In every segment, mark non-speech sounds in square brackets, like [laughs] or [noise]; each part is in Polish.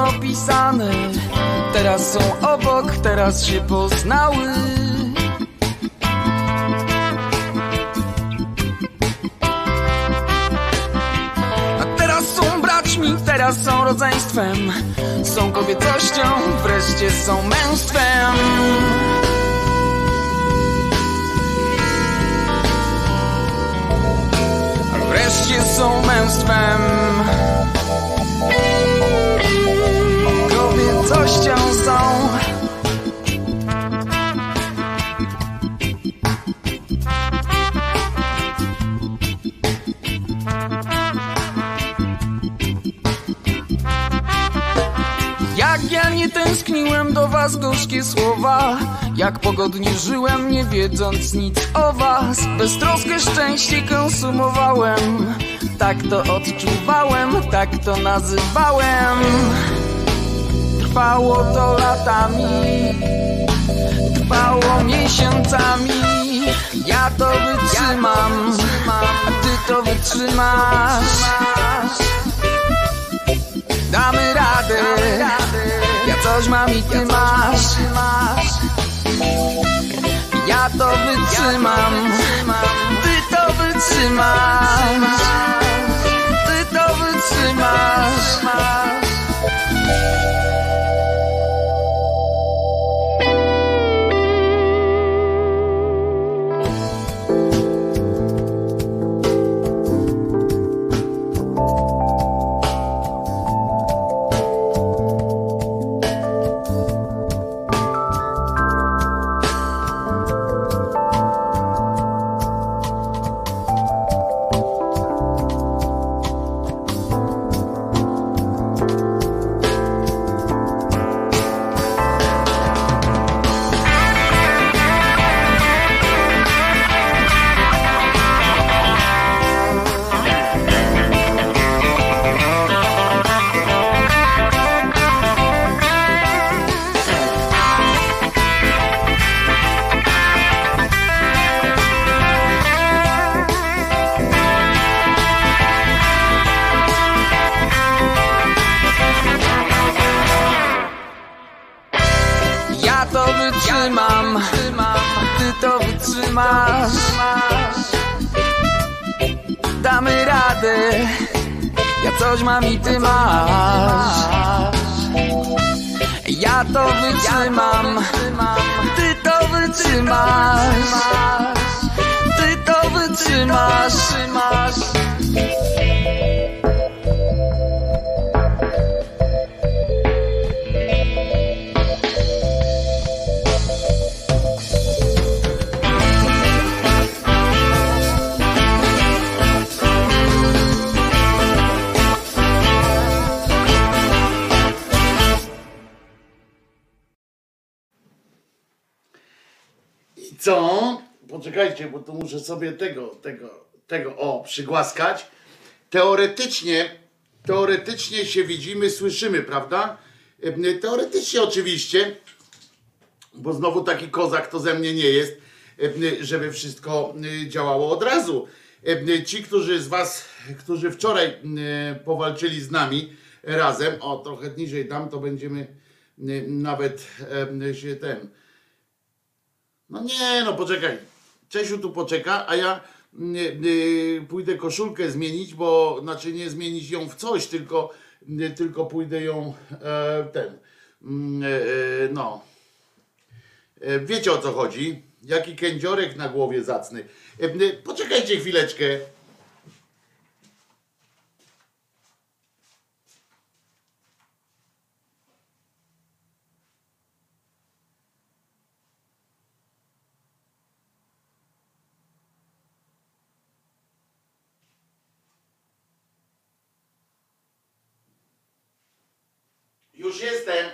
gorzkie słowa osobno pisane Teraz są obok, teraz się poznały. A teraz są braćmi, teraz są rodzeństwem. Są kobiecością, wreszcie są męstwem. Wreszcie są męstwem Kobiecością są Jak ja nie tęskniłem do was gorzkie słowa. Jak pogodnie żyłem nie wiedząc nic o was. Beztroskę szczęście konsumowałem. Tak to odczuwałem, tak to nazywałem Trwało to latami Trwało miesiącami. Ja to wytrzymam A ty to wytrzymasz. Damy radę Ja coś mam i ty masz. Ja to wytrzymam Ty to wytrzymasz. Ty to wytrzymasz przygłaskać. Teoretycznie, teoretycznie się widzimy, słyszymy, prawda? Teoretycznie oczywiście, bo znowu taki kozak to ze mnie nie jest, żeby wszystko działało od razu. Ci, którzy z was, którzy wczoraj powalczyli z nami razem, o, trochę niżej dam, to będziemy nawet się ten, no nie, no poczekaj. Czesiu tu poczeka, a ja pójdę koszulkę zmienić, bo znaczy nie zmienić ją w coś, tylko, tylko pójdę ją e, ten. mm, E, e, no. Wiecie o co chodzi? Jaki kędziorek na głowie zacny. Poczekajcie chwileczkę. Już jestem.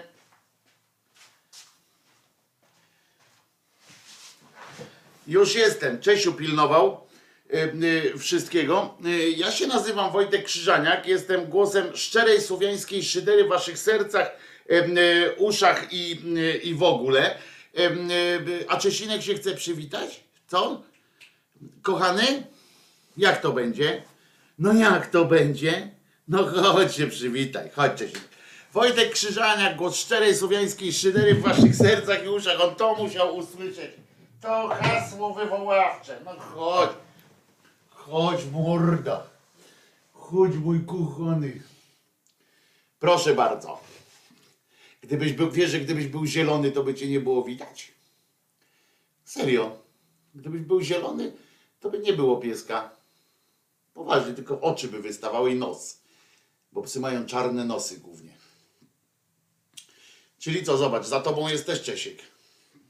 Już jestem. Czesiu pilnował y, y, wszystkiego. Y, Ja się nazywam Wojtek Krzyżaniak. Jestem głosem szczerej słowiańskiej szydery w waszych sercach, uszach i, i w ogóle. A Czesinek się chce przywitać? Co? Kochany? Jak to będzie? No jak to będzie? No chodź się przywitaj, chodźcie się. Wojtek Krzyżaniak, głos szczerej słowiańskiej szydery w waszych sercach i uszach. On to musiał usłyszeć. To hasło wywoławcze. No chodź. Chodź morda. Chodź mój kochany. Proszę bardzo. Gdybyś był, wiesz, że gdybyś był zielony, to by cię nie było widać? Serio. Gdybyś był zielony, to by nie było pieska. Poważnie, tylko oczy by wystawały i nos. Bo psy mają czarne nosy głównie. Czyli co, zobacz, za tobą jest też Czesiek.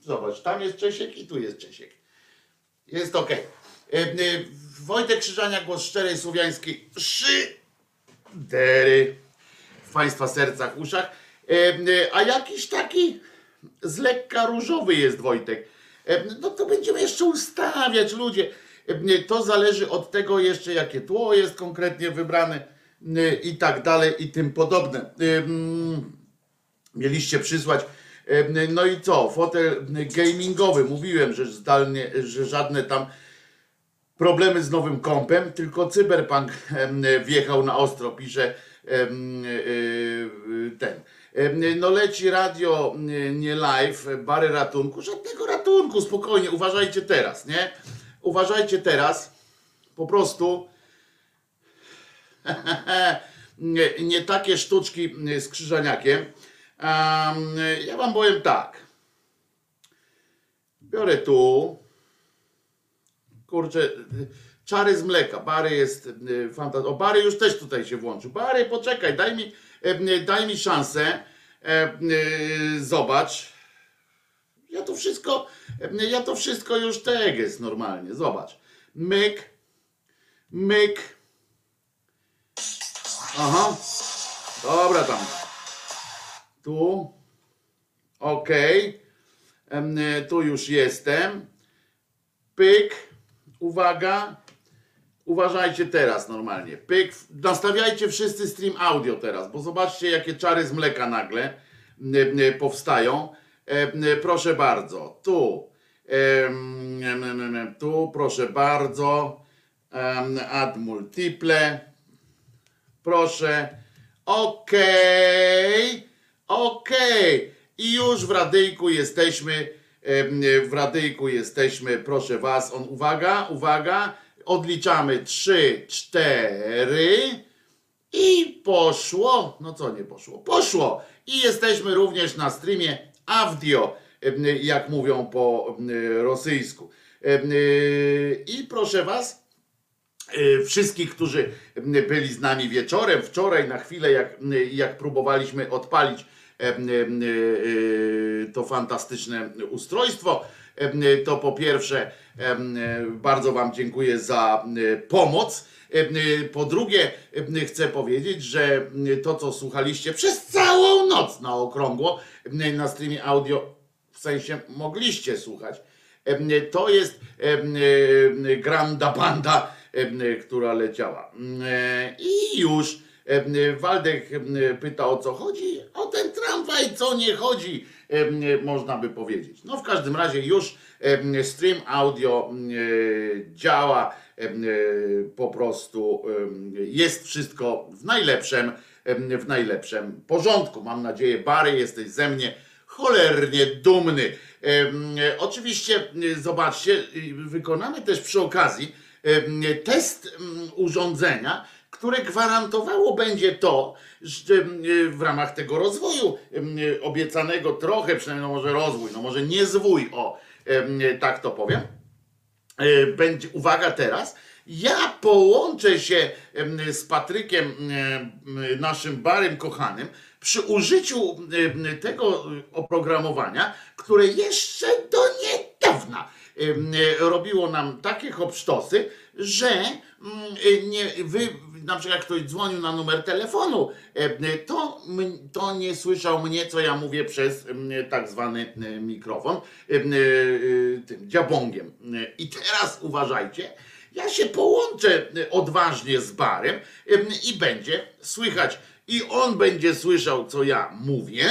Zobacz, tam jest Czesiek i tu jest Czesiek. Jest ok. Wojtek Krzyżania, głos szczerej słowiańskiej szydery w Państwa sercach, uszach. E, e, A jakiś taki z lekka różowy jest Wojtek. E, No to będziemy jeszcze ustawiać, ludzie. E, To zależy od tego jeszcze, jakie tło jest konkretnie wybrane e, i tak dalej i tym podobne. E, mm, Mieliście przysłać. E, No i co? Fotel gamingowy. Mówiłem, że zdalnie, że żadne tam problemy z nowym kompem, tylko Cyberpunk wjechał na ostro, pisze y, ten. No leci radio, nie live, bary ratunku. Żadnego ratunku, spokojnie, uważajcie teraz, nie? Uważajcie teraz, po prostu [laughs] nie, nie takie sztuczki z krzyżaniakiem. Em, Ja wam powiem tak. Biorę tu, kurczę, czary z mleka. Bary jest fantastyczny. O, Bary już też tutaj się włączył. Bary, poczekaj, daj mi, e, daj mi szansę. E, Zobacz. Ja to wszystko, ja to wszystko już tak jest normalnie. Zobacz. Myk, myk. Aha. Dobra tam. Tu. Em, e, Tu już jestem. Pyk. Uwaga. Uważajcie teraz normalnie. Pyk. Nastawiajcie wszyscy stream audio teraz, bo zobaczcie, jakie czary z mleka nagle powstają. Em, Proszę bardzo. Tu. Tu, proszę bardzo. Add multiple. Proszę. Okej. Okej. I już w radyjku jesteśmy. W radyjku jesteśmy. Proszę Was. On, uwaga, uwaga. Odliczamy 3, 4. I poszło. No co nie poszło? Poszło. I jesteśmy również na streamie audio, em, jak mówią po rosyjsku. Em, I proszę Was, e, wszystkich, którzy byli z nami wieczorem, wczoraj na chwilę, jak, jak próbowaliśmy odpalić to fantastyczne ustrojstwo, em, to po pierwsze e, bardzo Wam dziękuję za pomoc. Po drugie, chcę powiedzieć, że to, co słuchaliście przez całą noc na okrągło na streamie audio, w sensie mogliście słuchać, To jest Granda Banda, która leciała. I już Waldek em, pyta o co chodzi. O ten tramwaj, co nie chodzi, em, można by powiedzieć. No w każdym razie już stream audio działa po prostu jest wszystko w najlepszym, w najlepszym porządku. Mam nadzieję, Bary, jesteś ze mnie cholernie dumny. Oczywiście, zobaczcie, wykonamy też przy okazji test em, urządzenia, które gwarantowało będzie to, że em, w ramach tego rozwoju em, obiecanego trochę, przynajmniej no może rozwój, no może nie zwój, o, em, tak to powiem, E, będzie, uwaga teraz, ja połączę się z Patrykiem, em, em, naszym barem kochanym, przy użyciu tego oprogramowania, które jeszcze do niedawna robiło nam takie hopsztosy, że nie, wy, na przykład ktoś dzwonił na numer telefonu, em, to, to nie słyszał mnie, co ja mówię przez tak zwany e, mikrofon, e, e, tym dziabongiem. I teraz uważajcie, ja się połączę e, odważnie z barem em, i będzie słychać. I on będzie słyszał, co ja mówię,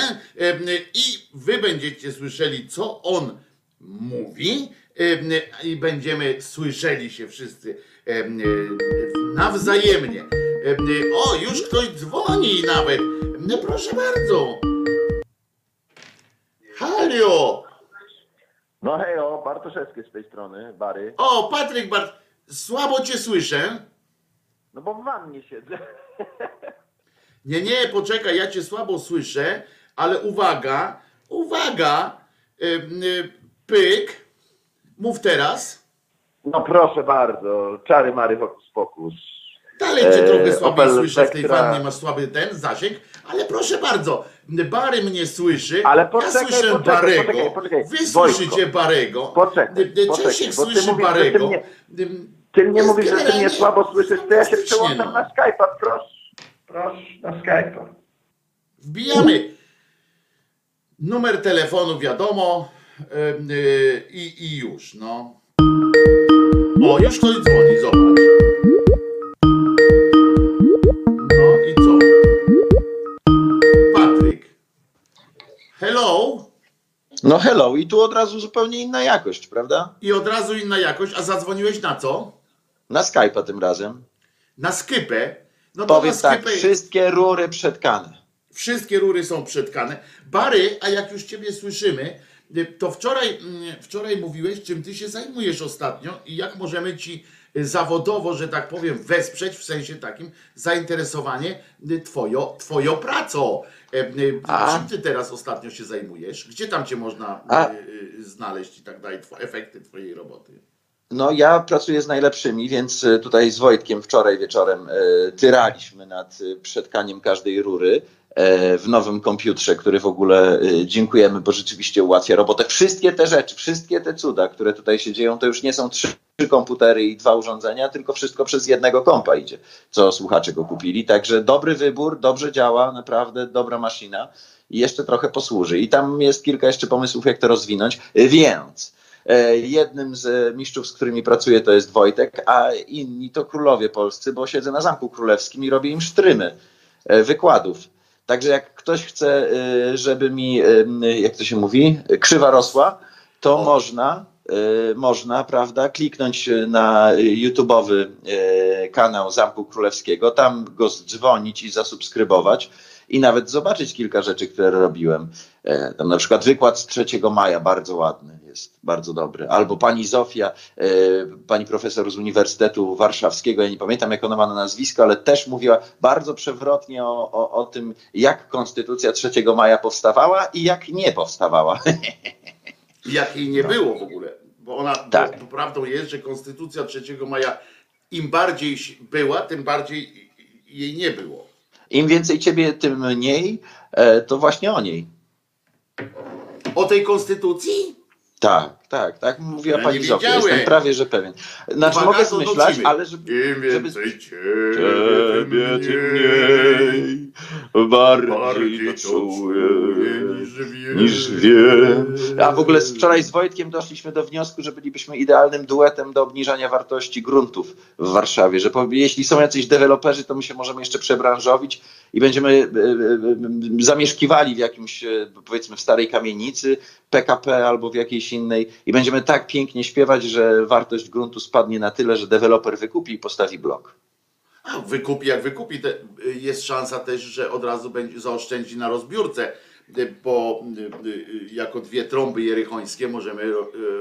i wy będziecie słyszeli, co on mówi, i będziemy słyszeli się wszyscy e, nawzajemnie. O, już ktoś dzwoni nawet. No proszę bardzo. Halo! No hejo, Bartoszewski z tej strony, Bary. O, Patryk Bart, słabo cię słyszę. No bo w wannie siedzę. Nie, nie, poczekaj, ja cię słabo słyszę, ale uwaga, uwaga, pyk, mów teraz. No proszę bardzo, czary mary hokus pokus. Dalej cię Eee, trochę słabiej Opel słyszę w tej wannie, masz słaby ten zasięg, ale proszę bardzo, Bary mnie słyszy, Ale ja poczekaj, słyszę poczekaj, Barego, poczekaj, poczekaj. wy Wojtko. słyszycie Barego, Poczekaj, poczekaj, Czesiek bo ty słyszy mówisz, że ty Barego. mnie- Ty mnie mówisz, że ty mnie generalnie słabo słyszysz, to ja się fantastycznie, przełączam no. na Skype'a, proszę. Proszę, na Skype'a. Wbijamy numer telefonu, wiadomo, y, i, i już, no. O, już ktoś dzwoni, zobacz. No i co? Patryk. Hello. No hello, i tu od razu zupełnie inna jakość, prawda? I od razu inna jakość, a zadzwoniłeś na co? Na Skype'a tym razem. Na skypę. No na tak, skypę wszystkie rury przetkane. Wszystkie rury są przetkane. Bary, a jak już Ciebie słyszymy, to wczoraj, mm, wczoraj mówiłeś, czym Ty się zajmujesz ostatnio i jak możemy Ci y, zawodowo, że tak powiem, wesprzeć, w sensie takim zainteresowanie y, twojo, twoją pracą. E, y, A. Czym Ty teraz ostatnio się zajmujesz? Gdzie tam Cię można A. znaleźć i tak dalej, efekty Twojej roboty? No ja pracuję z najlepszymi, więc tutaj z Wojtkiem wczoraj wieczorem tyraliśmy nad przetkaniem każdej rury w nowym komputerze, który w ogóle y, dziękujemy, bo rzeczywiście ułatwia robotę. Wszystkie te rzeczy, wszystkie te cuda, które tutaj się dzieją, to już nie są trzy komputery i dwa urządzenia, tylko wszystko przez jednego kompa idzie, co słuchacze go kupili. Także dobry wybór, dobrze działa, naprawdę dobra maszyna i jeszcze trochę posłuży. I tam jest kilka jeszcze pomysłów, jak to rozwinąć, więc e, jednym z mistrzów, z którymi pracuję, to jest Wojtek, a inni to królowie polscy, bo siedzę na Zamku Królewskim i robię im sztrymy e, wykładów. Także jak ktoś chce, e, żeby mi, e, jak to się mówi, krzywa rosła, to można, można, prawda, kliknąć na YouTube'owy kanał Zamku Królewskiego, tam go dzwonić i zasubskrybować i nawet zobaczyć kilka rzeczy, które robiłem. E, Tam na przykład wykład z 3 maja, bardzo ładny jest, bardzo dobry. Albo pani Zofia, e, pani profesor z Uniwersytetu Warszawskiego, ja nie pamiętam jak ona ma na nazwisko, ale też mówiła bardzo przewrotnie o, o, o tym, jak konstytucja 3 maja powstawała i jak nie powstawała. I jak jej nie było w ogóle. Bo ona, Tak. bo prawdą jest, że Konstytucja 3 maja im bardziej była, tym bardziej jej nie było. Im więcej ciebie, tym mniej, e, to właśnie o niej. O tej konstytucji? Tak, tak, tak mówiła Ja pani Zofia, jestem prawie że pewien. Znaczy Uwaga, mogę zmyślać, ale żeby... Im żeby- więcej ciebie, Ciebie tym mniej, bardziej bardziej to czuję niż wiem. niż wiem. A w ogóle wczoraj z Wojtkiem doszliśmy do wniosku, że bylibyśmy idealnym duetem do obniżania wartości gruntów w Warszawie, że jeśli są jacyś deweloperzy, to my się możemy jeszcze przebranżowić i będziemy e, e, e, zamieszkiwali w jakimś, powiedzmy w starej kamienicy PKP albo w jakiejś innej i będziemy tak pięknie śpiewać, że wartość gruntu spadnie na tyle, że deweloper wykupi i postawi blok. Wykupi jak wykupi, jest szansa też, że od razu będzie zaoszczędzi na rozbiórce, bo jako dwie trąby jerychońskie możemy y,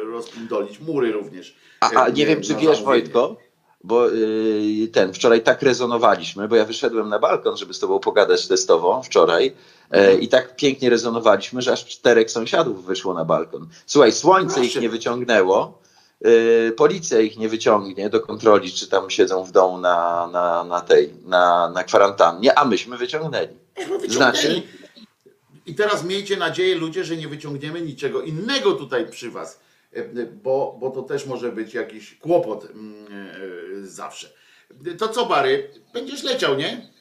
rozpindolić mury również. A, a nie wiem, czy wiesz, zamówienie. Wojtko, bo yy, ten, wczoraj tak rezonowaliśmy, bo ja wyszedłem na balkon, żeby z tobą pogadać testowo wczoraj e, i tak pięknie rezonowaliśmy, że aż czterech sąsiadów wyszło na balkon. Słuchaj, słońce ich nie wyciągnęło, yy, policja ich nie wyciągnie do kontroli, czy tam siedzą w domu na, na, na tej, na, na kwarantannie, a myśmy wyciągnęli. Znaczy? I teraz miejcie nadzieję, ludzie, że nie wyciągniemy niczego innego tutaj przy was, bo, bo to też może być jakiś kłopot mm, e, zawsze. To co, Bary, będziesz leciał, nie?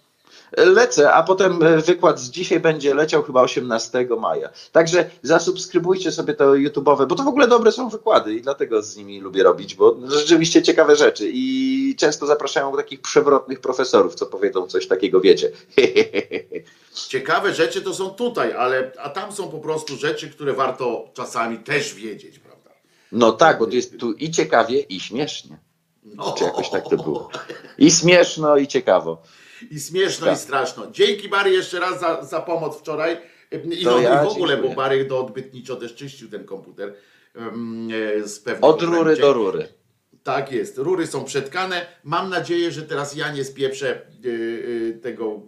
Lecę, a potem e, wykład z dzisiaj będzie leciał chyba 18 maja. Także zasubskrybujcie sobie to YouTube'owe, bo to w ogóle dobre są wykłady i dlatego z nimi lubię robić, bo rzeczywiście ciekawe rzeczy i często zapraszają takich przewrotnych profesorów, co powiedzą coś takiego, wiecie. [laughs] Ciekawe rzeczy to są tutaj, ale a tam są po prostu rzeczy, które warto czasami też wiedzieć, prawda? No tak, bo tu jest tu i ciekawie, i śmiesznie. Czy jakoś tak to było. I śmieszno, i ciekawo. I śmieszno, Tak. i straszno. Dzięki Bary jeszcze raz za, za pomoc wczoraj. I, no, ja i w ogóle, dziękuję. bo Barek do odbytniczo też czyścił ten komputer. Z Od rury do rury. Tak jest, rury są przetkane. Mam nadzieję, że teraz ja nie spieprzę y, y, tego.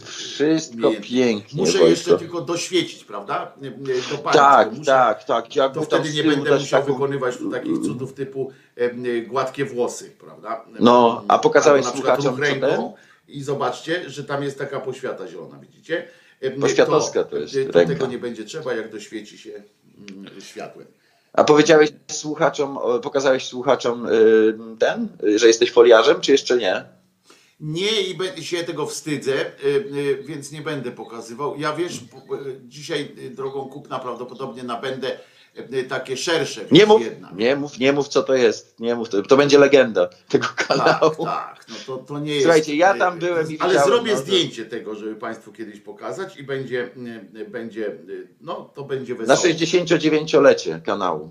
y, Wszystko nie- pięknie. Muszę Wojtko. jeszcze tylko doświecić, prawda? Y, y, Dopalić Tak. Muszę, tak, tak. To wtedy nie będę musiał taką- wykonywać tu takich cudów typu em, y, gładkie włosy, prawda? No, a pokazałeś Albo na słuchaczom, ręką I zobaczcie, że tam jest taka poświata zielona, widzicie? Poświatowska to jest to ręka. tego nie będzie trzeba, jak doświeci się mm, światłem. A powiedziałeś słuchaczom, pokazałeś słuchaczom y, ten, y, że jesteś foliarzem, czy jeszcze nie? Nie i się tego wstydzę, y, więc nie będę pokazywał. Ja wiesz, dzisiaj drogą kupna prawdopodobnie nabędę takie szersze. Nie mów, jedna. nie mów, nie mów co to jest. Nie mów, to, to będzie legenda tego kanału. Tak, tak, no to, to nie jest. Słuchajcie, ja tam byłem i Ale widziałem, zrobię no, zdjęcie tego, żeby Państwu kiedyś pokazać i będzie, y, będzie, no to będzie Na wesoło. 69-lecie kanału.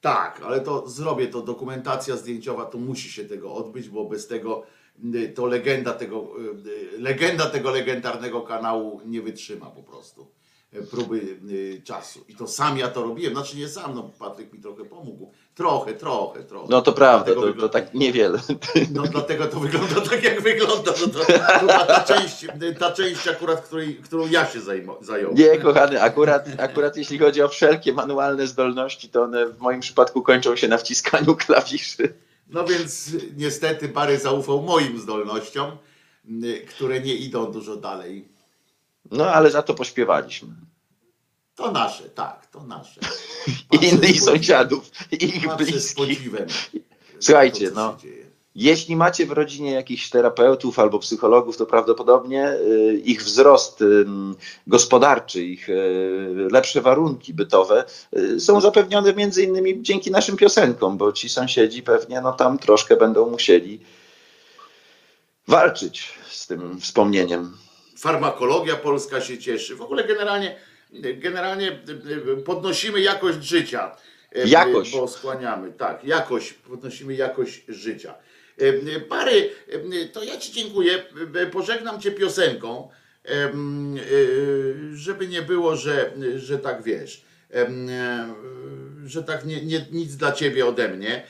Tak, ale to zrobię to, dokumentacja zdjęciowa, to musi się tego odbyć, bo bez tego to legenda tego, legenda tego legendarnego kanału nie wytrzyma po prostu próby y, czasu. I to sam ja to robiłem, znaczy nie sam, no Patryk mi trochę pomógł. Trochę, trochę, trochę. No to prawda, to, to wygląda- tak niewiele. No dlatego to wygląda tak, jak wygląda. No to, to ta część, ta część akurat, której, którą ja się zająłem. Nie, kochany, akurat, akurat jeśli chodzi o wszelkie manualne zdolności, to one w moim przypadku kończą się na wciskaniu klawiszy. No więc niestety Bary zaufał moim zdolnościom, które nie idą dużo dalej. No ale za to pośpiewaliśmy. To nasze, tak, to nasze. [laughs] Innych sąsiadów, i ich bliskich. Słuchajcie, to, no. Jeśli macie w rodzinie jakichś terapeutów albo psychologów, to prawdopodobnie y, ich wzrost ym, gospodarczy, ich y, lepsze warunki bytowe y, są zapewnione między innymi dzięki naszym piosenkom, bo ci sąsiedzi pewnie no, tam troszkę będą musieli walczyć z tym wspomnieniem. Farmakologia polska się cieszy. W ogóle generalnie, generalnie y, podnosimy jakość życia. Y, Jakość. Bo skłaniamy, tak, jakość, podnosimy jakość życia. Y, Pary, to ja Ci dziękuję. Pożegnam Cię piosenką, żeby nie było, że, że tak wiesz. E, Że tak nie, nie, nic dla ciebie ode mnie.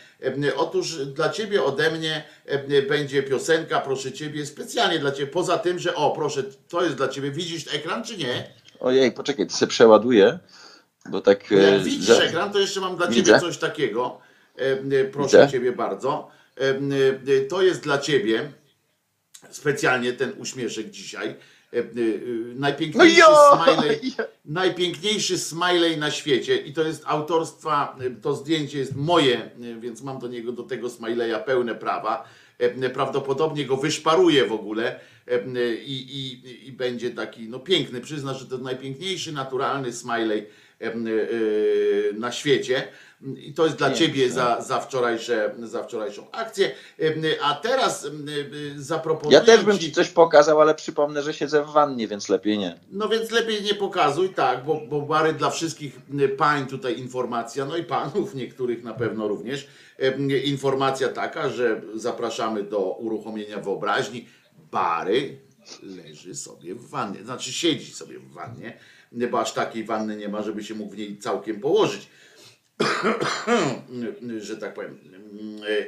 Otóż dla ciebie ode mnie będzie piosenka, proszę ciebie, specjalnie dla ciebie. Poza tym, że o, proszę, to jest dla ciebie. Widzisz ekran czy nie? Ojej, poczekaj, to sobie przeładuję, bo tak... E, Jak widzisz za- ekran, to jeszcze mam dla Widzę. ciebie coś takiego. Em, Proszę Widzę. ciebie bardzo. To jest dla ciebie specjalnie ten uśmieszek dzisiaj. Em, No Najpiękniejszy jo! smiley. [laughs] najpiękniejszy smiley na świecie i to jest autorstwa, to zdjęcie jest moje, więc mam do niego, do tego smileya pełne prawa. E, Prawdopodobnie go wyszparuję w ogóle e, i, i, i będzie taki no piękny. Przyzna, że to najpiękniejszy naturalny smiley e, e, na świecie. I to jest dla Piękne. ciebie za, za, wczorajsze, za wczorajszą akcję. A teraz zaproponuję Ja też bym ci coś pokazał, ale przypomnę, że siedzę w wannie, więc lepiej nie. no więc lepiej nie pokazuj, tak, bo, bo Bary dla wszystkich pań tutaj informacja, no i panów niektórych na pewno również. Informacja taka, że zapraszamy do uruchomienia wyobraźni. Bary leży sobie w wannie, znaczy siedzi sobie w wannie, bo aż takiej wanny nie ma, żeby się mógł w niej całkiem położyć. [coughs] że tak powiem.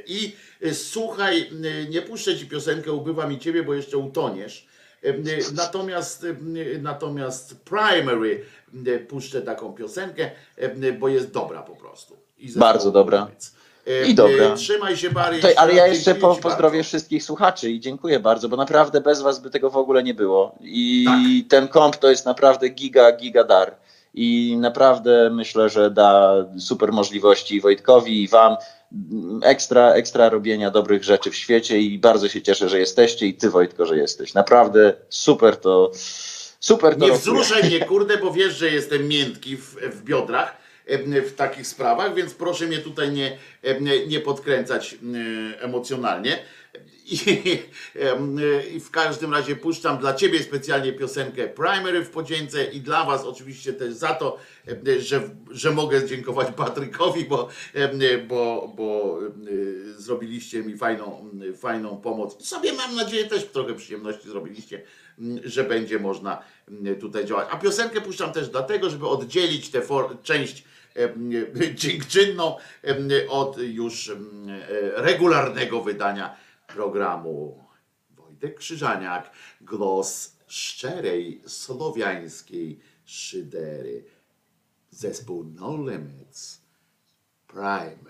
I słuchaj, nie puszczę ci piosenkę, ubywa mi ciebie, bo jeszcze utoniesz. Natomiast, natomiast Primary puszczę taką piosenkę, bo jest dobra po prostu. Bardzo dobra. Niemiec. I dobra. Trzymaj się Bary. To, ale ja jeszcze po, pozdrowię bardzo. wszystkich słuchaczy i dziękuję bardzo, bo naprawdę bez was by tego w ogóle nie było. I Tak. ten komp to jest naprawdę giga, giga dar. I naprawdę myślę, że da super możliwości Wojtkowi i wam ekstra, ekstra robienia dobrych rzeczy w świecie i bardzo się cieszę, że jesteście i ty Wojtko, że jesteś. Naprawdę super to super to Nie rokuje. wzruszaj mnie, [laughs] kurde, bo wiesz, że jestem miętki w, w biodrach w takich sprawach, więc proszę mnie tutaj nie, nie podkręcać em, emocjonalnie. I, [laughs] I w każdym razie puszczam dla ciebie specjalnie piosenkę Primary w podzięce i dla was oczywiście też za to, że, że mogę dziękować Patrykowi, bo, bo, bo zrobiliście mi fajną, fajną pomoc. Sobie mam nadzieję też trochę przyjemności zrobiliście, że będzie można tutaj działać. A piosenkę puszczam też dlatego, żeby oddzielić tę część [laughs] dziękczynną od już e, regularnego wydania programu. Wojtek Krzyżaniak, głos szczerej, słowiańskiej szydery. Zespół No Limits, Primary.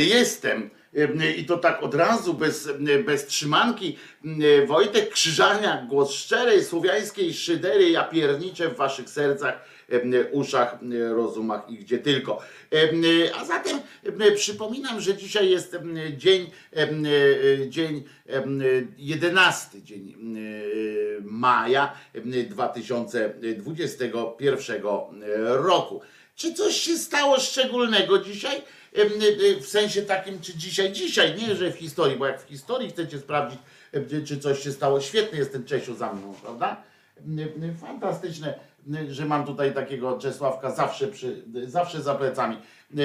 Jestem. I to tak od razu, bez, bez trzymanki. Wojtek Krzyżaniak, głos szczerej, słowiańskiej szydery, ja pierniczę w waszych sercach, uszach, rozumach i gdzie tylko. A zatem przypominam, że dzisiaj jest dzień, e, dzień e, 11 dzień maja e, 2021 roku. Czy coś się stało szczególnego dzisiaj? W sensie takim, czy dzisiaj, dzisiaj, nie, że w historii, bo jak w historii chcecie sprawdzić, czy coś się stało, świetny jest ten Czesiu za mną, prawda? Fantastyczne, że mam tutaj takiego Czesławka zawsze, przy, zawsze za plecami,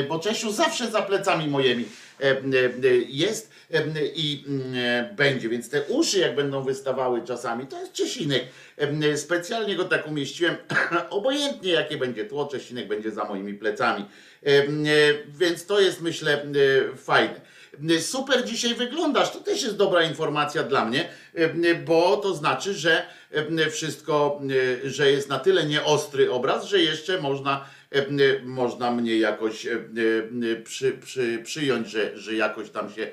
bo Czesiu zawsze za plecami moimi jest i będzie, więc te uszy jak będą wystawały czasami, to jest Czesinek. Specjalnie go tak umieściłem, [clears throat] obojętnie jakie będzie tło, Czesinek będzie za moimi plecami. E, Więc to jest myślę e, fajne. E, Super dzisiaj wyglądasz, to też jest dobra informacja dla mnie, bo to znaczy, że wszystko, że jest na tyle nieostry obraz, że jeszcze można, można mnie jakoś przy, przy, przyjąć, że, że jakoś tam się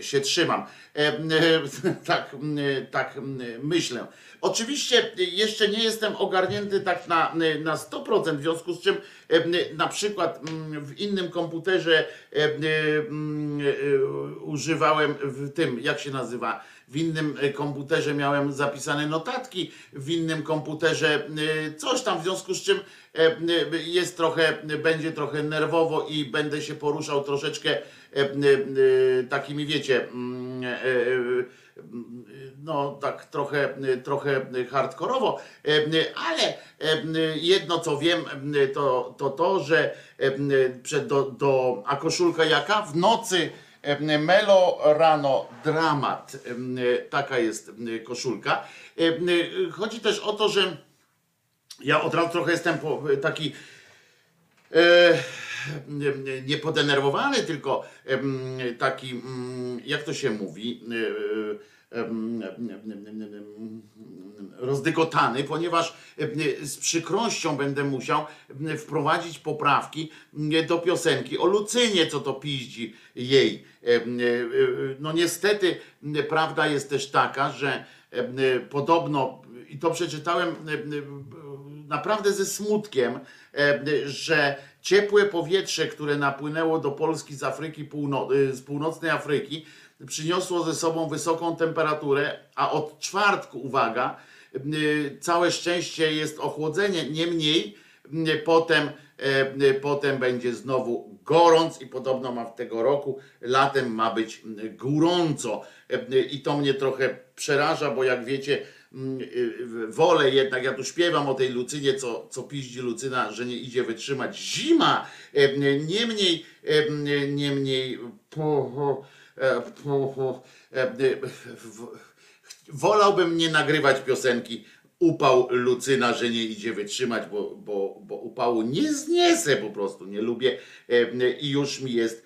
się trzymam. Em, [laughs] Tak, em, tak myślę. Oczywiście jeszcze nie jestem ogarnięty tak na, na 100%, w związku z czym na przykład mm, w innym komputerze e, używałem w tym, jak się nazywa, w innym e, komputerze miałem zapisane notatki, w innym komputerze e, coś tam, w związku z czym e, jest trochę, będzie trochę nerwowo i będę się poruszał troszeczkę e, e, takimi, wiecie, mm, e, e, no tak trochę, trochę hardkorowo, ale jedno co wiem to to, to że przed do, do, a koszulka jaka? W nocy Melo rano dramat. Taka jest koszulka. Chodzi też o to, że ja od razu trochę jestem taki e, nie podenerwowany, tylko taki, mm, jak to się mówi, e, em, rozdygotany, ponieważ z przykrością będę musiał wprowadzić poprawki do piosenki o Lucynie, co to piździ jej. E, e, No niestety prawda jest też taka, że podobno, i to przeczytałem em, naprawdę ze smutkiem, e, że ciepłe powietrze, które napłynęło do Polski z Afryki Półno- y, z północnej Afryki, przyniosło ze sobą wysoką temperaturę, a od czwartku, uwaga, y, całe szczęście jest ochłodzenie, niemniej y, potem, potem będzie znowu gorąc i podobno ma w tego roku latem ma być gorąco. I to mnie trochę przeraża, bo jak wiecie, wolę jednak, ja tu śpiewam o tej Lucynie, co, co piździ Lucyna, że nie idzie wytrzymać zima, E, niemniej, e, niemniej, pu- e, e, w- wolałbym nie nagrywać piosenki upał Lucyna, że nie idzie wytrzymać, bo, bo, bo upału nie zniesę po prostu, nie lubię i już mi jest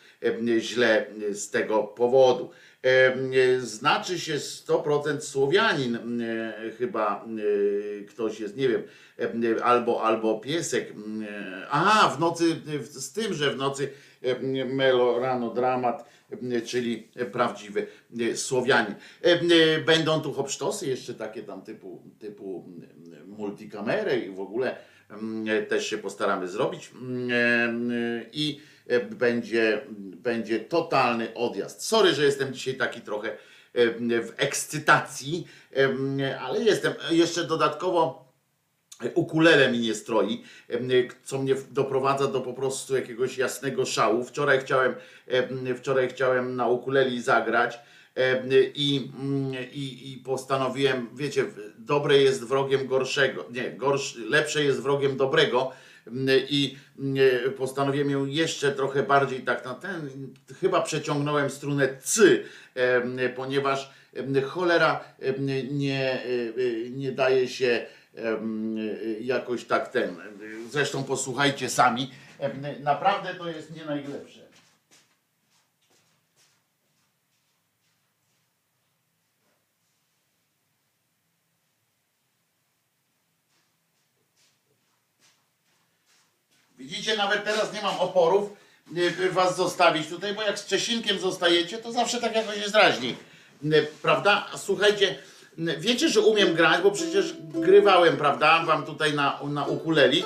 źle z tego powodu. E, Znaczy się 100% Słowianin, e, chyba e, ktoś jest, nie wiem, albo, albo piesek. Aha, w nocy, z tym, że w nocy melo, rano dramat, czyli prawdziwy Słowianin. Będą tu hopsztosy jeszcze takie tam typu, typu multikamery i w ogóle też się postaramy zrobić i będzie, będzie totalny odjazd. Sorry, że jestem dzisiaj taki trochę e, w ekscytacji, e, ale jestem jeszcze dodatkowo ukulele mi nie stroi, co mnie doprowadza do po prostu jakiegoś jasnego szału. Wczoraj chciałem, em, wczoraj chciałem na ukuleli zagrać i, mm, i, i postanowiłem, wiecie, dobre jest wrogiem gorszego, nie, gorsz, lepsze jest wrogiem dobrego i mm, postanowiłem ją jeszcze trochę bardziej tak na ten, chyba przeciągnąłem strunę C, em, ponieważ em, cholera nie, e, nie daje się jakoś tak ten. Zresztą posłuchajcie sami. Naprawdę to jest nie najlepsze. Widzicie, nawet teraz nie mam oporów, y, was zostawić tutaj, bo jak z Czesinkiem zostajecie, to zawsze tak jakoś jest raźniej. Y, Prawda? Słuchajcie, wiecie, że umiem grać, bo przecież grywałem, prawda, wam tutaj na, na ukuleli.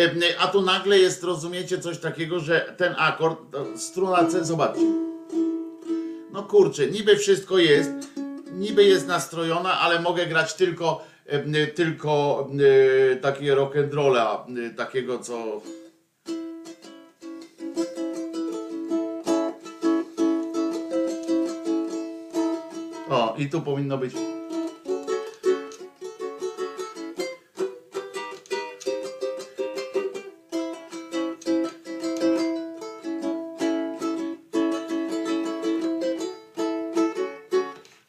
Y, A tu nagle jest, rozumiecie, coś takiego, że ten akord, struna C, zobaczcie. No kurczę, niby wszystko jest, niby jest nastrojona, ale mogę grać tylko, e, tylko e, takie rock'n'rolla, e, takiego co... i tu powinno być.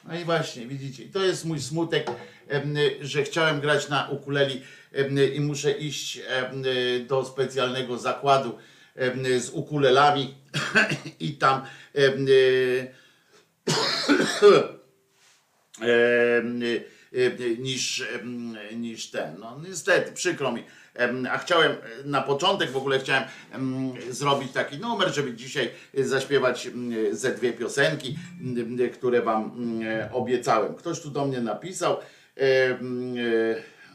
No i właśnie, widzicie, to jest mój smutek, że chciałem grać na ukuleli i muszę iść do specjalnego zakładu z ukulelami [coughs] i tam niż, em, niż ten. No niestety, przykro mi. A chciałem, e, na początek w ogóle chciałem em, zrobić taki numer, żeby dzisiaj zaśpiewać ze dwie piosenki, które wam em, obiecałem. Ktoś tu do mnie napisał.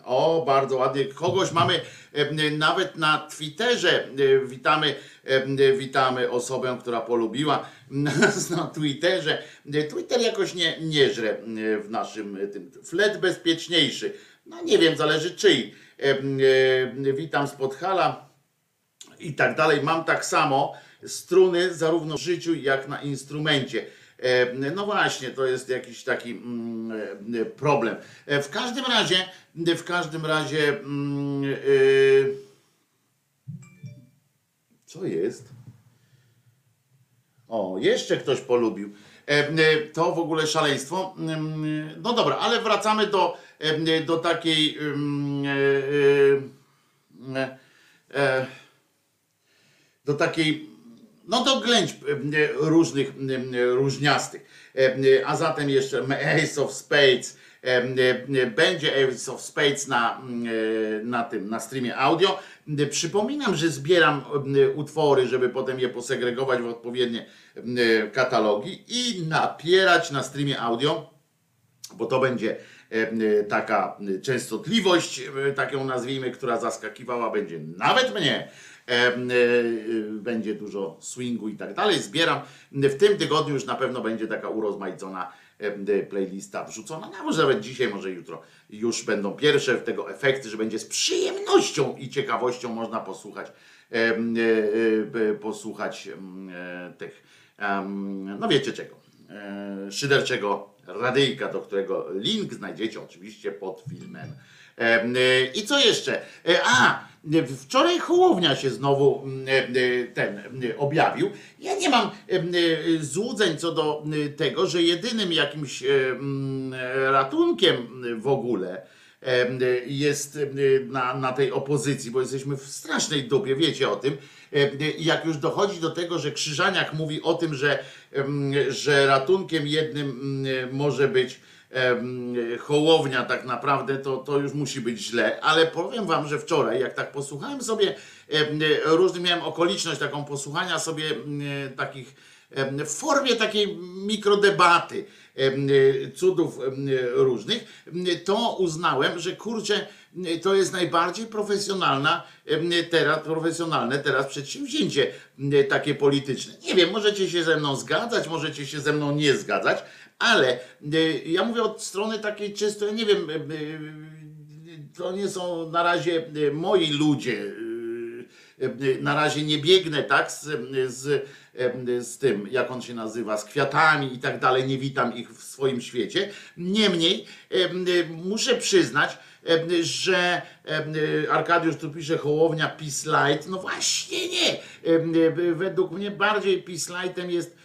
E, O, bardzo ładnie. Kogoś mamy em, nawet na Twitterze. e, Witamy, em, witamy osobę, która polubiła nas na Twitterze. E, Twitter jakoś nie, nie żre e, w naszym e, tym. Flet bezpieczniejszy. No nie wiem, zależy czyj. E, Witam z Podhala i tak dalej. Mam tak samo struny zarówno w życiu, jak na instrumencie. E, No właśnie, to jest jakiś taki mm, e, problem. E, W każdym razie, w każdym razie, mm, e, co jest? O, jeszcze ktoś polubił. E, e, To w ogóle szaleństwo. Mm, No dobra, ale wracamy do, e, do takiej. e, do takiej, no do ględź e, różnych, różniastych. A zatem jeszcze Ace of Spades, będzie Ace of Spades na, e, na tym, na streamie audio. E, Przypominam, że zbieram e, utwory, żeby potem je posegregować w odpowiednie e, katalogi i napierać na streamie audio bo to będzie e, e, taka e, częstotliwość, e, tak ją nazwijmy, która zaskakiwała będzie nawet mnie. E, e, Będzie dużo swingu i tak dalej. Zbieram. W tym tygodniu już na pewno będzie taka urozmaicona e, playlista wrzucona. No, może nawet dzisiaj, może jutro już będą pierwsze tego efekty, że będzie z przyjemnością i ciekawością można posłuchać e, e, e, posłuchać tych, no wiecie czego, szyderczego radyjka, do którego link znajdziecie oczywiście pod filmem. Em, I co jeszcze? A, wczoraj Hołownia się znowu mm, e, e, ten e, objawił. Ja nie mam złudzeń co do tego, że jedynym jakimś mm, ratunkiem w ogóle jest na, na tej opozycji, bo jesteśmy w strasznej dupie, wiecie o tym. I jak już dochodzi do tego, że Krzyżaniak mówi o tym, że, że ratunkiem jednym może być Hołownia tak naprawdę, to, to już musi być źle, ale powiem wam, że wczoraj, jak tak posłuchałem sobie em, różnych, miałem okoliczność taką posłuchania sobie em, takich w formie takiej mikrodebaty em, cudów różnych, to uznałem, że kurczę, to jest najbardziej profesjonalna teraz, profesjonalne teraz przedsięwzięcie takie polityczne. Nie wiem, możecie się ze mną zgadzać, możecie się ze mną nie zgadzać, ale e, ja mówię od strony takiej czysto, nie wiem, e, e, to nie są na razie moi ludzie, na razie nie biegnę, tak, z, z, z tym, jak on się nazywa, z kwiatami i tak dalej, nie witam ich w swoim świecie. Niemniej muszę przyznać, że Arkadiusz tu pisze Hołownia Peace Light. No właśnie nie. Według mnie bardziej Peace Lightem jest,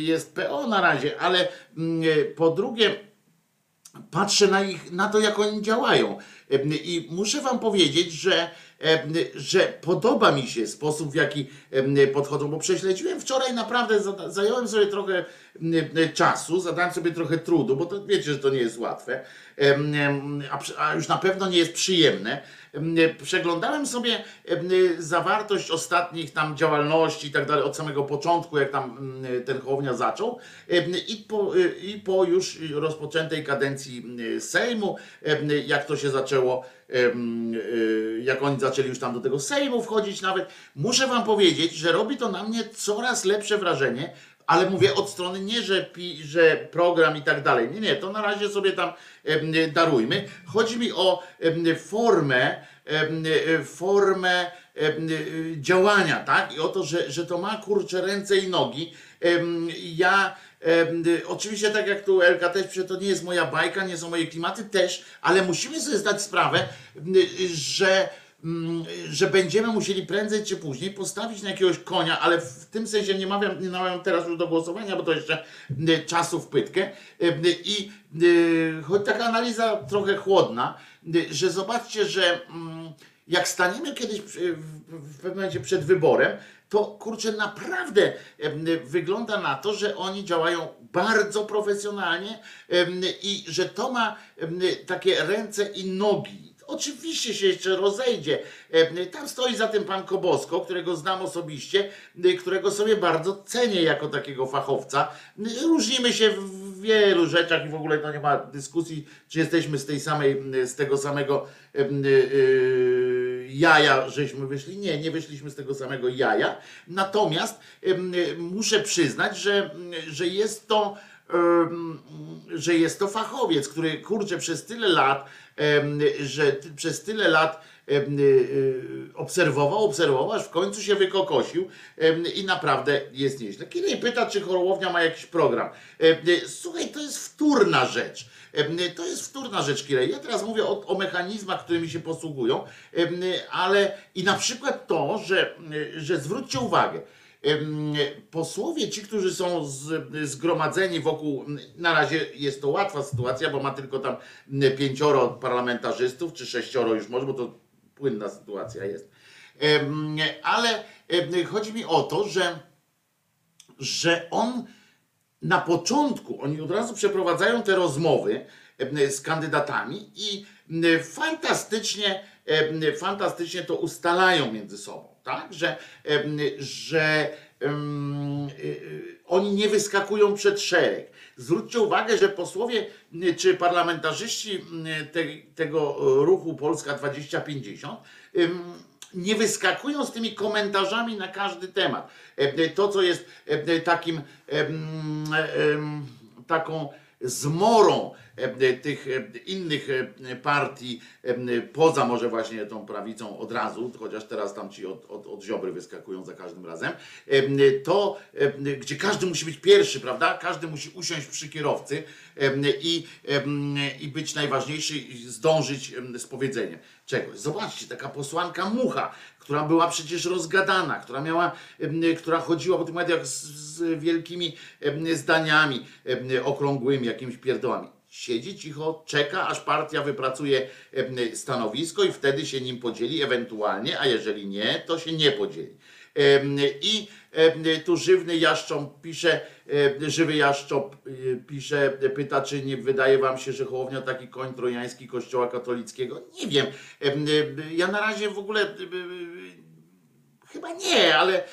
jest PO na razie, ale mm, e, po drugie patrzę na, ich, na to, jak oni działają. I muszę wam powiedzieć, że, że podoba mi się sposób, w jaki podchodzą, bo prześledziłem wczoraj naprawdę, zająłem sobie trochę czasu, zadałem sobie trochę trudu, bo to wiecie, że to nie jest łatwe, a, już na pewno nie jest przyjemne. Em, Przeglądałem sobie zawartość ostatnich tam działalności i tak dalej, od samego początku, jak tam ten Hołownia zaczął i po, i po już rozpoczętej kadencji Sejmu, jak to się zaczęło, y, jak oni zaczęli już tam do tego Sejmu wchodzić nawet, muszę wam powiedzieć, że robi to na mnie coraz lepsze wrażenie, ale mówię od strony nie, że, pi, że program i tak dalej. Nie, nie, to na razie sobie tam darujmy. Chodzi mi o formę, e, formę e, działania, tak? I o to, że, że to ma kurcze ręce i nogi. Ja oczywiście tak jak tu Elka też to nie jest moja bajka, nie są moje klimaty też, ale musimy sobie zdać sprawę, m, że mm, że będziemy musieli prędzej czy później postawić na jakiegoś konia, ale w tym sensie nie namawiam, nie teraz już do głosowania, bo to jeszcze y, czasu w pytkę. Y, y, I y, choć taka analiza trochę chłodna, y, że zobaczcie, że mm, jak staniemy kiedyś w pewnym momencie przed wyborem, to kurczę, naprawdę wygląda na to, że oni działają bardzo profesjonalnie i że to ma takie ręce i nogi. Oczywiście się jeszcze rozejdzie. Tam stoi za tym pan Kobosko, którego znam osobiście, którego sobie bardzo cenię jako takiego fachowca. Różnimy się w wielu rzeczach i w ogóle to nie ma dyskusji, czy jesteśmy z tej samej, z tego samego e, jaja, żeśmy wyszli. Nie, nie wyszliśmy z tego samego jaja. Natomiast muszę przyznać, że, że jest to że jest to fachowiec, który kurczę przez tyle lat, że przez tyle lat y, y, obserwował, obserwował, aż w końcu się wykokosił i naprawdę jest nieźle. Kiedy pyta, czy Chorłownia ma jakiś program. Em, y, Słuchaj, to jest wtórna rzecz. Y, To jest wtórna rzecz, Kirej. Ja teraz mówię o, o mechanizmach, którymi się posługują, y, ale i na przykład to, że, y, że zwróćcie uwagę, Posłowie, ci, którzy są z, zgromadzeni wokół, na razie jest to łatwa sytuacja, bo ma tylko tam pięcioro parlamentarzystów, czy sześcioro już może, bo to płynna sytuacja jest. Ale chodzi mi o to, że, że on na początku, oni od razu przeprowadzają te rozmowy z kandydatami i fantastycznie, fantastycznie to ustalają między sobą, tak? Że, że y, oni nie wyskakują przed szereg. Zwróćcie uwagę, że posłowie czy parlamentarzyści te, tego ruchu Polska 2050 ym, nie wyskakują z tymi komentarzami na każdy temat. E, To, co jest e, takim taką zmorą e, tych e, innych e, partii, e, poza może właśnie tą prawicą od razu, chociaż teraz tam ci od, od, od Ziobry wyskakują za każdym razem, e, to e, gdzie każdy musi być pierwszy, prawda? Każdy musi usiąść przy kierowcy e, i, e, i być najważniejszy i zdążyć e, z powiedzeniem czegoś. Zobaczcie, taka posłanka Mucha, która była przecież rozgadana, która miała, która chodziła po tych mediach z, z wielkimi zdaniami okrągłymi, jakimiś pierdołami. Siedzi cicho, czeka, aż partia wypracuje stanowisko i wtedy się nim podzieli ewentualnie, a jeżeli nie, to się nie podzieli. I tu żywny jaszcząb pisze, żywy jaszcząb y, pisze, pyta, czy nie wydaje wam się, że Hołownia taki koń trojański kościoła katolickiego? Nie wiem. Em, y, Ja na razie w ogóle Chyba nie, ale,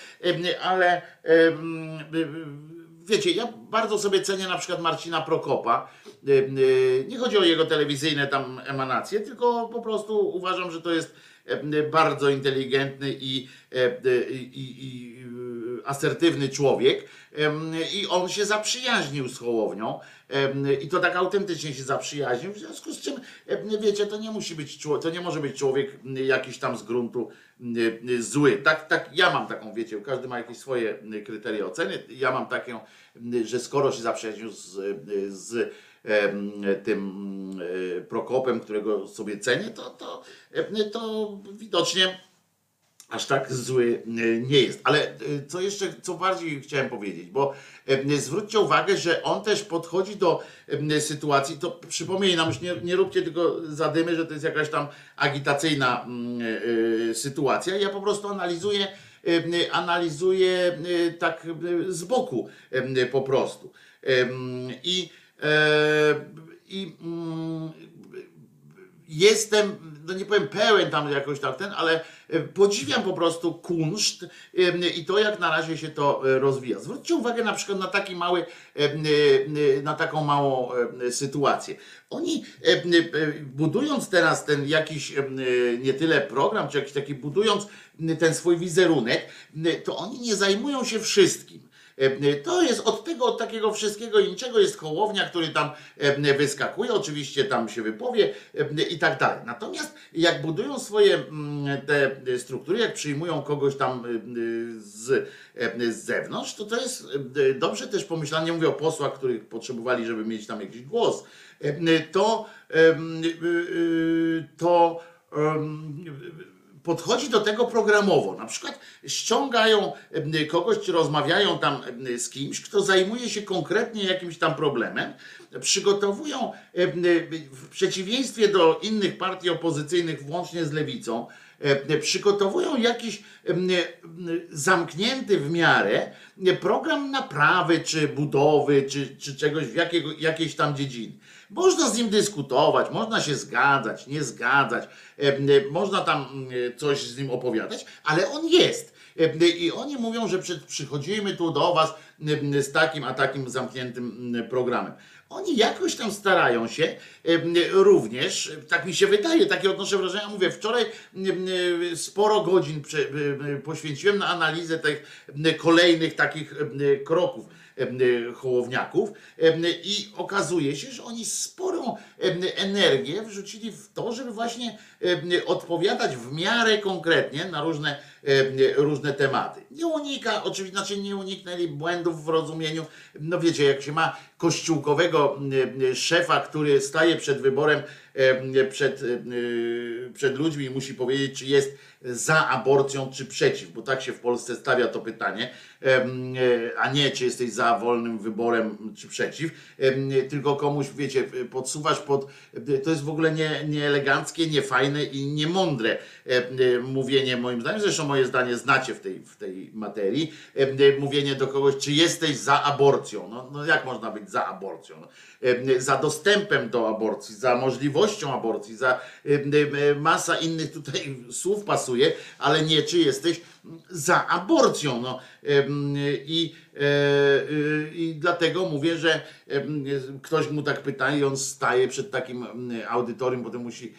ale wiecie, ja bardzo sobie cenię na przykład Marcina Prokopa. Nie chodzi o jego telewizyjne tam emanacje, tylko po prostu uważam, że to jest bardzo inteligentny i, i, i, i asertywny człowiek. I on się zaprzyjaźnił z Hołownią i to tak autentycznie się zaprzyjaźnił, w związku z czym, wiecie, to nie musi być to nie może być człowiek jakiś tam z gruntu zły. Tak, tak, ja mam taką, wiecie, każdy ma jakieś swoje kryteria oceny. Ja mam taką, że skoro się zaprzyjaźnił z, z tym y, Prokopem, którego sobie cenię, to, to, to widocznie aż tak zły e, nie jest. Ale e, co jeszcze, co bardziej chciałem powiedzieć, bo e, zwróćcie uwagę, że on też podchodzi do sytuacji, to przypomnij nam, już nie, nie róbcie tylko zadymy, że to jest jakaś tam agitacyjna mm, sytuacja. Ja po prostu analizuję, e, analizuję e, tak z boku po prostu. I, i mm, jestem, no nie powiem pełen tam jakoś tak ten, ale e, podziwiam po prostu kunszt i to jak na razie się to e, rozwija. Zwróćcie uwagę na przykład na taki mały, e, na taką małą sytuację. Oni budując teraz ten jakiś nie tyle program, czy jakiś taki budując ten swój wizerunek, to oni nie zajmują się wszystkim. E, To jest od tego, od takiego wszystkiego i niczego jest Hołownia, który tam e, wyskakuje, oczywiście tam się wypowie e, i tak dalej. Natomiast jak budują swoje mm, te struktury, jak przyjmują kogoś tam e, z, e, z zewnątrz, to to jest e, dobrze też pomyślane, nie mówię o posłach, których potrzebowali, żeby mieć tam jakiś głos, e, to e, e, to podchodzi do tego programowo. Na przykład ściągają kogoś, czy rozmawiają tam z kimś, kto zajmuje się konkretnie jakimś tam problemem, przygotowują w przeciwieństwie do innych partii opozycyjnych, włącznie z lewicą, przygotowują jakiś zamknięty w miarę program naprawy, czy budowy, czy, czy czegoś w jakiego, jakiejś tam dziedziny. Można z nim dyskutować, można się zgadzać, nie zgadzać, em, można tam mm, coś z nim opowiadać, ale on jest. I oni mówią, że przy- przychodzimy tu do Was z takim a takim zamkniętym programem. Oni jakoś tam starają się również, tak mi się wydaje, takie odnoszę wrażenia, mówię, wczoraj sporo godzin poświęciłem na analizę tych kolejnych takich kroków hołowniaków em, i okazuje się, że oni sporą energię wrzucili w to, żeby właśnie odpowiadać w miarę konkretnie na różne, różne tematy. Nie unika, oczywiście, znaczy nie uniknęli błędów w rozumieniu, no wiecie, jak się ma kościółkowego szefa, który staje przed wyborem, em, przed, em, przed ludźmi i musi powiedzieć, czy jest za aborcją, czy przeciw, bo tak się w Polsce stawia to pytanie, e, a nie czy jesteś za wolnym wyborem, czy przeciw, tylko komuś, wiecie, podsuwasz pod, to jest w ogóle nie, nieeleganckie, niefajne i niemądre. em, mówienie moim zdaniem, zresztą moje zdanie znacie w tej, w tej materii, e, mówienie do kogoś, czy jesteś za aborcją, no, no jak można być za aborcją, no, za dostępem do aborcji, za możliwością aborcji, za masa innych tutaj [laughs] słów pasuje, ale nie czy jesteś za aborcją. No. I, e, e, I dlatego mówię, że ktoś mu tak pyta i on staje przed takim audytorium, potem musi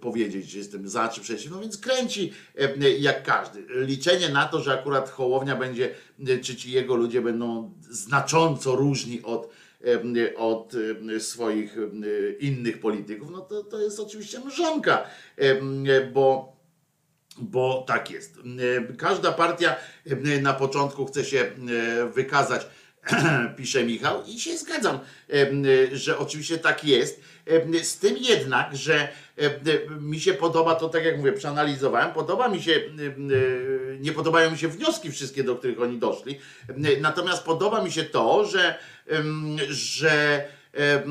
powiedzieć, że jestem za czy przeciw. No więc kręci em, jak każdy. Liczenie na to, że akurat Hołownia będzie, czy ci jego ludzie będą znacząco różni od em, od swoich innych polityków, no to, to jest oczywiście mrzonka, bo bo tak jest. E, Każda partia e, na początku chce się e, wykazać, [clears throat] pisze Michał, i się zgadzam, e, że oczywiście tak jest. Z tym jednak, że mi się podoba to, tak jak mówię, przeanalizowałem, podoba mi się, nie podobają mi się wnioski wszystkie, do których oni doszli, natomiast podoba mi się to, że, że e,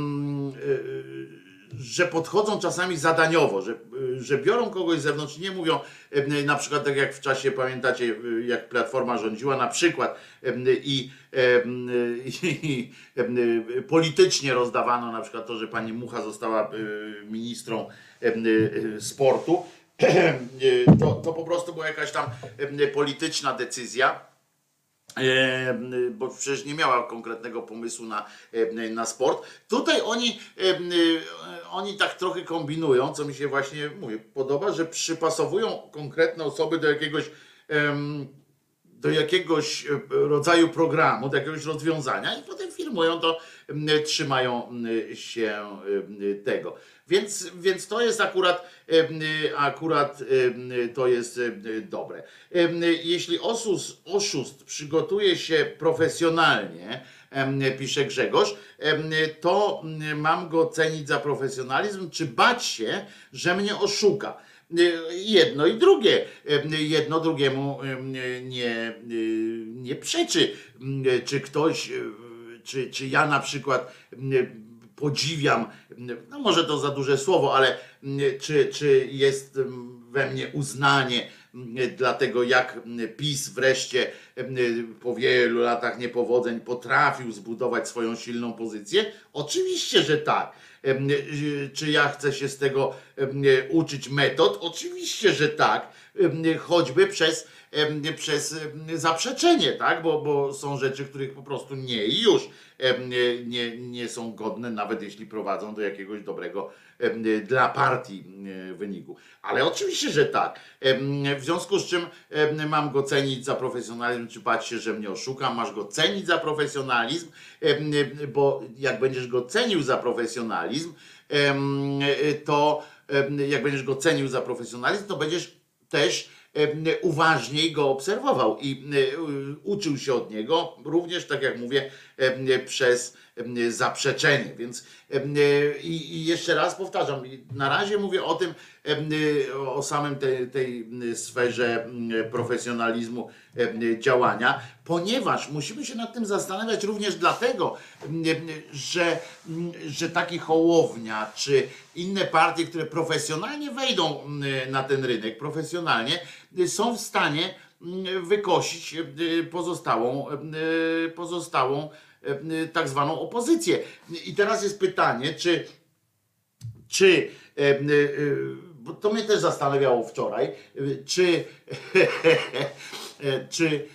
że podchodzą czasami zadaniowo, że, że biorą kogoś z zewnątrz, nie mówią em, na przykład tak jak w czasie, pamiętacie, jak Platforma rządziła na przykład em, i, i em, politycznie rozdawano na przykład to, że pani Mucha została ministrą sportu, [clears throat] to, to po prostu była jakaś tam polityczna decyzja. Bo przecież nie miała konkretnego pomysłu na, na sport. Tutaj oni, e, oni tak trochę kombinują, co mi się właśnie mówię, podoba, że przypasowują konkretne osoby do jakiegoś do jakiegoś e, rodzaju programu, do jakiegoś rozwiązania i potem firmują to, trzymają się tego. Więc, więc to jest akurat, em, akurat em, to jest em, dobre. Jeśli osus, oszust przygotuje się profesjonalnie, pisze Grzegorz, to mam go cenić za profesjonalizm, czy bać się, że mnie oszuka. jedno i drugie. Jedno drugiemu nie, nie przeczy. Czy ktoś, czy, czy ja na przykład podziwiam, no może to za duże słowo, ale czy, czy jest we mnie uznanie dla tego, jak PiS wreszcie po wielu latach niepowodzeń potrafił zbudować swoją silną pozycję? Oczywiście, że tak. Czy ja chcę się z tego uczyć metod? Oczywiście, że tak. Choćby przez, przez zaprzeczenie, tak? Bo, bo są rzeczy, których po prostu nie i już nie, nie są godne, nawet jeśli prowadzą do jakiegoś dobrego dla partii wyniku. Ale oczywiście, że tak. W związku z czym mam go cenić za profesjonalizm, czy bać się, że mnie oszuka, masz go cenić za profesjonalizm, bo jak będziesz go cenił za profesjonalizm, to jak będziesz go cenił za profesjonalizm, to będziesz też uważniej go obserwował i uczył się od niego, również tak jak mówię, przez zaprzeczenie. Więc i, jeszcze raz powtarzam, na razie mówię o tym, o samym tej, tej sferze profesjonalizmu działania, ponieważ musimy się nad tym zastanawiać również dlatego, że, że taki Hołownia czy inne partie, które profesjonalnie wejdą na ten rynek, profesjonalnie, są w stanie wykosić pozostałą, pozostałą tak zwaną opozycję. I teraz jest pytanie, czy, czy bo to mnie też zastanawiało wczoraj, czy, [laughs] czy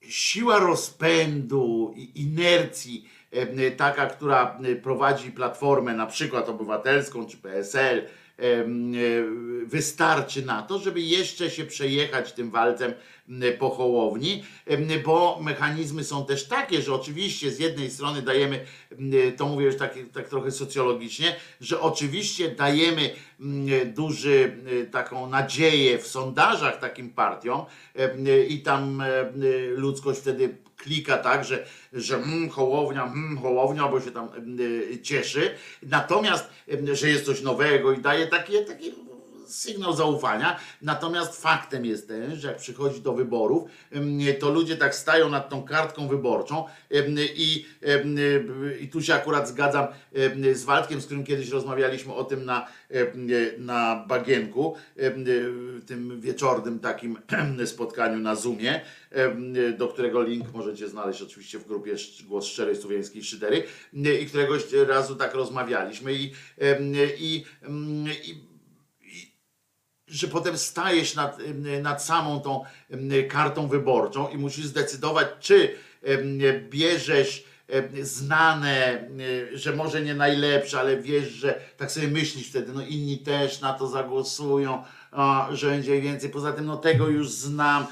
siła rozpędu i inercji, taka, która prowadzi platformę, na przykład obywatelską czy PSL, wystarczy na to, żeby jeszcze się przejechać tym walcem po Hołowni, bo mechanizmy są też takie, że oczywiście z jednej strony dajemy, to mówię już tak, tak trochę socjologicznie, że oczywiście dajemy duży taką nadzieję w sondażach takim partiom i tam ludzkość wtedy klika tak, że, że mm, hołownia, mm, hołownia, bo się tam y, cieszy. Natomiast, y, że jest coś nowego i daje takie, takie sygnał zaufania. Natomiast faktem jest ten, że jak przychodzi do wyborów, to ludzie tak stają nad tą kartką wyborczą i, i tu się akurat zgadzam z Waldkiem, z którym kiedyś rozmawialiśmy o tym na, na Bagienku, tym wieczornym takim [clears throat] spotkaniu na Zoomie, do którego link możecie znaleźć oczywiście w grupie Głos Szczerej Słowiańskiej Szydery i któregoś razu tak rozmawialiśmy i, i, i że potem stajesz nad, nad samą tą kartą wyborczą i musisz zdecydować, czy bierzesz znane, że może nie najlepsze, ale wiesz, że tak sobie myślisz wtedy, no inni też na to zagłosują, że będzie więcej. Poza tym, no tego już znam,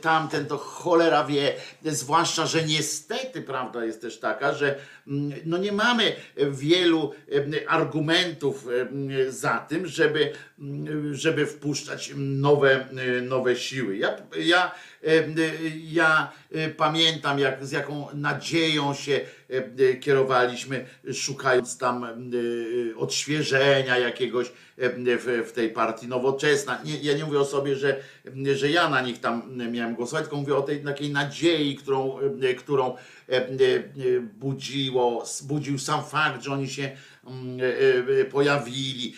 tamten to cholera wie, zwłaszcza, że niestety prawda jest też taka, że no nie mamy wielu argumentów za tym, żeby, żeby wpuszczać nowe, nowe siły. Ja, ja, ja pamiętam, jak, z jaką nadzieją się kierowaliśmy, szukając tam odświeżenia jakiegoś w tej partii nowoczesna. Nie, ja nie mówię o sobie, że, że ja na nich tam miałem głosować, tylko mówię o tej takiej nadziei, którą, którą budziło, budził sam fakt, że oni się mm, pojawili.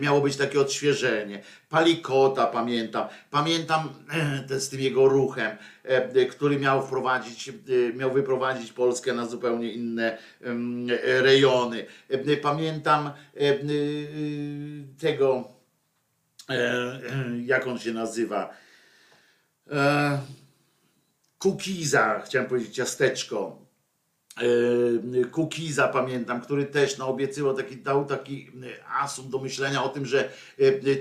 Miało być takie odświeżenie. Palikota pamiętam. Pamiętam z tym jego ruchem, który miał wprowadzić, miał wyprowadzić Polskę na zupełnie inne rejony. Pamiętam tego, jak on się nazywa, Kukiza, chciałem powiedzieć ciasteczko. Kukiza pamiętam, który też no, obiecywał taki, dał taki asum do myślenia o tym, że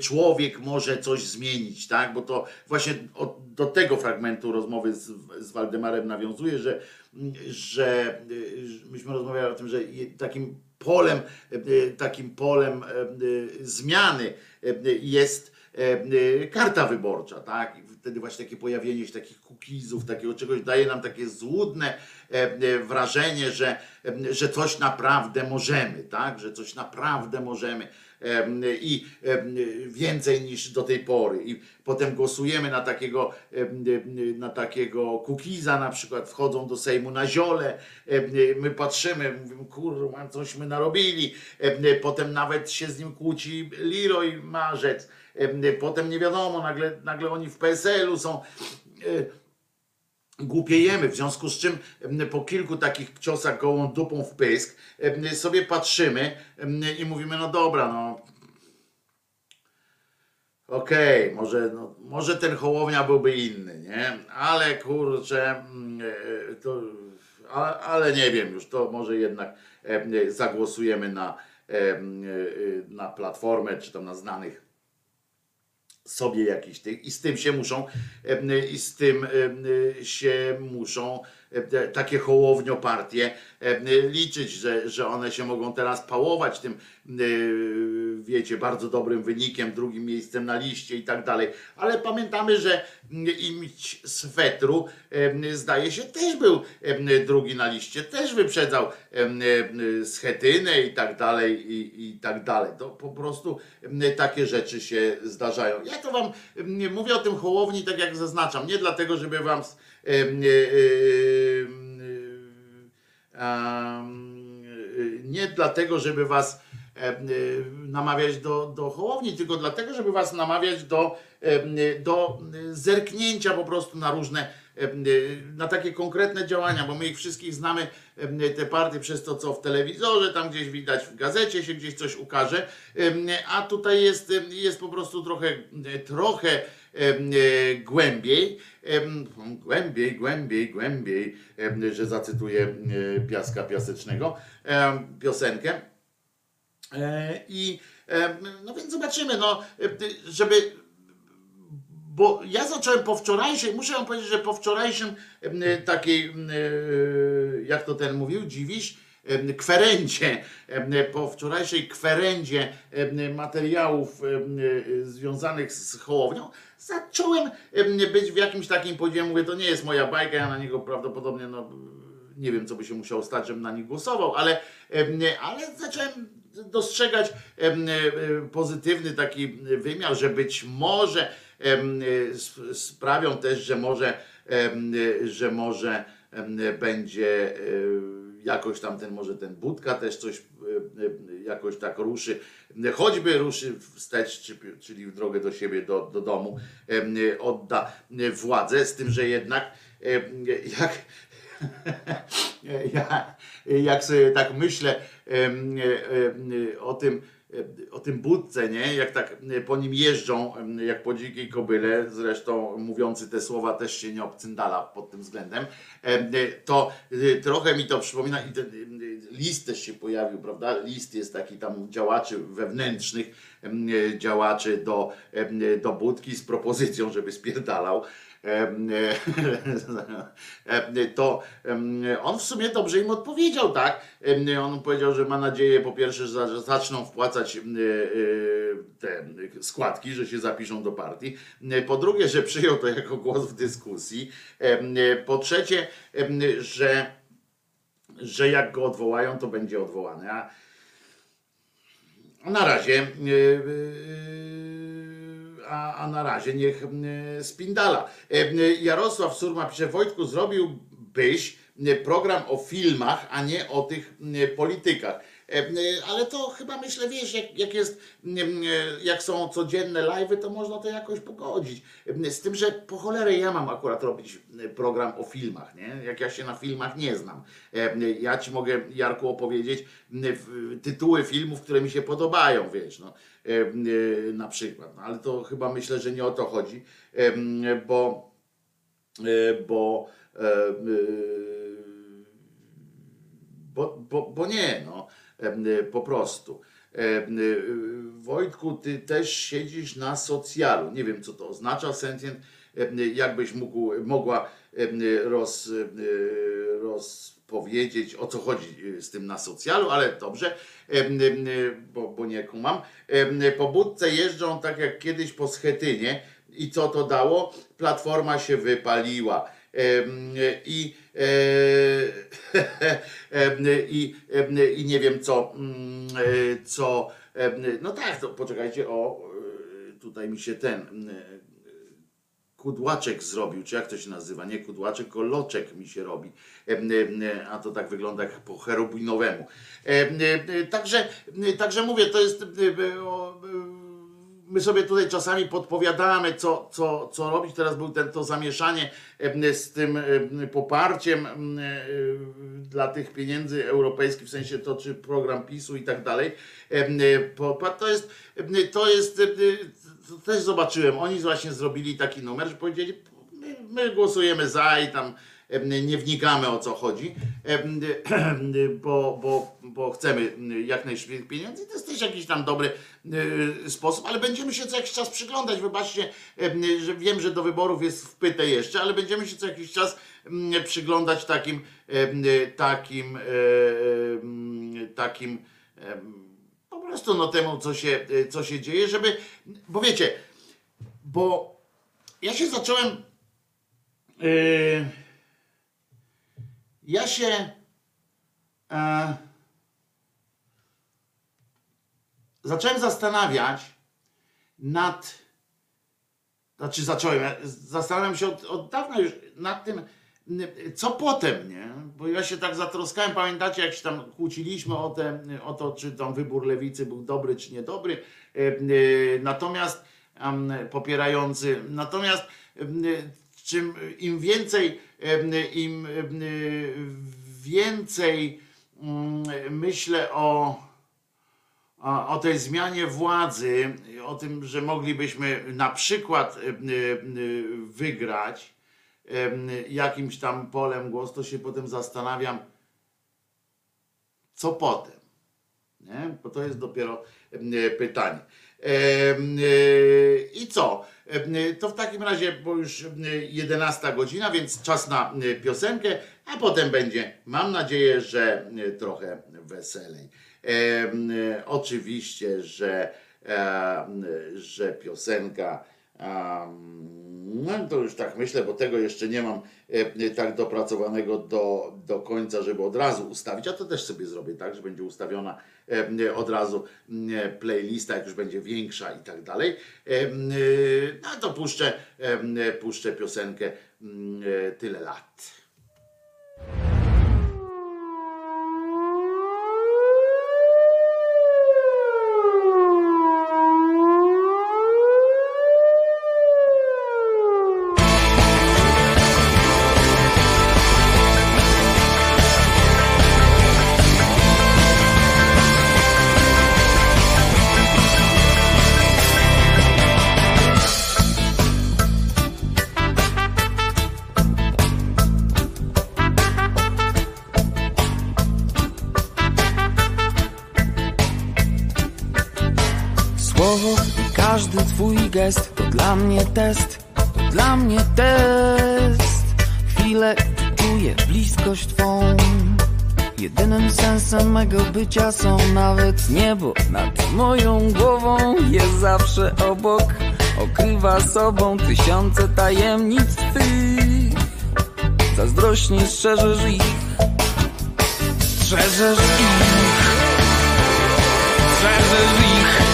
człowiek może coś zmienić, tak? Bo to właśnie do tego fragmentu rozmowy z, z Waldemarem nawiązuje, że, że myśmy rozmawiali o tym, że takim polem, takim polem zmiany jest karta wyborcza, tak? wtedy właśnie takie pojawienie się takich kukizów, takiego czegoś daje nam takie złudne e, e, wrażenie, że, e, że coś naprawdę możemy, tak? Że coś naprawdę możemy em, i więcej niż do tej pory. I potem głosujemy na takiego, na takiego Kukiza na przykład, wchodzą do Sejmu na ziole, my patrzymy, mówimy, kurwa, cośmy narobili. Em, Potem nawet się z nim kłóci Leroy Marzec. Em, Potem nie wiadomo, nagle, nagle oni w PSL-u są. E, głupiejemy, w związku z czym po kilku takich ciosach gołą dupą w pysk sobie patrzymy i mówimy, no dobra, no okej, może, no, może ten Hołownia byłby inny, nie? Ale kurczę, mm, e, to, ale, ale nie wiem już, to może jednak em, zagłosujemy na, e, na platformę, czy tam na znanych sobie jakiś tych i z tym się muszą em, i z tym em, się muszą takie hołownio partie em, liczyć, że, że one się mogą teraz pałować tym em, wiecie, bardzo dobrym wynikiem, drugim miejscem na liście i tak dalej. Ale pamiętamy, że imć swetru em, zdaje się też był drugi na liście, też wyprzedzał schetynę i tak dalej i, i tak dalej. To po prostu takie rzeczy się zdarzają. Ja to wam mówię o tym Hołowni tak jak zaznaczam, nie dlatego, żeby wam nie dlatego, żeby was em, namawiać do, do Hołowni, tylko dlatego, żeby was namawiać do, do zerknięcia po prostu na różne, na takie konkretne działania, bo my ich wszystkich znamy, te partie przez to, co w telewizorze, tam gdzieś widać, w gazecie się gdzieś coś ukaże, a tutaj jest, jest po prostu trochę, trochę e, głębiej, głębiej, głębiej, głębiej, że zacytuję e, Piaska Piasecznego, piosenkę. E, I no więc zobaczymy, no, e, żeby. Bo ja zacząłem po wczorajszej, muszę wam powiedzieć, że po wczorajszym takiej, jak to ten mówił, dziwisz, kwerendzie, po wczorajszej kwerendzie materiałów związanych z Hołownią, zacząłem em, być w jakimś takim podziale, mówię, to nie jest moja bajka, ja na niego prawdopodobnie, no, nie wiem, co by się musiało stać, żebym na nich głosował, ale, ale zacząłem dostrzegać em, e, pozytywny taki wymiar, że być może e, sp- sprawią też, że może, e, że może będzie e, jakoś tam ten, może ten Budka też coś e, e, jakoś tak ruszy, choćby ruszy wstecz, czy- czyli w drogę do siebie, do, do domu, odda władzę, z tym, że jednak jak [laughs] ja, jak sobie tak myślę o tym, o tym budce, nie? Jak tak po nim jeżdżą, jak po dzikiej kobyle, zresztą mówiący te słowa też się nie obcyndala pod tym względem, em, to y, trochę mi to przypomina i ten list też się pojawił, prawda? List jest taki tam działaczy wewnętrznych, działaczy do, do budki z propozycją, żeby spierdalał e, [laughs] to em, on w sumie dobrze im odpowiedział, tak? On powiedział, że ma nadzieję po pierwsze, że za- zaczną wpłacać e, te składki, że się zapiszą do partii. Po drugie, że przyjął to jako głos w dyskusji. Po trzecie, że, że jak go odwołają, to będzie odwołany. A na razie e, e, a, a na razie niech spindala. E, Jarosław Surma pisze, Wojtku, zrobiłbyś program o filmach, a nie o tych politykach. E, Ale to chyba myślę, wiesz, jak, jak jest, jak są codzienne live'y, to można to jakoś pogodzić. E, Z tym, że po cholerę ja mam akurat robić program o filmach, nie? Jak ja się na filmach nie znam. Ja ci mogę, Jarku, opowiedzieć tytuły filmów, które mi się podobają, wiesz, no, na przykład. No, ale to chyba myślę, że nie o to chodzi, e, bo, e, bo, e, e, bo, bo, bo nie, no, e, po prostu. E, e, Wojtku, ty też siedzisz na socjalu. Nie wiem, co to oznacza, sentient. E, Jakbyś mógł, mogła e, roz, rozpowiedzieć, o co chodzi z tym na socjalu, ale dobrze, bo, bo nie kumam. Po budce jeżdżą tak jak kiedyś po Schetynie i co to dało? Platforma się wypaliła. I, e, [laughs] i, em, i nie wiem co, mm, e, co No tak, to poczekajcie, o, e, tutaj mi się ten kudłaczek zrobił, czy jak to się nazywa? Nie kudłaczek, tylko loczek mi się robi. A to tak wygląda jak po cherubinowemu. Także, także mówię, to jest. My sobie tutaj czasami podpowiadamy, co, co, co robić. Teraz był ten, to zamieszanie z tym poparciem dla tych pieniędzy europejskich, w sensie to, czy program PiSu i tak dalej. To jest, to jest, też zobaczyłem, oni właśnie zrobili taki numer, że powiedzieli, my, my głosujemy za i tam nie wnikamy o co chodzi, [clears throat] bo, bo, bo chcemy jak najszybciej pieniędzy. To jest też jakiś tam dobry e, sposób, ale będziemy się co jakiś czas przyglądać. Wybaczcie, że wiem, że do wyborów jest wpyte jeszcze, ale będziemy się co jakiś czas przyglądać takim, takim, e, takim po prostu no temu, co się, co się dzieje, żeby, bo wiecie, bo ja się zacząłem Yy, ja się e, zacząłem zastanawiać nad znaczy zacząłem, zastanawiam się od, od dawna już nad tym, co potem, nie? Bo ja się tak zatroskałem, pamiętacie, jak się tam kłóciliśmy o, te, o to, czy tam wybór lewicy był dobry, czy niedobry. E, e, Natomiast popierający, natomiast em, czym im więcej, im więcej mm, myślę o, o, tej zmianie władzy, o tym, że moglibyśmy na przykład wygrać jakimś tam polem głos, to się potem zastanawiam, co potem. Nie? Bo to jest dopiero pytanie. E, I co? To w takim razie, bo już em, 11 godzina, więc czas na piosenkę, a potem będzie, mam nadzieję, że trochę weselej. E, Oczywiście, że, że piosenka. No to już tak myślę, bo tego jeszcze nie mam e, tak dopracowanego do, do końca, żeby od razu ustawić, a to też sobie zrobię tak, że będzie ustawiona e, od razu e, playlista, jak już będzie większa i tak dalej. E, e, No to puszczę, e, puszczę piosenkę e, Tyle lat. Bycia są nawet niebo nad moją głową. Jest zawsze obok, okrywa sobą tysiące tajemnic twych. Zazdrośnie strzeżesz ich, strzeżesz ich, strzeżesz ich.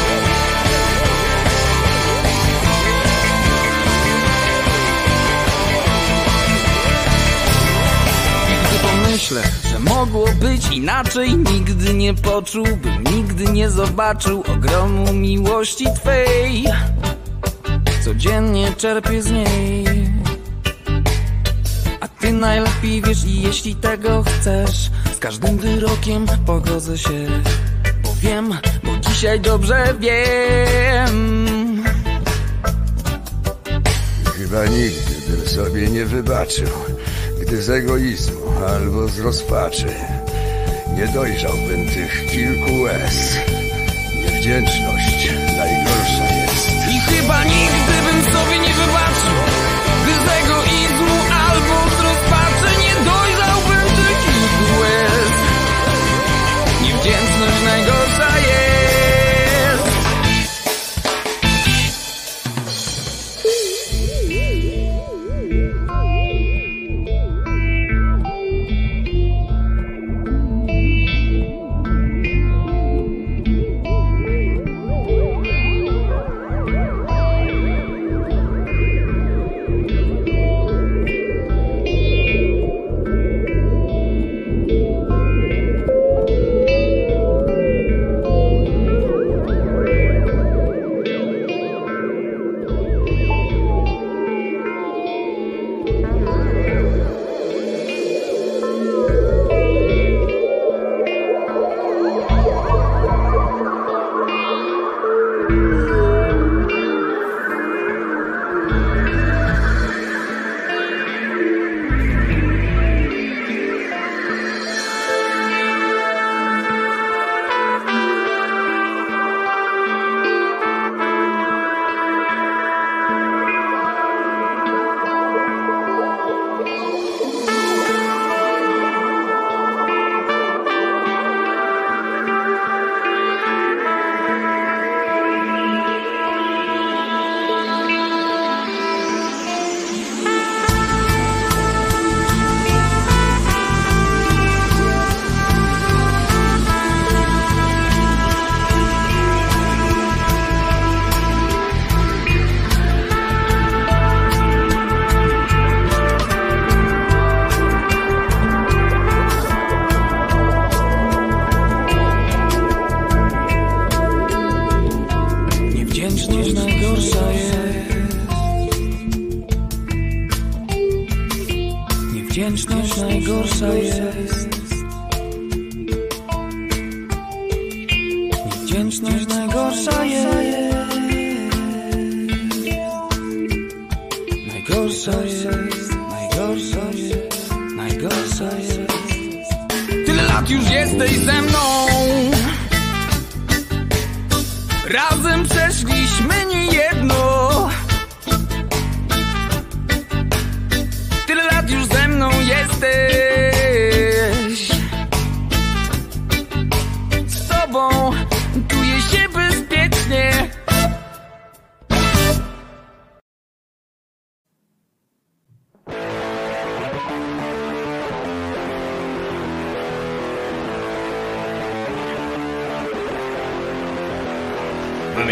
Gdy pomyślę, że mogło być inaczej. Nigdy nie poczułbym, nigdy nie zobaczył Ogromu miłości Twej. Codziennie czerpię z niej. A Ty najlepiej wiesz i jeśli tego chcesz. Z każdym wyrokiem pogodzę się Bo wiem, bo dzisiaj dobrze wiem. Chyba nigdy bym sobie nie wybaczył, gdy z egoizmu albo z rozpaczy nie dojrzałbym tych kilku łez. Niewdzięczność najgorsza jest. I chyba nigdy bym sobie nie wybaczył Gdy z egoizmu albo z rozpaczy Nie dojrzałbym tych kilku łez Niewdzięczność najgorsza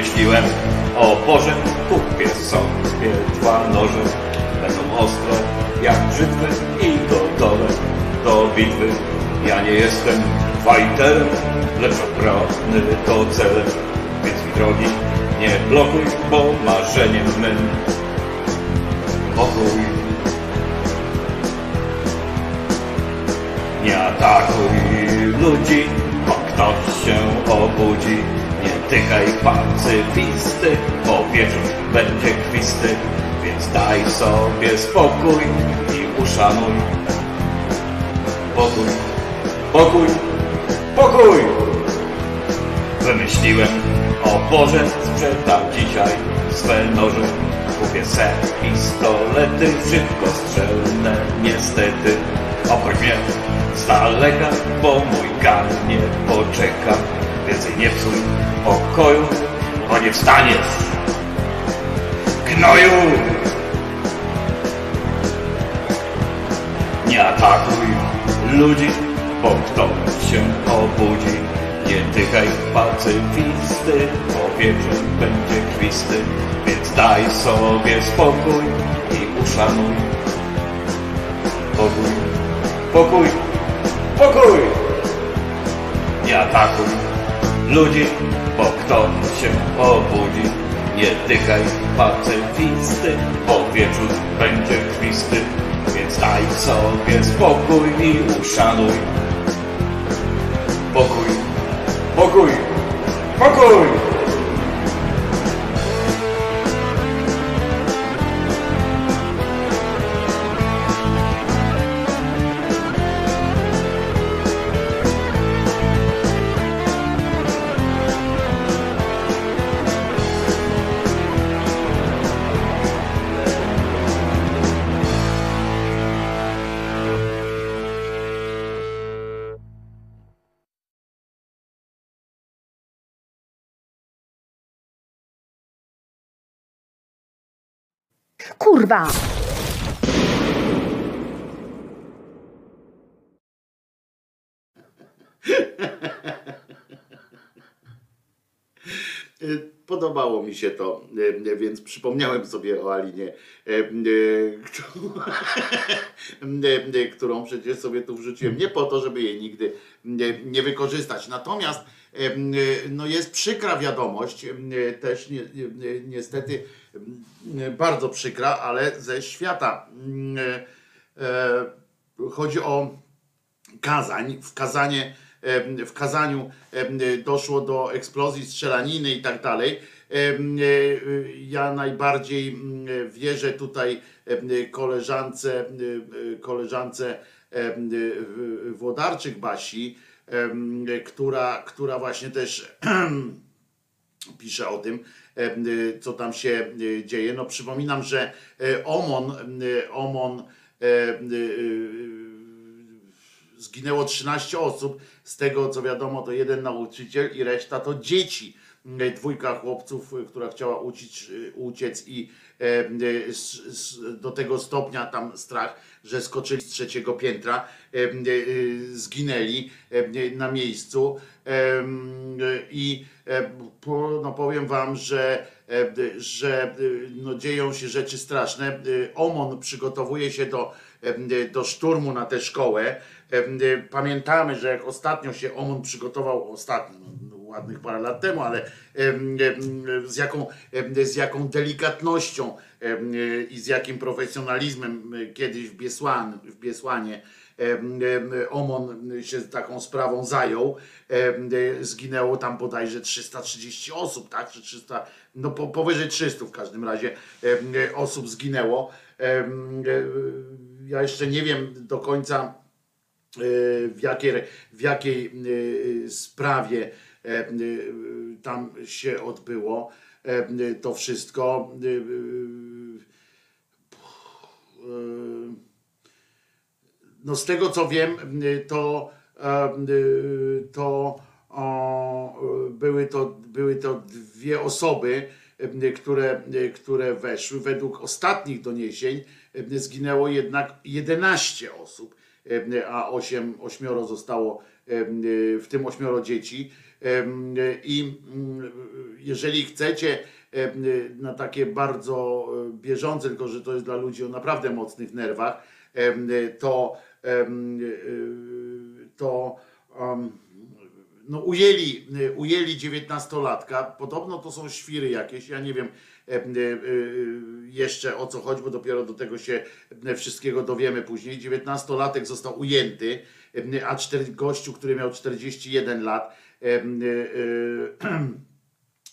Wymyśliłem, o Boże, kupię sobie dwa noże. Będą ostre jak brzytwy i gotowe do bitwy. Ja nie jestem fajterem, lecz okropny to celem. Więc mi drogi, nie blokuj, bo marzeniem mym pokój. Nie atakuj ludzi, bo ktoś się obudzi. Nie tykaj pacyfisty, bo wieczór będzie kwisty. Więc daj sobie spokój i uszanuj. Pokój, pokój, pokój! Wymyśliłem, o Boże, sprzedam dzisiaj swe noże. Kupię se pistolety, szybko strzelne, niestety. Obróć mnie z daleka, bo mój gan nie poczeka. Więcej nie psuj pokoju, bo nie wstaniesz. Gnoju! Nie atakuj ludzi, bo ktoś się obudzi. Nie tykaj pacyfisty, bo wieczór będzie kwisty. Więc daj sobie spokój i uszanuj. Pokój, pokój, pokój! Nie atakuj ludzi, bo ktoś się obudzi. Nie tykaj pacyfisty, bo wieczór będzie kwisty. Więc daj sobie spokój i uszanuj. Pokój, pokój, pokój! Kurwa! Y, Podobało mi się to, y, więc przypomniałem sobie o Alinie, [laughs] którą- przecież sobie tu wrzuciłem. Nie po to, żeby jej nigdy nie wykorzystać. Natomiast no jest przykra wiadomość, y, też ni- y, niestety y, bardzo przykra, ale ze świata. Y, y, Chodzi o Kazań. W, Kazanie, w Kazaniu doszło do eksplozji, strzelaniny i tak dalej. E, Ja najbardziej mm, wierzę tutaj koleżance, koleżance Włodarczyk Basi, która, która właśnie też [clears throat] pisze o tym, co tam się e, dzieje. No przypominam, że e, OMON, e, OMON zginęło 13 osób, z tego co wiadomo to jeden nauczyciel i reszta to dzieci. Dwójka chłopców, która chciała uciec, uciec i do tego stopnia tam strach, że skoczyli z trzeciego piętra, e, e, zginęli e, na miejscu i e, no powiem wam, że, e, że e, no dzieją się rzeczy straszne. E, OMON przygotowuje się do, do szturmu na tę szkołę. Pamiętamy, że jak ostatnio się OMON przygotował, ostatnio, no, ładnych parę lat temu, ale z jaką, z jaką delikatnością i z jakim profesjonalizmem kiedyś w, Biesłan, w Biesłanie OMON się taką sprawą zajął. Zginęło tam bodajże 330 osób, tak? Czy 300, no po, powyżej 300 w każdym razie osób zginęło. E, Ja jeszcze nie wiem do końca e, w jakiej, w jakiej e, sprawie tam się odbyło e, to wszystko. E, e, No z tego co wiem, to, e, to były to były to dwie osoby, e, które, które weszły. Według ostatnich doniesień e, zginęło jednak 11 osób, e, a 8, ośmioro zostało, e, w tym ośmioro dzieci. E, I mm, jeżeli chcecie e, na takie bardzo e, bieżące, tylko że to jest dla ludzi o naprawdę mocnych nerwach, to, to no ujęli, ujęli dziewiętnastolatka. Podobno to są świry jakieś. Ja nie wiem em, jeszcze o co chodzi, bo dopiero do tego się wszystkiego dowiemy później. Dziewiętnastolatek został ujęty, a gościu, który miał 41 lat, [clears throat]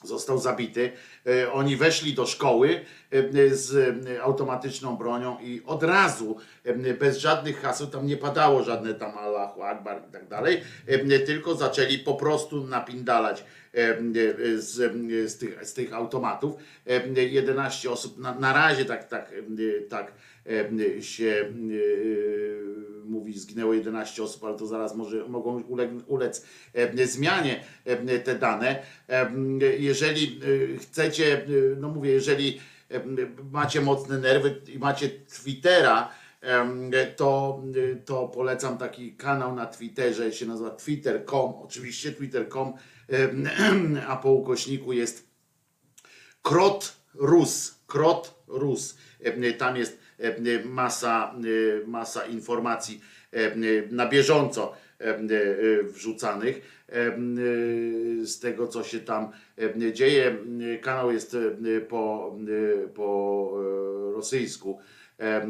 został zabity. E, Oni weszli do szkoły e, z e, automatyczną bronią i od razu, e, bez żadnych haseł, tam nie padało żadne tam Allahu Akbar i tak dalej, e, tylko zaczęli po prostu napindalać e, e, z, z, tych, z tych automatów. E, 11 osób, na, na razie tak, tak, e, tak e, się e, mówi, zginęło 11 osób, ale to zaraz może mogą uleg, ulec e, zmianie e, te dane. E, Jeżeli e, chcecie, e, no mówię, jeżeli e, macie mocne nerwy i macie Twittera, to, to polecam taki kanał na Twitterze, się nazywa twitter.com, oczywiście twitter.com, [clears throat] a po ukośniku jest Krot Rus, Krot Rus. E, Tam jest e, masa, e, masa informacji e, na bieżąco e, e, wrzucanych e, z tego, co się tam e, dzieje. Kanał jest e, po, e, po e, rosyjsku e,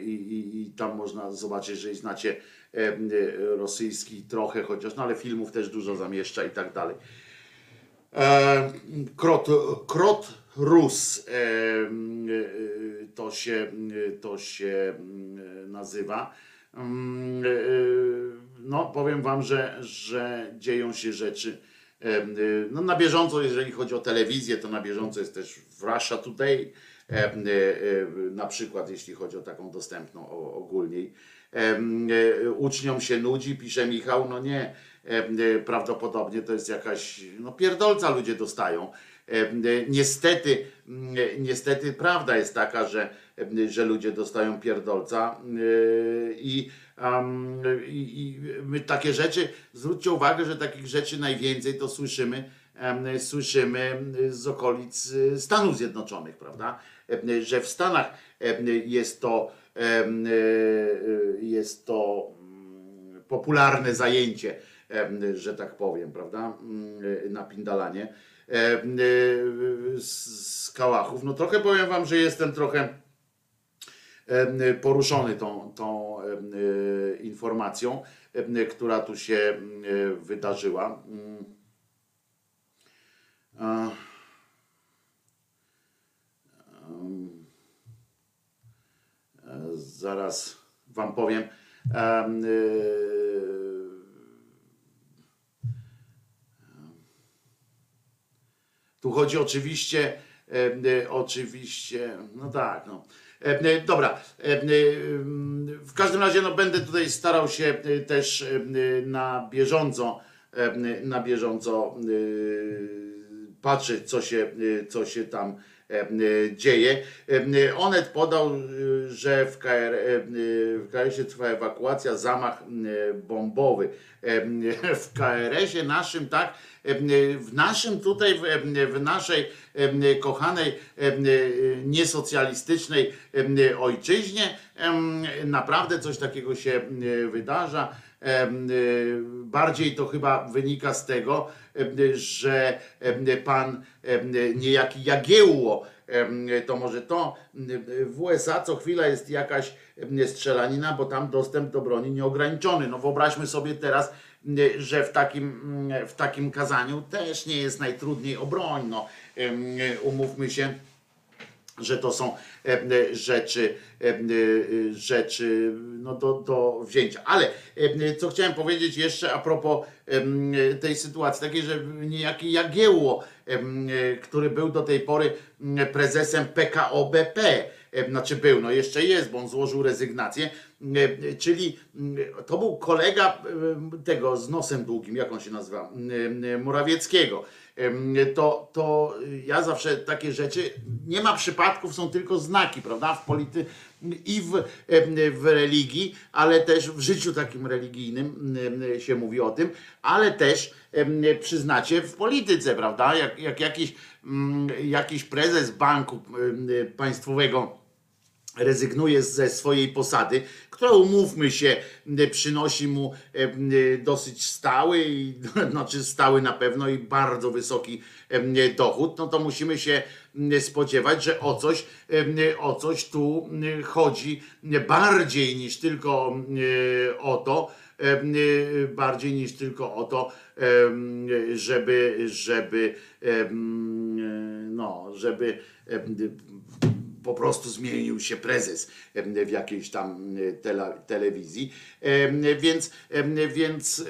i, i, i tam można zobaczyć, jeżeli znacie e, rosyjski trochę chociaż, no ale filmów też dużo zamieszcza i tak dalej. E, Krot, krot Rus e, e, to się, to się mm, nazywa. Mm, e, No, powiem Wam, że, że dzieją się rzeczy. e, e, No, na bieżąco, jeżeli chodzi o telewizję, to na bieżąco jest też Russia Today. e, e, e, Na przykład, jeśli chodzi o taką dostępną ogólniej. E, Uczniom się nudzi, pisze Michał, no nie, e, prawdopodobnie to jest jakaś, no pierdolca ludzie dostają. Niestety, mm, niestety prawda jest taka, że, że ludzie dostają pierdolca e, i, i, i takie rzeczy, zwróćcie uwagę, że takich rzeczy najwięcej to słyszymy, słyszymy z okolic e, Stanów Zjednoczonych, prawda? Że w Stanach jest to, e, jest to mm, popularne zajęcie, że tak powiem, prawda? Mm, Napindalanie em, e, z z kałachów. No trochę powiem wam, że jestem trochę em, poruszony tą, tą e, informacją, która tu się e, wydarzyła. Mm. E, Zaraz wam powiem. Em, e, Tu chodzi oczywiście, e, e, oczywiście, no tak, no. E, Dobra, w każdym razie no, będę tutaj starał się też na bieżąco, na bieżąco patrzeć, co się, co się tam dzieje. E, Onet podał, e, że w, KR, e, w KRS-ie trwa ewakuacja, zamach e, bombowy. E, W KRS-ie naszym, tak, e, w naszym tutaj, w, naszej e, kochanej, e, niesocjalistycznej e, ojczyźnie, e, naprawdę coś takiego się e, wydarza. Y, Bardziej to chyba wynika z tego, że pan niejaki Jagiełło, to może to w USA co chwila jest jakaś strzelanina, bo tam dostęp do broni nieograniczony. No wyobraźmy sobie teraz, że w takim, w takim kazaniu też nie jest najtrudniej o broń. No, umówmy się że to są e, rzeczy, e, e, rzeczy no do, do wzięcia. Ale co chciałem powiedzieć jeszcze a propos tej sytuacji, takiej, że niejaki Jagiełło, który był do tej pory prezesem PKO BP, e, znaczy był, no jeszcze jest, bo on złożył rezygnację, czyli to był kolega tego z nosem długim, jak on się nazywa, Morawieckiego. To, to ja zawsze takie rzeczy, nie ma przypadków, są tylko znaki, prawda, w polity i w, w religii, ale też w życiu takim religijnym się mówi o tym, ale też przyznacie w polityce, prawda, jak, jak jakiś, mm, jakiś prezes banku państwowego rezygnuje ze swojej posady, która umówmy się, przynosi mu dosyć stały, [laughs] znaczy stały na pewno i bardzo wysoki dochód, no to musimy się spodziewać, że o coś, o coś tu chodzi bardziej niż tylko o to, bardziej niż tylko o to, żeby, żeby, no, żeby po prostu zmienił się prezes w jakiejś tam telewizji, więc, więc,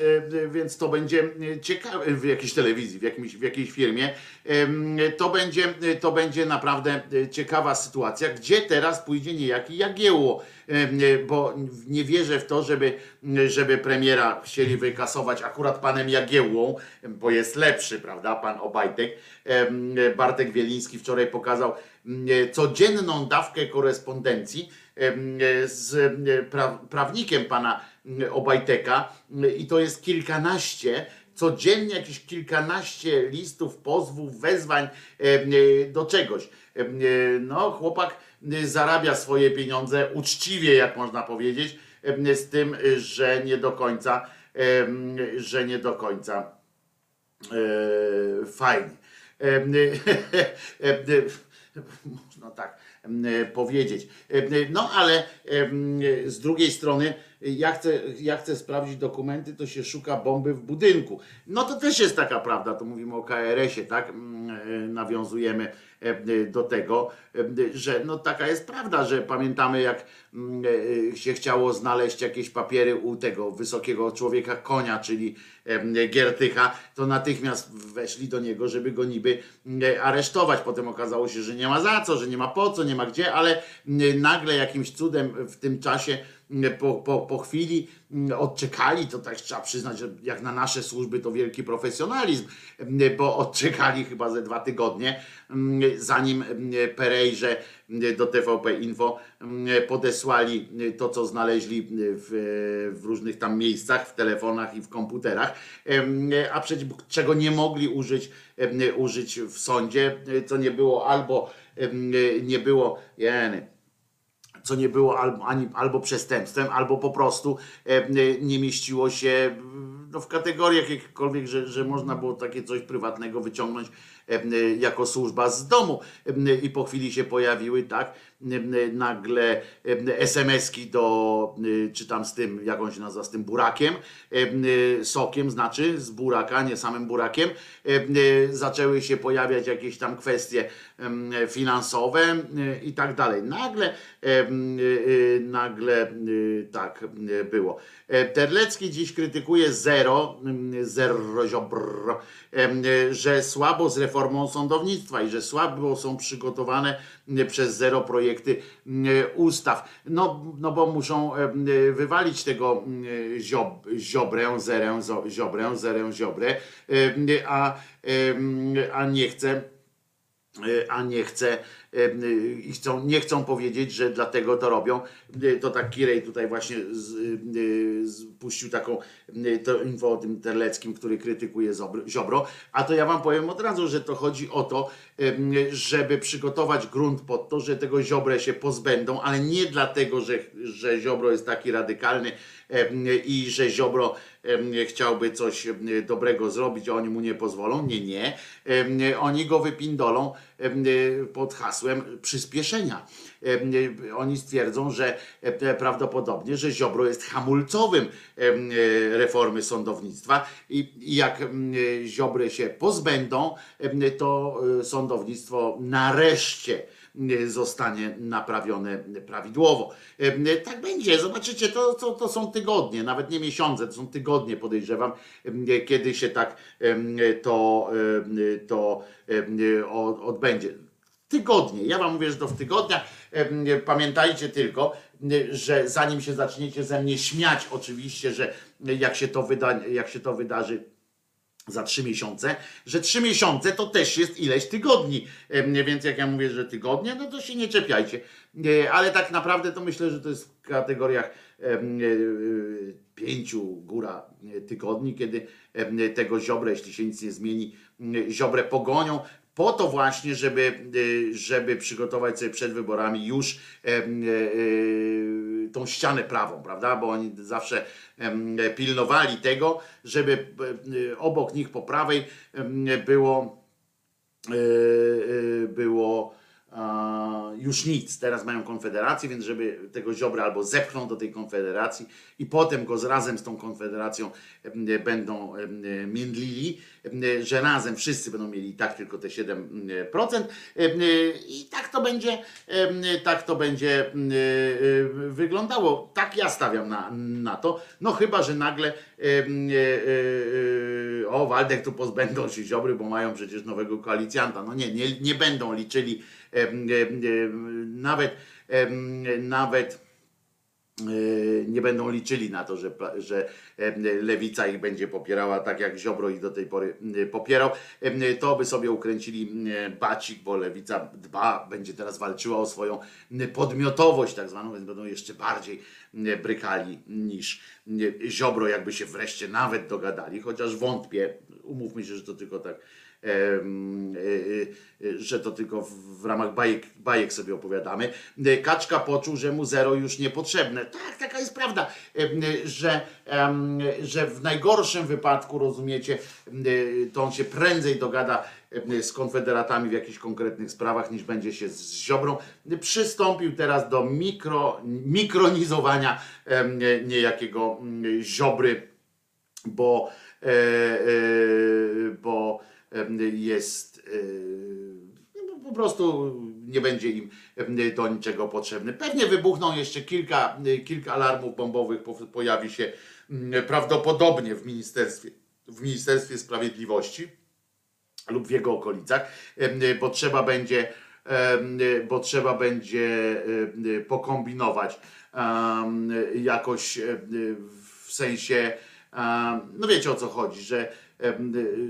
więc to będzie ciekawe, w jakiejś telewizji, w, jakimś, w jakiejś firmie, to będzie, to będzie naprawdę ciekawa sytuacja, gdzie teraz pójdzie niejaki Jagiełło, bo nie wierzę w to, żeby, żeby premiera chcieli wykasować akurat panem Jagiełłą, bo jest lepszy, prawda, pan Obajtek. Bartek Wieliński wczoraj pokazał codzienną dawkę korespondencji em, z pra, prawnikiem pana m, Obajteka i to jest kilkanaście, codziennie jakieś kilkanaście listów, pozwów, wezwań do czegoś. No, chłopak zarabia swoje pieniądze uczciwie, jak można powiedzieć, z tym, że nie do końca, że nie do końca e, fajnie. [laughs] Można [laughs] tak em, powiedzieć. Em, No ale z drugiej strony, ja chcę, ja chcę sprawdzić dokumenty, to się szuka bomby w budynku. No to też jest taka prawda, to mówimy o KRS-ie, tak? Mm, e, Nawiązujemy em, do tego, em, że no taka jest prawda, że pamiętamy jak mm, e, się chciało znaleźć jakieś papiery u tego wysokiego człowieka konia, czyli Giertycha, to natychmiast weszli do niego, żeby go niby mm, aresztować. Potem okazało się, że nie ma za co, że nie ma po co, nie ma gdzie, ale mm, nagle jakimś cudem w tym czasie po, po, po chwili odczekali, to tak trzeba przyznać, że jak na nasze służby to wielki profesjonalizm, mm, bo odczekali chyba ze dwa tygodnie, mm, zanim mm, Perejrze mm, do TVP Info mm, podesłali to, co znaleźli w, w różnych tam miejscach, w telefonach i w komputerach, a przecież czego nie mogli użyć, użyć w sądzie, co nie było albo nie było, jeny, co nie było albo, ani, albo przestępstwem, albo po prostu e, nie mieściło się no, w kategoriach jakichkolwiek, że, że można było takie coś prywatnego wyciągnąć e, jako służba z domu. E, i po chwili się pojawiły, tak, e, nagle SMS-ki do, czy tam z tym, jak on się nazywa, z tym burakiem, sokiem znaczy, z buraka, nie samym burakiem, zaczęły się pojawiać jakieś tam kwestie finansowe i tak dalej. Nagle, y, y, nagle y, tak było. E, Terlecki dziś krytykuje zero, zero że słabo z reformą sądownictwa i że słabo są przygotowane przez zero projekty y, ustaw. No, no bo muszą em, y, wywalić tego ziob, ziobrę, zerę, ziobrę, zerę, ziobrę, a, a nie chce a nie chce y, i chcą, nie chcą powiedzieć, że dlatego to robią. Y, To tak Kirej tutaj właśnie z, y, z, puścił taką to info o tym Terleckim, który krytykuje Ziobro, a to ja wam powiem od razu, że to chodzi o to, żeby przygotować grunt pod to, że tego Ziobrę się pozbędą, ale nie dlatego, że, że Ziobro jest taki radykalny i że Ziobro chciałby coś dobrego zrobić, a oni mu nie pozwolą. Nie, nie. Oni go wypindolą pod hasłem przyspieszenia. Oni stwierdzą, że prawdopodobnie, że Ziobro jest hamulcowym reformy sądownictwa i jak Ziobry się pozbędą, to e, sądownictwo nareszcie zostanie naprawione prawidłowo. Em, Tak będzie, zobaczycie, to, to, to są tygodnie, nawet nie miesiące, to są tygodnie, podejrzewam, em, kiedy się tak to, to odbędzie. Tygodnie, ja wam mówię, że to w tygodniach. Pamiętajcie tylko, że zanim się zaczniecie ze mnie śmiać, oczywiście, że jak się to, wyda, jak się to wydarzy, za trzy miesiące, że trzy miesiące to też jest ileś tygodni. Więc jak ja mówię, że tygodnie, no to się nie czepiajcie. E, Ale tak naprawdę to myślę, że to jest w kategoriach e, e, pięciu góra tygodni, kiedy tego ziobrę, jeśli się nic nie zmieni, m, ziobrę pogonią. Po to właśnie, żeby, e, żeby przygotować sobie przed wyborami już e, e, tą ścianę prawą, prawda? Bo oni zawsze pilnowali tego, żeby e, obok nich po prawej było było już nic. Teraz mają konfederację, więc żeby tego ziobra albo zepchną do tej konfederacji i potem go z, razem z tą konfederacją będą międlili, że razem wszyscy będą mieli i tak tylko te 7%. em, I tak to będzie, tak to będzie em, e, wyglądało. Tak ja stawiam na, na to. No chyba, że nagle e, e, e, o, Waldek tu pozbędą się Ziobry, bo mają przecież nowego koalicjanta. No nie, nie, nie będą liczyli nawet nawet e, nie będą liczyli na to, że, że lewica ich będzie popierała tak jak Ziobro ich do tej pory popierał, to by sobie ukręcili bacik, bo lewica dba, będzie teraz walczyła o swoją podmiotowość tak zwaną, więc będą jeszcze bardziej brykali niż Ziobro, jakby się wreszcie nawet dogadali, chociaż wątpię, umówmy się, że to tylko tak e, e, że to tylko w, ramach bajek, bajek sobie opowiadamy. E, Kaczka poczuł, że mu zero już niepotrzebne. Tak, taka jest prawda, że, że w najgorszym wypadku, rozumiecie, e, to on się prędzej dogada z konfederatami w jakichś konkretnych sprawach, niż będzie się z Ziobrą. Przystąpił teraz do mikro, mikronizowania niejakiego Ziobry, bo, e, e, bo jest no, po prostu nie będzie im do niczego potrzebny. Pewnie wybuchną jeszcze kilka, kilka alarmów bombowych, po- pojawi się prawdopodobnie w ministerstwie, w Ministerstwie Sprawiedliwości lub w jego okolicach, bo trzeba będzie, bo trzeba będzie pokombinować jakoś w sensie, no wiecie o co chodzi, że,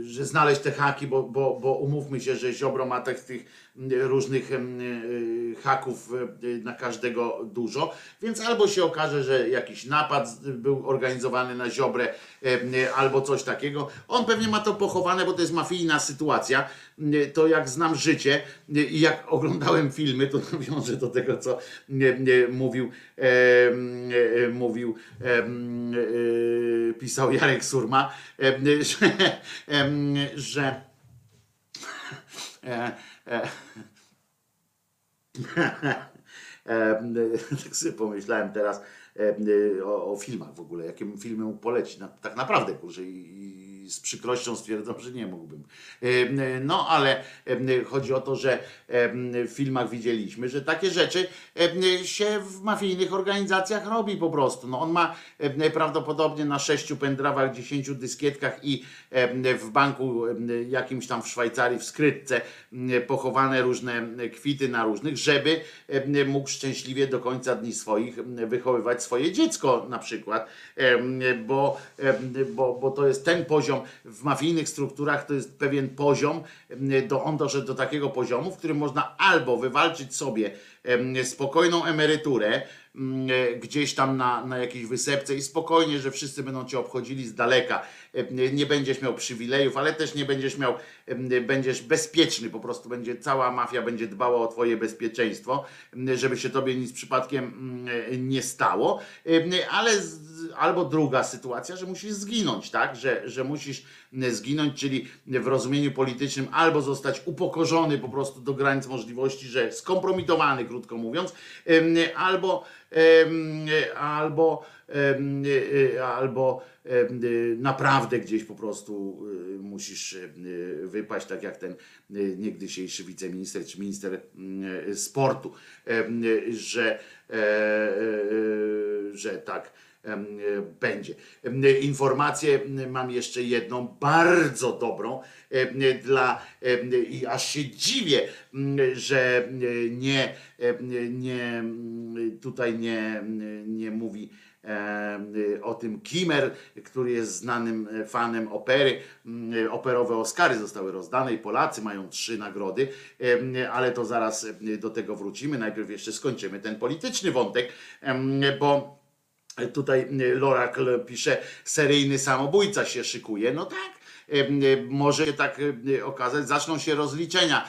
że znaleźć te haki, bo, bo, bo umówmy się, że Ziobro ma tych, tych różnych y, haków y, na każdego dużo, więc albo się okaże, że jakiś napad był organizowany na Ziobrę, em, albo coś takiego. On pewnie ma to pochowane, bo to jest mafijna sytuacja. To jak znam życie i jak oglądałem filmy, to [laughs] nawiążę do tego, co mówił, e, mówił, e, pisał Jarek Surma, że, że [laughs] e, e, [laughs] [laughs] tak sobie pomyślałem teraz em, o, o filmach w ogóle, jakie filmy mógł polecić. Na, tak naprawdę, kurczę, i z przykrością stwierdzam, że nie mógłbym. Em, No, ale em, chodzi o to, że em, w filmach widzieliśmy, że takie rzeczy się w mafijnych organizacjach robi po prostu. No, on ma prawdopodobnie na sześciu pendrawach, dziesięciu dyskietkach i w banku jakimś tam w Szwajcarii, w skrytce pochowane różne kwity na różnych, żeby mógł szczęśliwie do końca dni swoich wychowywać swoje dziecko na przykład, bo, bo, bo to jest ten poziom poziom, w mafijnych strukturach to jest pewien poziom, em, do, on doszedł do takiego poziomu, w którym można albo wywalczyć sobie spokojną emeryturę, mm, e, gdzieś tam na, na jakiejś wysepce i spokojnie, że wszyscy będą cię obchodzili z daleka. E, Nie będziesz miał przywilejów, ale też nie będziesz miał, e, będziesz bezpieczny, po prostu będzie cała mafia będzie dbała o twoje bezpieczeństwo, żeby się tobie nic przypadkiem mm, nie stało, E, ale albo druga sytuacja, że musisz zginąć, tak, że, że musisz zginąć, czyli w rozumieniu politycznym albo zostać upokorzony po prostu do granic możliwości, że skompromitowany, krótko mówiąc, albo albo e, albo e, naprawdę gdzieś po prostu e, musisz wypaść, tak jak ten niegdysiejszy wiceminister czy minister mm, sportu, że, że tak będzie. Em, e, Informację mam jeszcze jedną, bardzo dobrą e, dla i aż się dziwię, że nie, nie tutaj nie, nie mówi o tym Kimmer, który jest znanym e, fanem opery. Operowe Oscary zostały rozdane i Polacy mają trzy nagrody, ale to zaraz do tego wrócimy. Najpierw jeszcze skończymy ten polityczny wątek, bo Tutaj y, Lorakl pisze, seryjny samobójca się szykuje. No tak, em, y, może się tak okazać, zaczną się rozliczenia.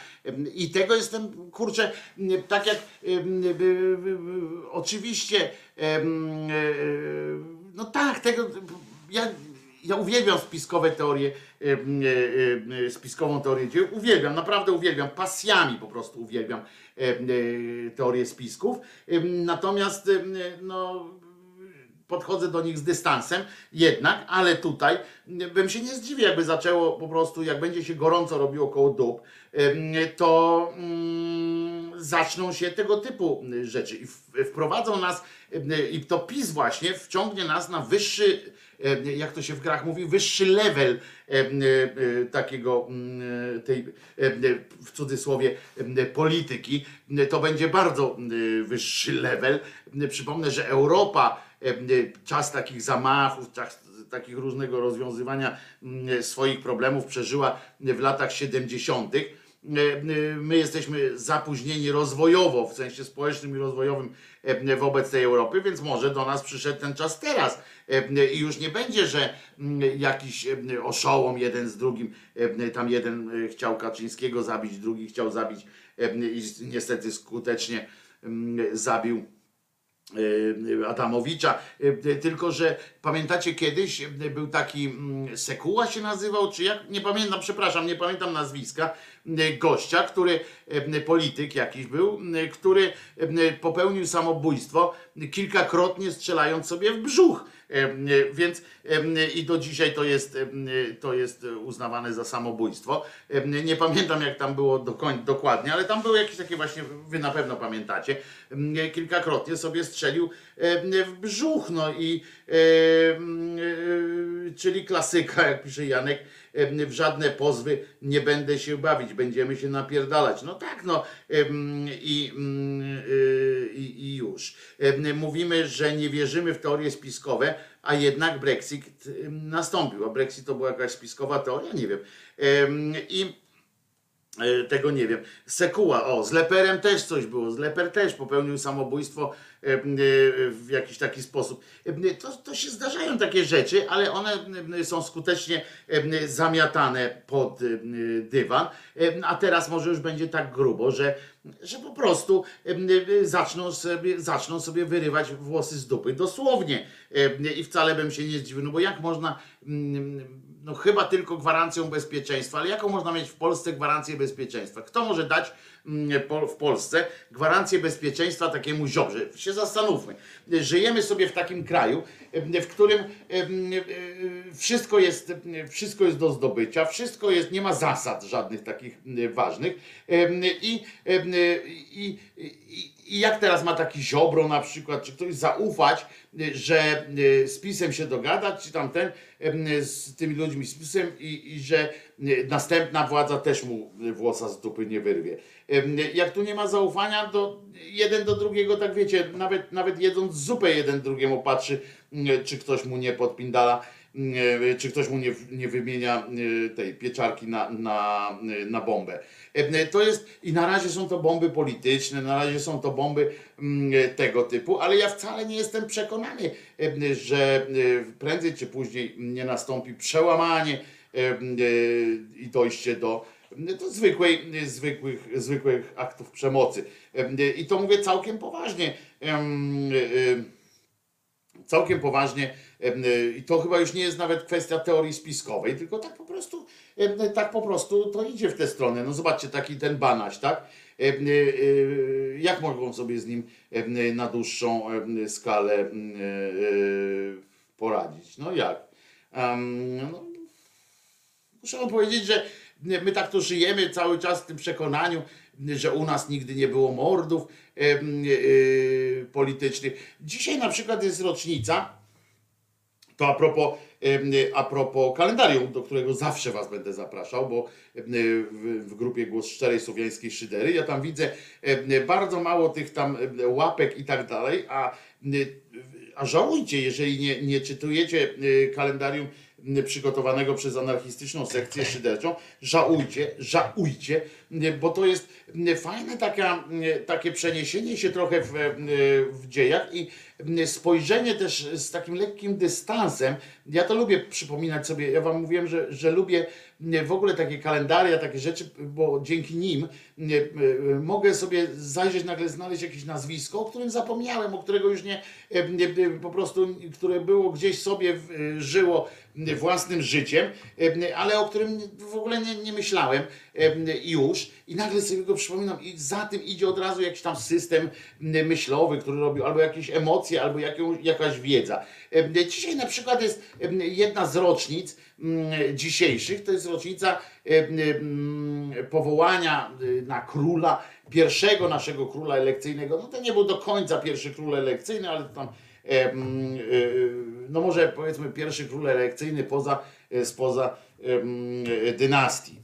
I tego jestem, kurczę, tak jak oczywiście, no tak, tego, ja, ja uwielbiam spiskowe teorie, spiskową teorię dzieł, uwielbiam, naprawdę uwielbiam, pasjami po prostu uwielbiam teorię spisków. Natomiast, no, podchodzę do nich z dystansem jednak, ale tutaj bym się nie zdziwił, jakby zaczęło po prostu, jak będzie się gorąco robiło koło dup, to mm, zaczną się tego typu rzeczy i wprowadzą nas, i to PiS właśnie wciągnie nas na wyższy, jak to się w grach mówi, wyższy level em, e, takiego mm, tej, w cudzysłowie, polityki. To będzie bardzo wyższy level. Przypomnę, że Europa czas takich zamachów, czas takich różnego rozwiązywania swoich problemów przeżyła w latach 70. My jesteśmy zapóźnieni rozwojowo, w sensie społecznym i rozwojowym wobec tej Europy, więc może do nas przyszedł ten czas teraz. I już nie będzie, że jakiś oszołom jeden z drugim, tam jeden e, chciał Kaczyńskiego zabić, drugi chciał zabić i niestety skutecznie zabił Adamowicza, E, tylko że pamiętacie kiedyś e, był taki mm, Sekuła się nazywał, czy jak, nie pamiętam, przepraszam, nie pamiętam nazwiska, gościa, który, polityk jakiś był, który popełnił samobójstwo kilkakrotnie strzelając sobie w brzuch. E, e, Więc e, i do dzisiaj to jest, e, to jest uznawane za samobójstwo. E, Nie pamiętam jak tam było do dokładnie, ale tam były jakieś takie właśnie, wy na pewno pamiętacie, e, kilkakrotnie sobie strzelił e, w brzuch, no i e, e, czyli klasyka, jak pisze Janek, e, w żadne pozwy nie będę się bawić, będziemy się napierdalać. No tak, no i, mm, y, i, i już. Mówimy, że nie wierzymy w teorie spiskowe, a jednak Brexit nastąpił. A Brexit to była jakaś spiskowa teoria? Nie wiem. Em, I E, tego nie wiem. Sekuła, o, z Leperem też coś było. Z Leper też popełnił samobójstwo w jakiś taki sposób. E, To, to się zdarzają takie rzeczy, ale one e, są skutecznie e, zamiatane pod e, dywan. E, A teraz może już będzie tak grubo, że, że po prostu e, zaczną sobie, zaczną sobie wyrywać włosy z dupy. Dosłownie. E, I wcale bym się nie zdziwił, no bo jak można no chyba tylko gwarancją bezpieczeństwa, ale jaką można mieć w Polsce gwarancję bezpieczeństwa? Kto może dać mm, w Polsce gwarancję bezpieczeństwa takiemu ziobrze? Się zastanówmy. Żyjemy sobie w takim kraju, w którym wszystko jest, wszystko jest do zdobycia, wszystko jest, nie ma zasad żadnych takich ważnych i, em, i, i, i jak teraz ma taki ziobro na przykład, czy ktoś zaufać, że y, z pisem się dogadać, czy tamten em, z tymi ludźmi z pisem i, i że y, następna władza też mu włosa z dupy nie wyrwie. Jak tu nie ma zaufania, to jeden do drugiego, tak wiecie, nawet, nawet jedząc zupę jeden drugiemu patrzy, y, czy ktoś mu nie podpindala. E, czy ktoś mu nie, nie wymienia e, tej pieczarki na, na, na bombę. E, To jest, i na razie są to bomby polityczne, na razie są to bomby mm, tego typu, ale ja wcale nie jestem przekonany, e, że e, prędzej czy później nie nastąpi przełamanie e, e, i dojście do, do zwykłej, zwykłych, zwykłych aktów przemocy. E, I to mówię całkiem poważnie. Em, e, całkiem poważnie i to chyba już nie jest nawet kwestia teorii spiskowej, tylko tak po prostu em, tak po prostu to idzie w tę stronę. No zobaczcie, taki ten banaś, tak? Y, y, Jak mogą sobie z nim y, na dłuższą skalę y, y, poradzić? No jak? No, Muszę powiedzieć, że my tak tu żyjemy cały czas w tym przekonaniu, że u nas nigdy nie było mordów politycznych. Dzisiaj na przykład jest rocznica, to a propos, a propos kalendarium, do którego zawsze was będę zapraszał, bo w, grupie Głos Szczerej Słowiańskiej Szydery ja tam widzę bardzo mało tych tam łapek i tak dalej, a, a żałujcie, jeżeli nie, nie czytujecie kalendarium przygotowanego przez anarchistyczną sekcję szyderczą, żałujcie, żałujcie, bo to jest fajne taka, takie przeniesienie się trochę w, w dziejach i spojrzenie też z takim lekkim dystansem. Ja to lubię przypominać sobie, ja wam mówiłem, że, że lubię w ogóle takie kalendaria, takie rzeczy, bo dzięki nim m, mogę sobie zajrzeć, nagle znaleźć jakieś nazwisko, o którym zapomniałem, o którego już nie, em, nie po prostu, które było gdzieś sobie żyło własnym życiem, em, ale o którym w ogóle nie, nie myślałem em, już i nagle sobie go przypominam i za tym idzie od razu jakiś tam system myślowy, który robił albo jakieś emocje, albo jakaś wiedza. Dzisiaj na przykład jest jedna z rocznic mm, dzisiejszych, to jest rocznica powołania na króla, pierwszego naszego króla elekcyjnego. No to nie był do końca pierwszy król elekcyjny, ale to tam no może powiedzmy pierwszy król elekcyjny poza, e, spoza e, dynastii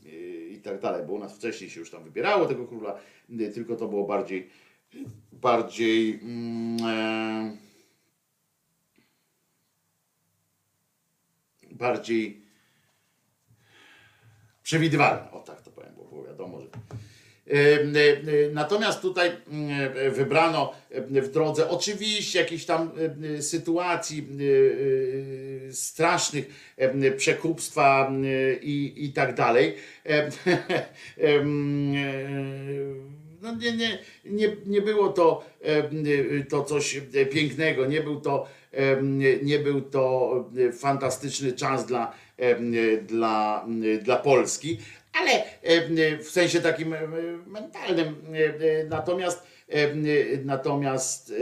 i tak dalej, bo u nas wcześniej się już tam wybierało tego króla, tylko to było bardziej bardziej mm, e, bardziej przewidywalne, o tak to powiem, bo było wiadomo, że E, e, Natomiast tutaj wybrano w drodze oczywiście jakichś tam sytuacji strasznych, przekupstwa i, i tak dalej. [laughs] No nie, nie, nie, nie było to, to coś pięknego, nie był to, nie był to fantastyczny czas dla, dla, dla Polski, ale em, w sensie takim em, mentalnym. em, Natomiast, natomiast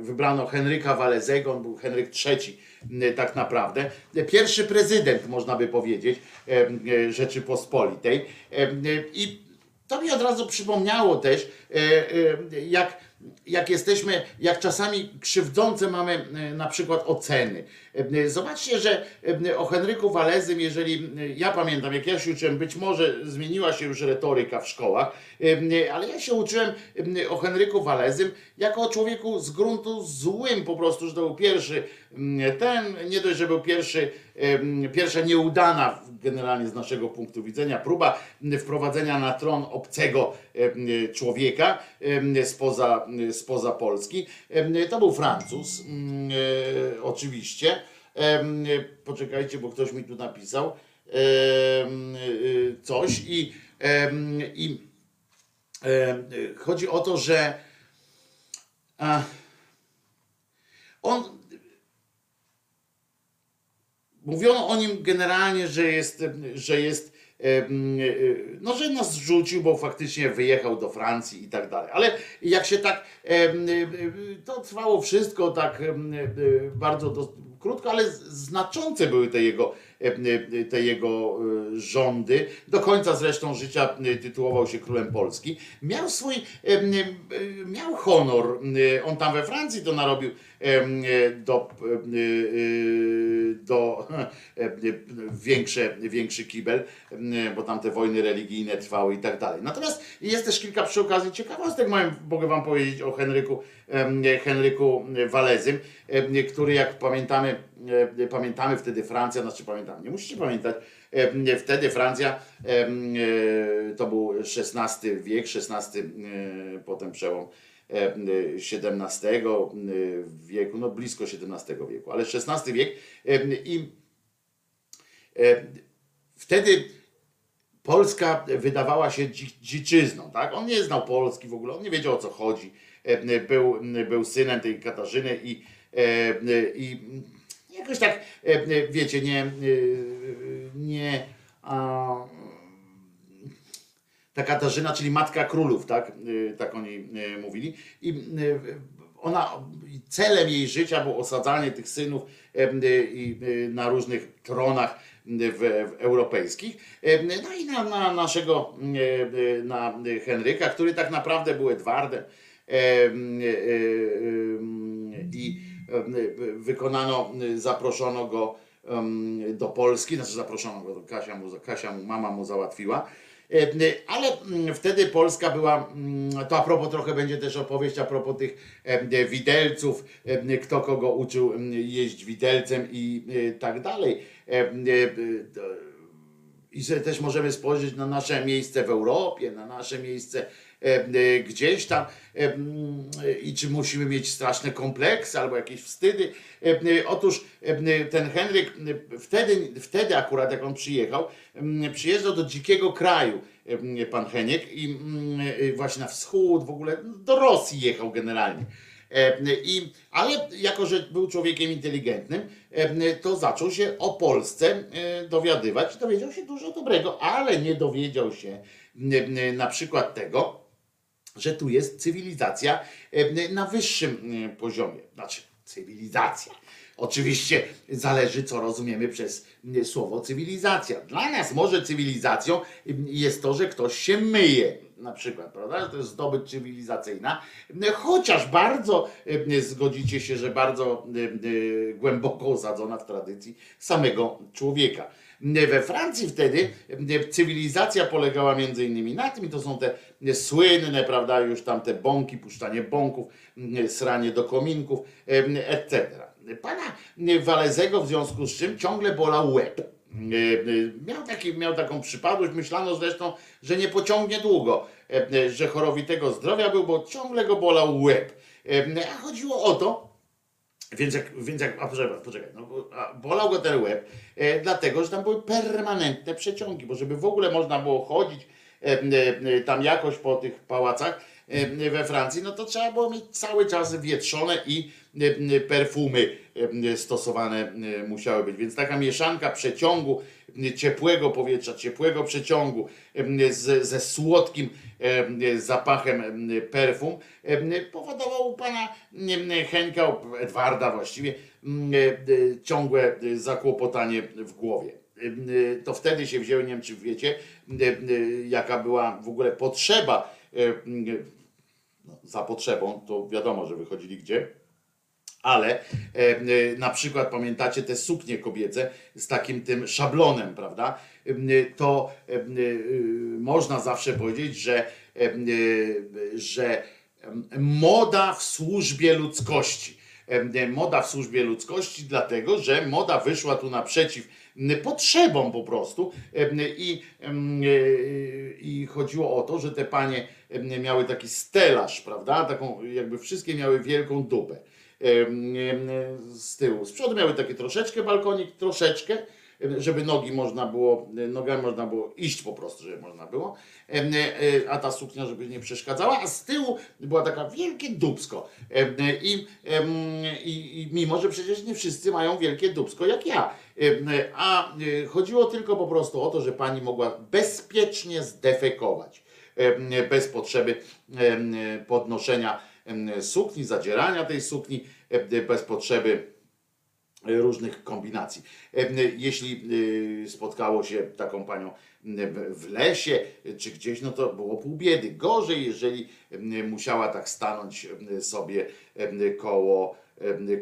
wybrano Henryka Walezego, on był Henryk III tak naprawdę. Pierwszy prezydent, można by powiedzieć, Rzeczypospolitej. I to mi od razu przypomniało też, e, e, jak, jak jesteśmy, jak czasami krzywdzące mamy e, na przykład oceny. E, Zobaczcie, że e, o Henryku Walezym, jeżeli e, ja pamiętam, jak ja się uczyłem, być może zmieniła się już retoryka w szkołach, ale ja się uczyłem o Henryku Walezym jako o człowieku z gruntu złym po prostu, że to był pierwszy ten, nie dość, że był pierwszy, pierwsza nieudana generalnie z naszego punktu widzenia próba wprowadzenia na tron obcego człowieka spoza, spoza Polski. To był Francuz, oczywiście. Poczekajcie, bo ktoś mi tu napisał e, coś i, i chodzi o to, że on Mówiono o nim generalnie, że jest, że jest, em, e, no, że nas zrzucił, bo faktycznie wyjechał do Francji i tak dalej. Ale jak się tak, to trwało wszystko tak bardzo dos- krótko, ale znaczące były te jego, em, te jego e, rządy. Do końca zresztą życia e, tytułował się królem Polski. Miał swój, e, miał honor. E, On tam we Francji to narobił e, do, em, e, do [laughs] e, większe, większy kibel, bo tam te wojny religijne trwały i tak dalej. Natomiast jest też kilka przy okazji ciekawostek, mogę, wam powiedzieć o Henryku, Henryku Walezym, który jak pamiętamy e, pamiętamy wtedy Francja, znaczy pamiętam, nie musicie pamiętać, e, wtedy Francja e, e, to był XVI wiek, XVI e, potem przełom e, XVII wieku, no blisko XVII wieku, ale XVI wiek e, i e, wtedy Polska wydawała się dzi- dziczyzną, tak? On nie znał Polski w ogóle, on nie wiedział o co chodzi. E, Był, był synem tej Katarzyny i, e, i jakoś tak, e, wiecie, nie, e, nie a, ta Katarzyna, czyli matka królów, tak, Y, tak oni y, mówili. I y, ona, celem jej życia było osadzanie tych synów na różnych tronach w, europejskich. No i na, na naszego, na Henryka, który tak naprawdę był Edwardem. Em, I wykonano, zaproszono go do Polski, znaczy zaproszono go, Kasia mu, Kasia mu, mama mu załatwiła. Ale mm, wtedy Polska była, mm, to a propos trochę będzie też opowieść a propos tych widelców, kto kogo uczył mm, jeść widelcem i e, tak dalej. E, I też możemy spojrzeć na nasze miejsce w Europie, na nasze miejsce gdzieś tam e, mm, i czy musimy mieć straszne kompleksy albo jakieś wstydy. E, e, Otóż e, ten Henryk e, wtedy, wtedy akurat jak on przyjechał, przyjeżdżał do dzikiego kraju e, pan Heniek i mm, e, właśnie na wschód w ogóle do Rosji jechał generalnie. E, I, ale jako, że był człowiekiem inteligentnym, e, to zaczął się o Polsce e, dowiadywać. Dowiedział się dużo dobrego, ale nie dowiedział się m, m, na przykład tego, że tu jest cywilizacja e, na wyższym e, poziomie. Znaczy, cywilizacja. Oczywiście zależy, co rozumiemy przez e, słowo cywilizacja. Dla nas może cywilizacją jest to, że ktoś się myje. Na przykład, prawda? To jest zdobycz cywilizacyjna, chociaż bardzo zgodzicie się, że bardzo głęboko osadzona w tradycji samego człowieka. We Francji wtedy e, cywilizacja polegała między innymi na tym, i to są te słynne, prawda, już tam te bąki, puszczanie bąków, m, sranie do kominków, em, etc. Pana Walezego w związku z czym ciągle bolał łeb. E, e, Miał, taki, miał taką przypadłość, myślano zresztą, że nie pociągnie długo, e, e, że chorowitego zdrowia był, bo ciągle go bolał łeb. E, A chodziło o to, więc jak, więc jak a poczekaj, poczekaj no, a bolał go ten łeb, e, dlatego, że tam były permanentne przeciągi, bo żeby w ogóle można było chodzić e, e, tam jakoś po tych pałacach e, we Francji, no to trzeba było mieć cały czas wietrzone i e, perfumy e, stosowane musiały być. Więc taka mieszanka przeciągu, ciepłego powietrza, ciepłego przeciągu z, ze słodkim zapachem e, perfum e, powodował u pana e, Henka, Edwarda właściwie, e, ciągłe e, zakłopotanie w głowie. E, To wtedy się wzięły, nie wiem czy wiecie, e, e, jaka była w ogóle potrzeba e, no, za potrzebą, to wiadomo, że wychodzili gdzie, ale e, e, na przykład pamiętacie te suknie kobiece z takim tym szablonem, prawda? E, To e, e, można zawsze powiedzieć, że, e, że moda w służbie ludzkości. Moda w służbie ludzkości, dlatego że moda wyszła tu naprzeciw potrzebom po prostu i, i chodziło o to, że te panie miały taki stelaż, prawda? Taką, jakby wszystkie miały wielką dupę z tyłu. Z przodu miały takie troszeczkę balkonik, troszeczkę, żeby nogi można było, nogami można było iść po prostu, żeby można było, e, a ta suknia, żeby nie przeszkadzała, a z tyłu była taka wielkie dubsko. Em, I, i, I mimo, że przecież nie wszyscy mają wielkie dubsko jak ja, em, a e, chodziło tylko po prostu o to, że pani mogła bezpiecznie zdefekować bez potrzeby podnoszenia sukni, zadzierania tej sukni, bez potrzeby różnych kombinacji. Jeśli y, spotkało się taką panią w- lesie czy gdzieś, no to było pół biedy. Gorzej, jeżeli musiała tak stanąć sobie koło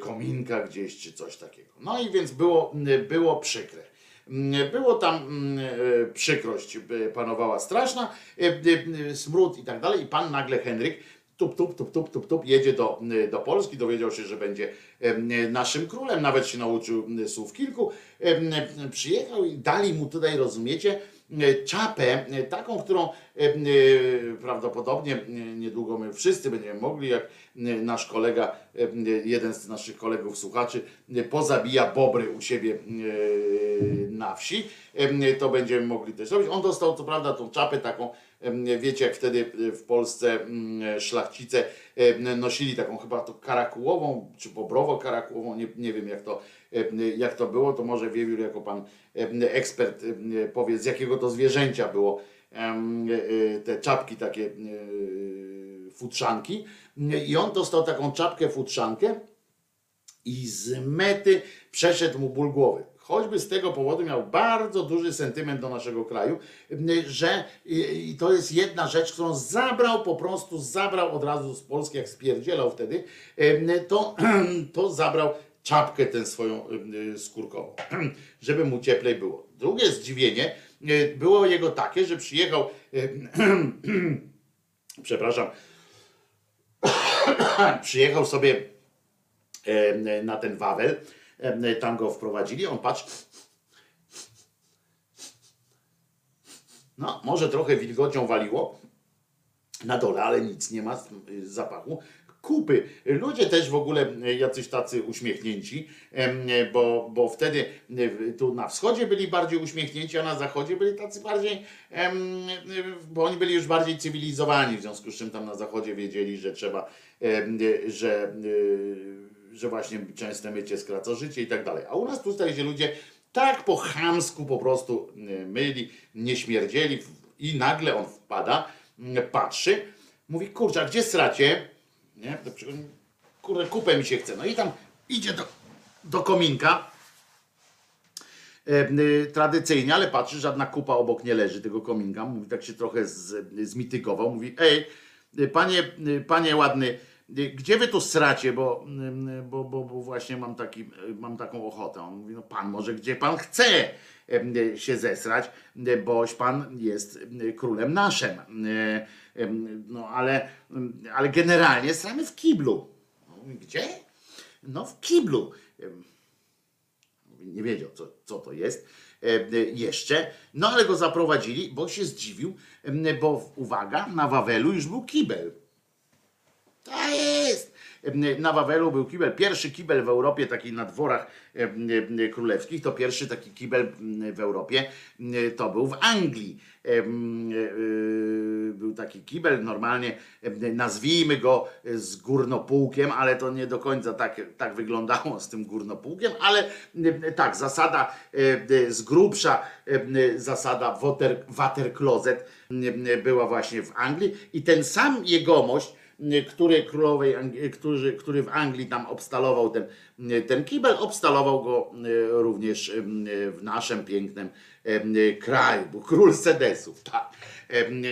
kominka gdzieś czy coś takiego. No i więc było, było przykre. Było tam e, przykrość, panowała straszna, e, e, smród i tak dalej. I pan nagle Henryk tup, tup, tup, tup, tup, tup, jedzie do, do Polski, dowiedział się, że będzie em, naszym królem, nawet się nauczył m, słów kilku, przyjechał i dali mu tutaj, rozumiecie, czapę, taką, którą prawdopodobnie niedługo my wszyscy będziemy mogli, jak nasz kolega, jeden z naszych kolegów słuchaczy, pozabija bobry u siebie na wsi, to będziemy mogli też zrobić. On dostał co prawda tą czapę taką, wiecie jak wtedy w Polsce mm, szlachcice em, nosili taką chyba to karakułową, czy bobrowo-karakułową, nie, nie wiem jak to, jak to było, to może Wiewiór jako pan ekspert powie z jakiego to zwierzęcia było e, te czapki takie e, futrzanki i on dostał taką czapkę futrzankę i z mety przeszedł mu ból głowy. Choćby z tego powodu miał bardzo duży sentyment do naszego kraju, że i to jest jedna rzecz, którą zabrał po prostu, zabrał od razu z Polski, jak spierdzielał wtedy, to, [clears throat] to zabrał czapkę tę swoją skórkową, [clears throat] żeby mu cieplej było. Drugie zdziwienie było jego takie, że przyjechał, [clears throat] przepraszam, przyjechał sobie e, na ten Wawel, tam go wprowadzili, on patrz, no może trochę wilgocią waliło na dole, ale nic nie ma z zapachu. Kupy. Ludzie też w ogóle e, jacyś tacy uśmiechnięci, bo, bo wtedy tu na wschodzie byli bardziej uśmiechnięci, a na zachodzie byli tacy bardziej, bo oni byli już bardziej cywilizowani, w związku z czym tam na zachodzie wiedzieli, że trzeba, że, że właśnie częste mycie skraca życie i tak dalej. A u nas tutaj się ludzie tak po chamsku po prostu e, myli, nie śmierdzieli i nagle on wpada, m, patrzy, mówi, kurczę, a gdzie stracie? Nie? Kurde, kupę mi się chce. No i tam idzie do, do kominka, e, y, tradycyjnie, ale patrzy, żadna kupa obok nie leży tego kominka. Mówi, tak się trochę z, zmitygował. Mówi, ej, y, panie, y, panie ładny, y, gdzie wy tu sracie, bo, y, bo, bo, bo właśnie mam, taki, mam taką ochotę. On mówi, no pan może gdzie pan chce y, się zesrać, y, boś pan jest królem naszym. No ale, ale generalnie sramy w kiblu. Gdzie? No w kiblu. Nie wiedział, co, co to jest jeszcze. No ale go zaprowadzili, bo się zdziwił, bo uwaga, na Wawelu już był kibel. To jest! Em, Na Wawelu był kibel. Pierwszy kibel w Europie, taki na dworach em, królewskich, to pierwszy taki kibel em, w Europie, em, to był w Anglii. E, e, Był taki kibel, normalnie nazwijmy go e, z górnopółkiem, ale to nie do końca tak, tak wyglądało z tym górnopółkiem, ale tak, zasada e, e, z grubsza, zasada water, water closet była właśnie w Anglii i ten sam jegomość, który królowej, który, który w Anglii tam obstalował ten, ten kibel, obstalował go e, również e, w naszym pięknym e, kraju, był król sedesów, tak.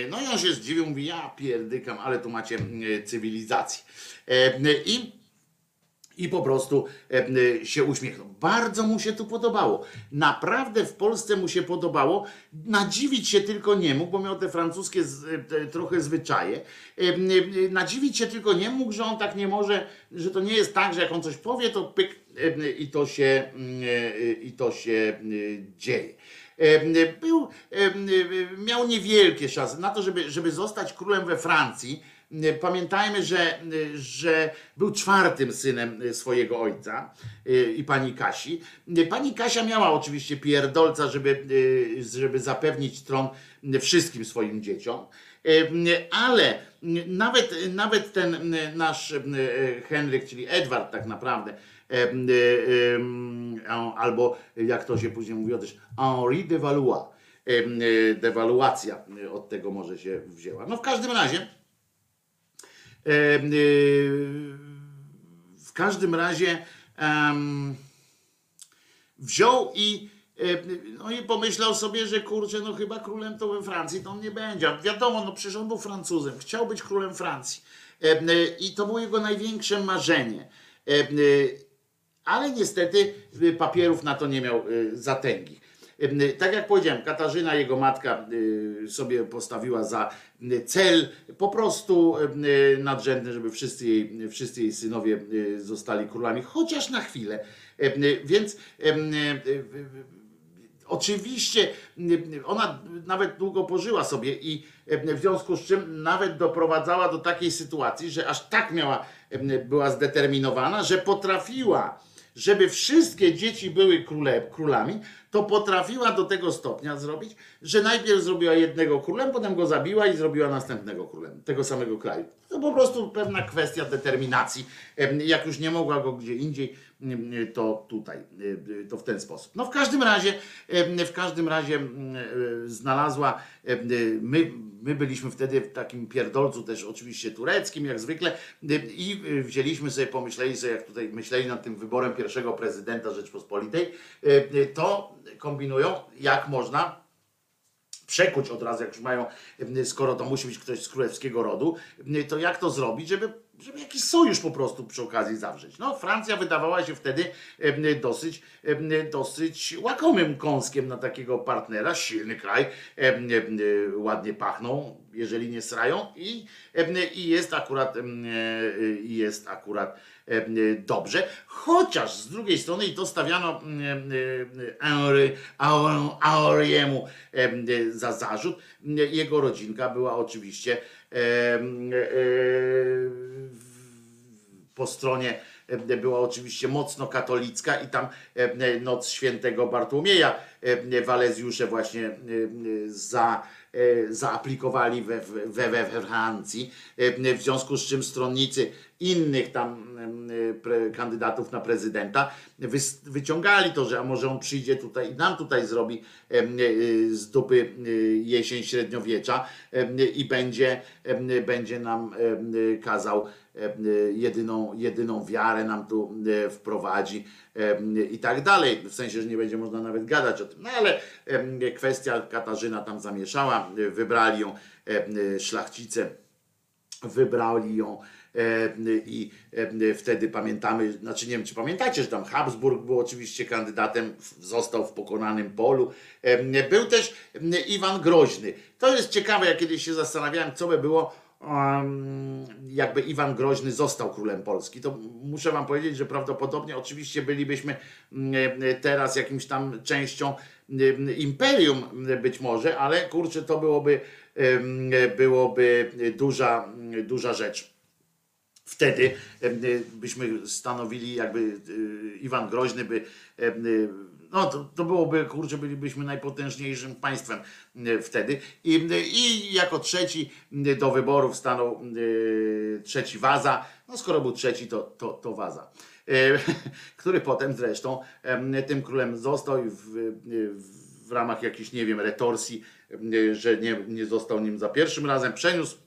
No i on się zdziwił, mówi, ja pierdykam, ale tu macie cywilizację. I i po prostu e, się uśmiechnął. Bardzo mu się tu podobało. Naprawdę w Polsce mu się podobało. Nadziwić się tylko nie mógł, bo miał te francuskie e, trochę zwyczaje. E, Nadziwić się tylko nie mógł, że on tak nie może, że to nie jest tak, że jak on coś powie, to pyk i to się, i to się dzieje. Był, miał niewielkie szanse na to, żeby, żeby zostać królem we Francji. Pamiętajmy, że, że był czwartym synem swojego ojca e, i pani Kasi. Pani Kasia miała oczywiście pierdolca, żeby, e, żeby zapewnić tron wszystkim swoim dzieciom. Ale nawet, nawet ten nasz Henryk, czyli Edward tak naprawdę, albo jak to się później mówiło też Henri de Valois. Dewaluacja od tego może się wzięła. No w każdym razie w każdym razie wziął i, no i pomyślał sobie, że kurczę, no chyba królem to we Francji to on nie będzie. Wiadomo, no przecież on był Francuzem, chciał być królem Francji. E, I to było jego największe marzenie. E, ale niestety y, papierów na to nie miał y, zatęgi. Tak jak powiedziałem, Katarzyna, jego matka y, sobie postawiła za y, cel po prostu y, nadrzędny, żeby wszyscy jej, wszyscy jej synowie zostali królami, chociaż na chwilę. Więc Oczywiście ona nawet długo pożyła sobie i w związku z czym nawet doprowadzała do takiej sytuacji, że aż tak miała, była zdeterminowana, że potrafiła, żeby wszystkie dzieci były króle, królami, to potrafiła do tego stopnia zrobić, że najpierw zrobiła jednego królem, potem go zabiła i zrobiła następnego królem tego samego kraju. To po prostu pewna kwestia determinacji. Jak już nie mogła go gdzie indziej, to tutaj, to w ten sposób. No w każdym razie, w każdym razie em, e, znalazła, em, my, my byliśmy wtedy w takim pierdolcu też oczywiście tureckim, jak zwykle i wzięliśmy sobie, pomyśleli sobie, jak tutaj myśleli nad tym wyborem pierwszego prezydenta Rzeczpospolitej, to kombinują, jak można przekuć od razu, jak już mają, skoro to musi być ktoś z królewskiego rodu, to jak to zrobić, żeby, żeby jakiś sojusz po prostu przy okazji zawrzeć. No, Francja wydawała się wtedy dosyć, dosyć łakomym kąskiem na takiego partnera, silny kraj, ładnie pachną, jeżeli nie srają i, i jest akurat, jest akurat dobrze, chociaż z drugiej strony i to stawiano Auriemu em, za zarzut, jego rodzinka była oczywiście po stronie e, była oczywiście mocno katolicka i tam e, noc świętego Bartłomieja. e, Walezjusze właśnie e, za, e, zaaplikowali we, we, we, Francji, e, w związku z czym stronnicy innych tam e, kandydatów na prezydenta wyciągali to, że a może on przyjdzie tutaj i nam tutaj zrobi e, e, z dupy e, jesień średniowiecza e, i będzie, e, będzie nam e, kazał e, jedyną, jedyną wiarę nam tu e, wprowadzi e, i tak dalej. W sensie, że nie będzie można nawet gadać o tym. No ale kwestia Katarzyna tam zamieszała, wybrali ją szlachcice, wybrali ją i wtedy pamiętamy, znaczy nie wiem czy pamiętacie, że tam Habsburg był oczywiście kandydatem, został w pokonanym polu. Był też Iwan Groźny. To jest ciekawe, ja kiedyś się zastanawiałem, co by było, jakby Iwan Groźny został królem Polski, to muszę wam powiedzieć, że prawdopodobnie oczywiście bylibyśmy mm, teraz jakimś tam częścią mm, imperium być może, ale kurczę, to byłoby, byłoby duża, duża rzecz. Wtedy byśmy stanowili, jakby y, Iwan Groźny by, no to, to byłoby, kurczę, bylibyśmy najpotężniejszym państwem y, wtedy. I, I jako trzeci y, do wyborów stanął y, trzeci Waza. No skoro był trzeci, to, to, to Waza. [laughs] Który potem zresztą tym królem został i w, y, w ramach jakiejś, nie wiem, retorsji, że nie, nie został nim za pierwszym razem, przeniósł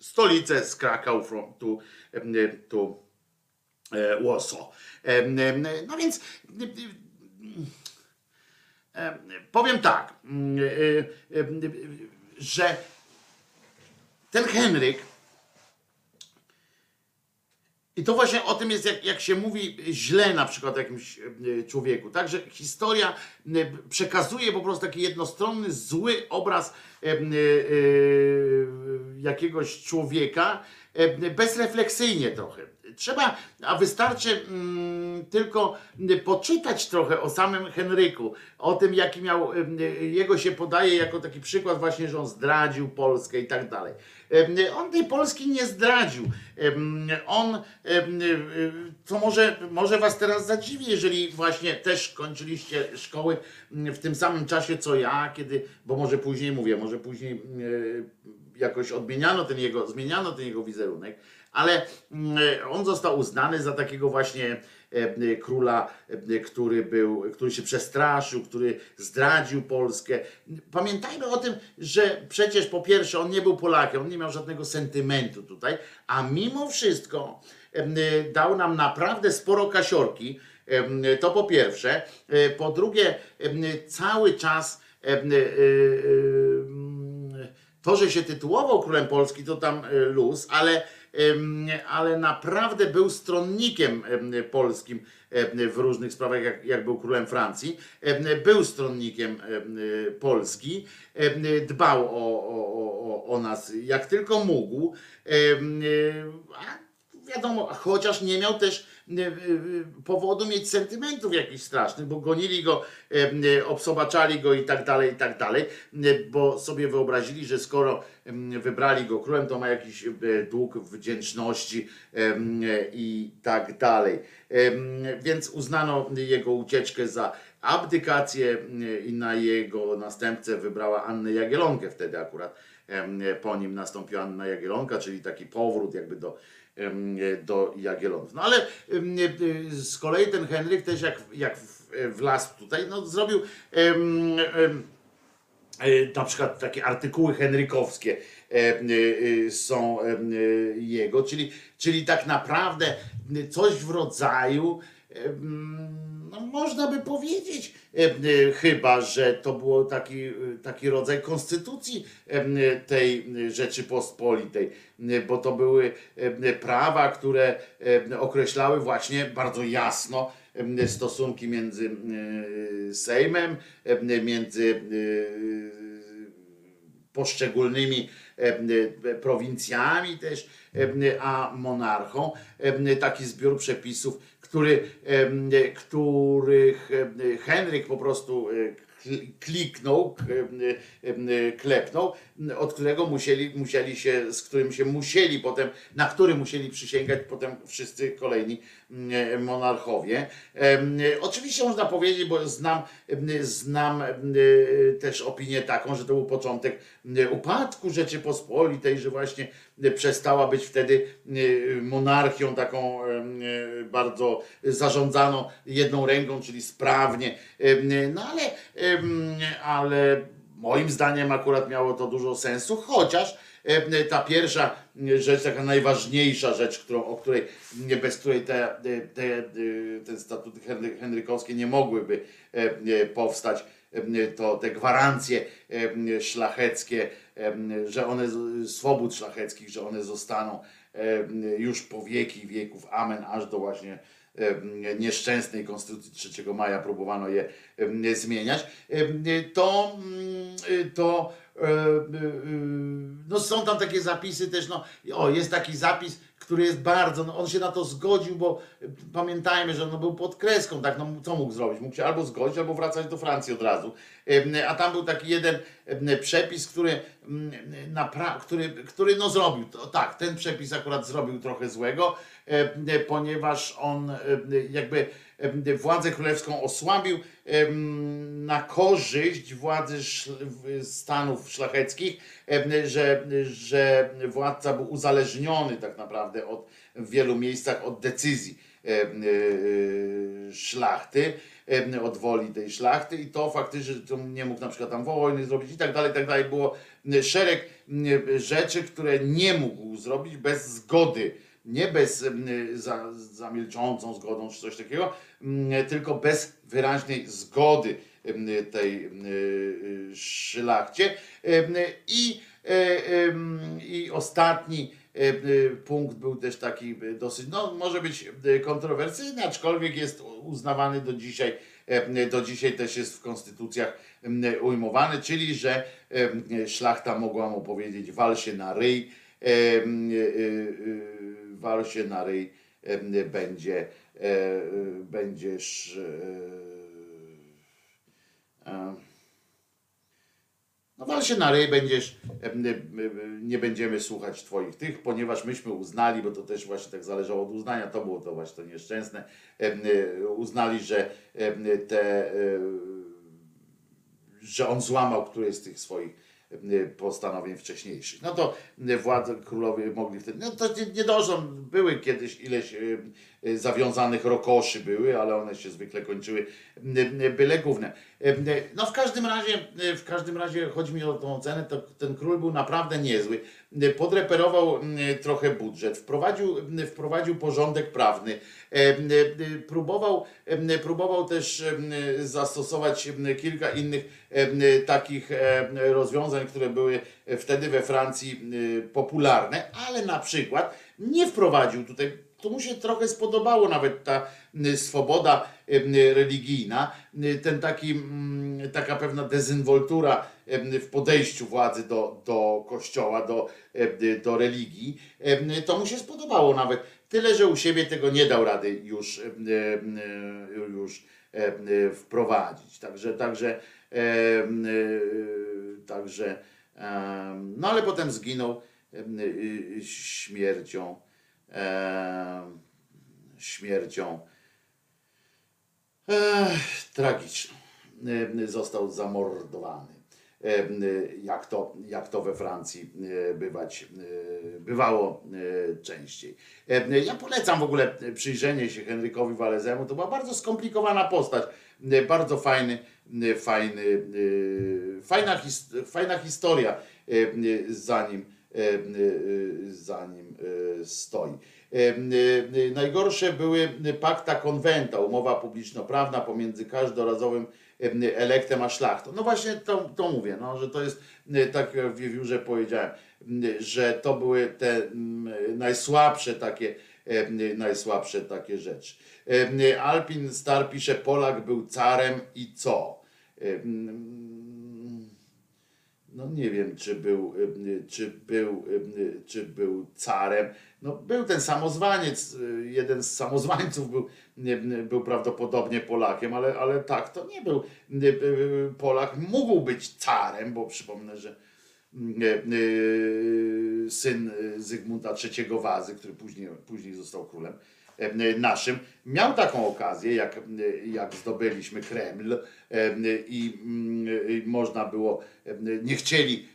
stolicę z Krakau from, tu, tu Warsaw. No więc powiem tak, mm, e, em, że ten Henryk i to właśnie o tym jest, jak, jak się mówi źle na przykład jakimś człowieku, tak? Że historia przekazuje po prostu taki jednostronny, zły obraz jakiegoś człowieka bezrefleksyjnie trochę. Trzeba, a wystarczy mm, tylko poczytać trochę o samym Henryku, o tym, jaki miał, jego się podaje jako taki przykład właśnie, że on zdradził Polskę i tak dalej. On tej Polski nie zdradził. On, co może, może was teraz zadziwi, jeżeli właśnie też kończyliście szkoły w tym samym czasie co ja, kiedy, bo może później mówię, może później e, jakoś odmieniano ten jego, zmieniano ten jego wizerunek, ale mm, on został uznany za takiego właśnie e, króla, e, który był, który się przestraszył, który zdradził Polskę. Pamiętajmy o tym, że przecież po pierwsze on nie był Polakiem, on nie miał żadnego sentymentu tutaj, a mimo wszystko dał nam naprawdę sporo kasiorki. To po pierwsze. E, Po drugie, cały czas e, e, to, że się tytułował królem Polski, to tam e, luz, ale ale naprawdę był stronnikiem em, polskim w różnych sprawach, jak, jak był królem Francji. Był stronnikiem em, Polski, dbał o, o, o, nas jak tylko mógł. A wiadomo, chociaż nie miał też powodu mieć sentymentów jakichś strasznych, bo gonili go, e, e, obsobaczali go i tak dalej, i tak dalej, e, bo sobie wyobrazili, że skoro wybrali go królem, to ma jakiś e, dług wdzięczności e, i tak dalej. Więc uznano jego ucieczkę za abdykację e, i na jego następcę wybrała Annę Jagielonkę wtedy akurat. Po nim nastąpiła Anna Jagielonka, czyli taki powrót jakby do, do Jagiellonów. No ale em, e, z kolei ten Henryk też jak, jak wlazł tutaj, no zrobił e, na przykład takie artykuły henrykowskie e, e, e, są e, e, jego, czyli, czyli tak naprawdę coś w rodzaju no można by powiedzieć e, e, chyba, że to było taki, e, taki rodzaj konstytucji tej Rzeczypospolitej, bo to były prawa, które określały właśnie bardzo jasno stosunki między Sejmem, em, między poszczególnymi prowincjami też, a monarchą. Taki zbiór przepisów, który, których Henryk po prostu e, kl- kliknął, klepnął, od którego musieli, musieli się, z którym się musieli potem, na który musieli przysięgać potem wszyscy kolejni mm, monarchowie. Oczywiście można powiedzieć, bo znam, znam też opinię taką, że to był początek upadku Rzeczypospolitej, że właśnie przestała być wtedy monarchią taką bardzo zarządzaną jedną ręką, czyli sprawnie. No ale, ale moim zdaniem akurat miało to dużo sensu, chociaż e, ta pierwsza rzecz, taka najważniejsza rzecz, którą, o której, bez której te, te, te henry- henrykowskie nie mogłyby e, powstać, e, to te gwarancje e, szlacheckie, e, że one, swobód szlacheckich, że one zostaną e, już po wieki wieków, amen, aż do właśnie e, nieszczęsnej Konstytucji 3 maja próbowano je e, zmieniać, e, to, mm, to e, e, no są tam takie zapisy też, no o, jest taki zapis, który jest bardzo, no on się na to zgodził, bo pamiętajmy, że no był pod kreską, tak, no co mógł zrobić? Mógł się albo zgodzić, albo wracać do Francji od razu. A tam był taki jeden przepis, który, który, który no zrobił, tak, ten przepis akurat zrobił trochę złego, ponieważ on jakby władzę królewską osłabił na korzyść władzy stanów szlacheckich, że, że władca był uzależniony tak naprawdę od, w wielu miejscach od decyzji em, e, szlachty, od woli tej szlachty i to faktycznie, że nie mógł na przykład tam wojny zrobić i tak dalej, tak dalej. Było szereg rzeczy, które nie mógł zrobić bez zgody nie bez m, za, za milczącą zgodą czy coś takiego, m, tylko bez wyraźnej zgody m, tej szlachcie. I, e, I ostatni punkt był też taki e, dosyć, no może być e, kontrowersyjny, aczkolwiek jest uznawany do dzisiaj, do dzisiaj też jest w konstytucjach ujmowany, czyli że szlachta mogła mu powiedzieć wal się na ryj, wal się na ryj będzie, e, będziesz e, e, no wal się na ryj będziesz, nie będziemy słuchać twoich tych, ponieważ myśmy uznali, bo to też właśnie tak zależało od uznania, to było to właśnie to nieszczęsne, uznali, że te, że on złamał któreś z tych swoich postanowień wcześniejszych. No to e, władze królowie mogli wtedy, no to nie, nie doszło, były kiedyś ileś e, zawiązanych rokoszy były, ale one się zwykle kończyły e, byle główne. E, No w każdym razie, e, w każdym razie chodzi mi o tą ocenę, to ten król był naprawdę niezły. E, Podreperował trochę budżet, wprowadził, wprowadził porządek prawny, e, e, próbował, próbował też zastosować kilka innych em, takich rozwiązań, które były wtedy we Francji y, popularne, ale na przykład nie wprowadził tutaj. To mu się trochę spodobało nawet ta y, swoboda y, religijna, y, ten taki, mm, taka pewna dezynwoltura w podejściu władzy do, do kościoła, do, do religii. To mu się spodobało nawet. Tyle, że u siebie tego nie dał rady już, już wprowadzić. Także, także, także, no ale potem zginął śmiercią, śmiercią tragiczną. Został zamordowany. Jak to, jak to we Francji bywać, bywało częściej. Ja polecam w ogóle przyjrzenie się Henrykowi Walezemu. To była bardzo skomplikowana postać. Bardzo fajny, fajny, fajna, his, fajna historia e, za e, stoi. E, e, Najgorsze były pakta konwenta, umowa publiczno-prawna pomiędzy każdorazowym elektem a szlachtą. No właśnie to, to mówię, no, że to jest, tak jak w Wiewiórze powiedziałem, że to były te m, najsłabsze takie, najsłabsze takie rzeczy. Alpin Star pisze, Polak był carem i co? No nie wiem, czy był, y, czy był, y, czy był carem. No był ten samozwaniec, y, jeden z samozwańców był, był prawdopodobnie Polakiem, ale, ale tak, to nie był Polak. Mógł być carem, bo przypomnę, że syn Zygmunta III Wazy, który później, później został królem naszym, miał taką okazję, jak, y, jak zdobyliśmy Kreml i y, i można było, nie chcieli,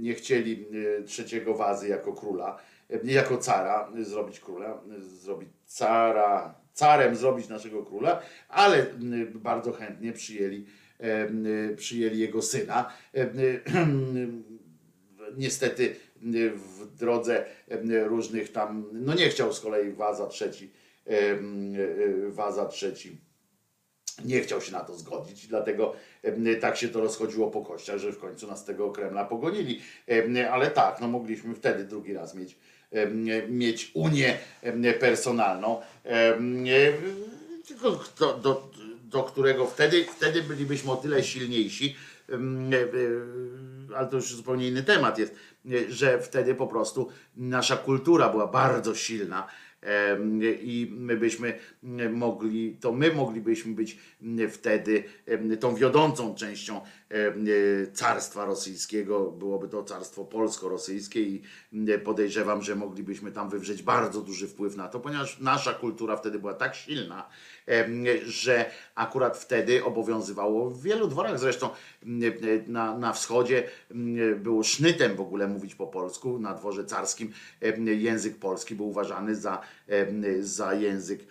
nie chcieli trzeciego Wazy jako króla, jako cara zrobić króla, zrobić cara, carem zrobić naszego króla, ale bardzo chętnie przyjęli, przyjęli jego syna. [clears throat] Niestety w drodze różnych tam, no nie chciał z kolei Waza trzeci, y, Waza trzeci nie chciał się na to zgodzić, dlatego tak się to rozchodziło po kościach, że w końcu nas tego Kremla pogonili. Ale tak, no mogliśmy wtedy drugi raz mieć, mieć unię personalną, y, tylko do, do, do którego wtedy, wtedy bylibyśmy o tyle silniejsi, e, e, ale to już zupełnie inny temat jest, e, że wtedy po prostu nasza kultura była bardzo silna em, i my byśmy m, mogli, to my moglibyśmy być wtedy tą wiodącą częścią e, carstwa rosyjskiego, byłoby to carstwo polsko-rosyjskie i podejrzewam, że moglibyśmy tam wywrzeć bardzo duży wpływ na to, ponieważ nasza kultura wtedy była tak silna, że akurat wtedy obowiązywało w wielu dworach. Zresztą na, na wschodzie było sznytem w ogóle mówić po polsku, na dworze carskim język polski był uważany za, za język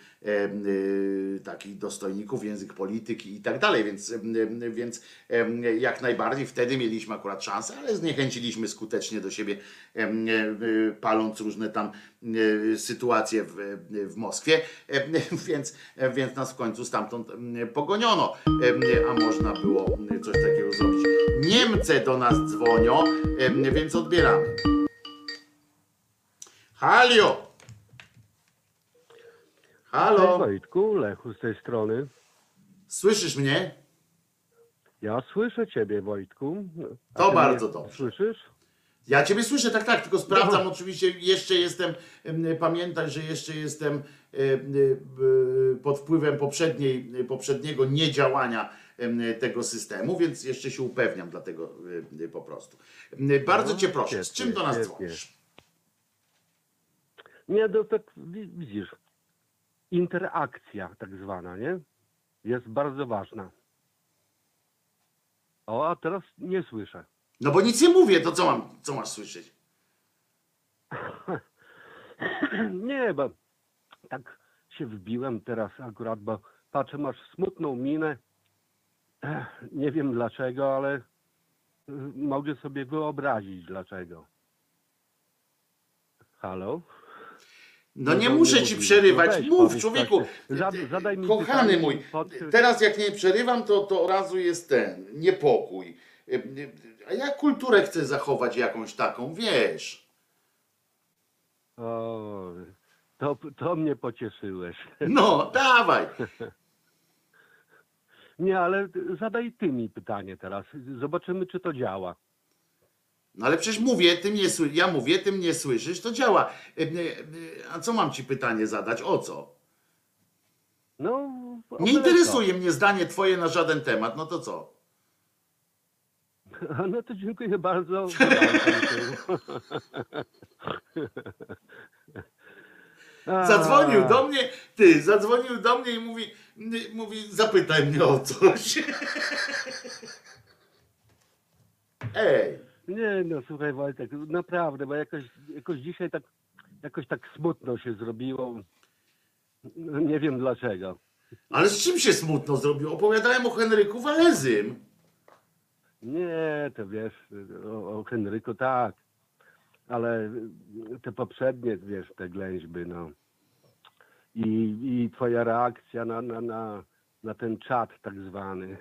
takich dostojników, język polityki i tak dalej, więc, więc jak najbardziej wtedy mieliśmy akurat szansę, ale zniechęciliśmy skutecznie do siebie, y, paląc różne tam y, sytuacje w, w Moskwie, [laughs] więc, więc nas w końcu stamtąd pogoniono, a można było coś takiego zrobić. Niemcy do nas dzwonią, więc odbieramy. Halio! Cześć Halo, Wojtku, Lechu z tej strony. słyszysz mnie? Ja słyszę ciebie Wojtku. A To ty bardzo dobrze. Słyszysz? Ja ciebie słyszę, tak, tak, tylko sprawdzam, No. oczywiście jeszcze jestem, em, pamiętaj, że jeszcze jestem em, e, pod wpływem poprzedniej, poprzedniego niedziałania em, tego systemu, więc jeszcze się upewniam dlatego po prostu. Bardzo No, cię proszę, z czym do nas świetnie, dzwonisz? Nie, to tak wi- widzisz. Interakcja tak zwana, nie? Jest bardzo ważna. O, a teraz nie słyszę. No bo nic nie mówię, to co mam, co masz słyszeć? [clears throat] nie, bo tak się wbiłem teraz akurat, bo patrzę, masz smutną minę. Nie wiem dlaczego, ale y, mogę sobie wyobrazić dlaczego. Halo? No nie muszę ci przerywać, No mów człowieku. tak. Mi Kochany mój, teraz jak nie przerywam, to, to od razu jest ten, niepokój. Y, y, A ja kulturę chcę zachować jakąś taką, wiesz. O, to, to mnie pocieszyłeś. No, dawaj. [laughs] Nie, ale zadaj ty mi pytanie teraz. Zobaczymy, czy to działa. No ale przecież mówię, ty mnie ja mówię, ty mnie słyszysz, to działa. E, e, e, A co mam ci pytanie zadać? O co? No, Nie interesuje mnie zdanie twoje na żaden temat, no to co? [laughs] No to dziękuję bardzo. [laughs] [laughs] Zadzwonił do mnie, ty, zadzwonił do mnie i mówi, mówi zapytaj mnie o coś. Ej, Nie no, słuchaj Wojtek, naprawdę, bo jakoś, jakoś dzisiaj tak, jakoś tak smutno się zrobiło. No, nie wiem dlaczego. ale z czym się smutno zrobiło? Opowiadałem o Henryku Walezym. Nie, to wiesz, o, o Henryku tak, ale te poprzednie, wiesz, te glęźby, no. I, i twoja reakcja na, na, na, na ten czat tak zwany.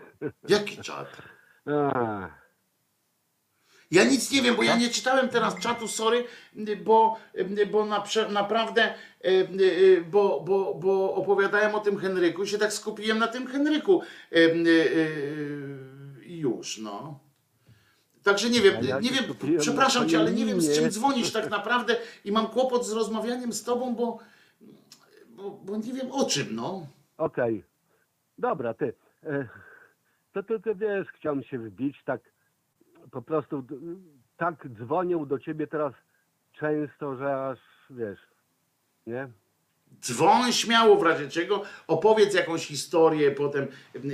Jaki czat? [laughs] A, Ja nic nie wiem, bo ja nie czytałem teraz czatu, sorry, bo, bo naprawdę, e, e, bo, bo, bo opowiadałem o tym Henryku i się tak skupiłem na tym Henryku e, e, i już, no. Także nie wiem, nie wiem, przepraszam cię, ale nie wiem z czym dzwonisz tak naprawdę i mam kłopot z rozmawianiem z tobą, bo, bo, bo nie wiem o czym, no. Okej, dobra, ty. To, to, to wiesz, chciałem się wbić, tak po prostu tak dzwonił do ciebie teraz często, że aż, wiesz, nie? Dzwoń śmiało w razie czego, opowiedz jakąś historię potem.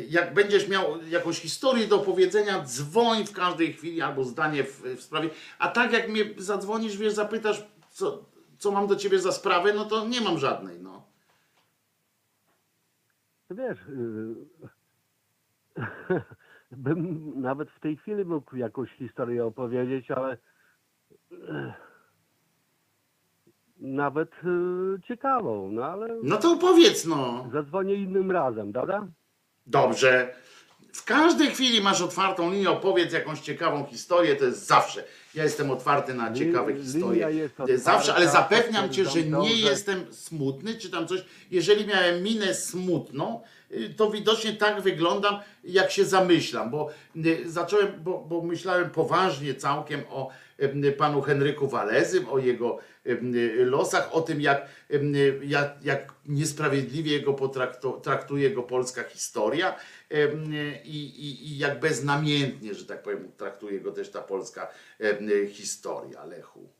Jak będziesz miał jakąś historię do opowiedzenia, dzwoń w każdej chwili albo zdanie w, w sprawie. A tak jak mnie zadzwonisz, wiesz, zapytasz, co, co mam do ciebie za sprawę, no to nie mam żadnej, no. Wiesz, y, [laughs] bym nawet w tej chwili mógł jakąś historię opowiedzieć, ale y, nawet y, ciekawą, no ale No to opowiedz, no. zadzwonię innym razem, dobra? Dobrze. W każdej chwili masz otwartą linię, opowiedz jakąś ciekawą historię, to jest zawsze. Ja jestem otwarty na ciekawe historie. jest otwarta, Zawsze, ale zapewniam cię, że nie jestem smutny, czy tam coś. Jeżeli miałem minę smutną, to widocznie tak wyglądam, jak się zamyślam, bo y, zacząłem, bo, bo myślałem poważnie całkiem o y, panu Henryku Walezym, o jego y, losach, o tym, jak, y, jak, jak niesprawiedliwie jego potrakto- traktuje go polska historia i, i, i jak beznamiętnie, że tak powiem, traktuje go też ta polska historia, Lechu.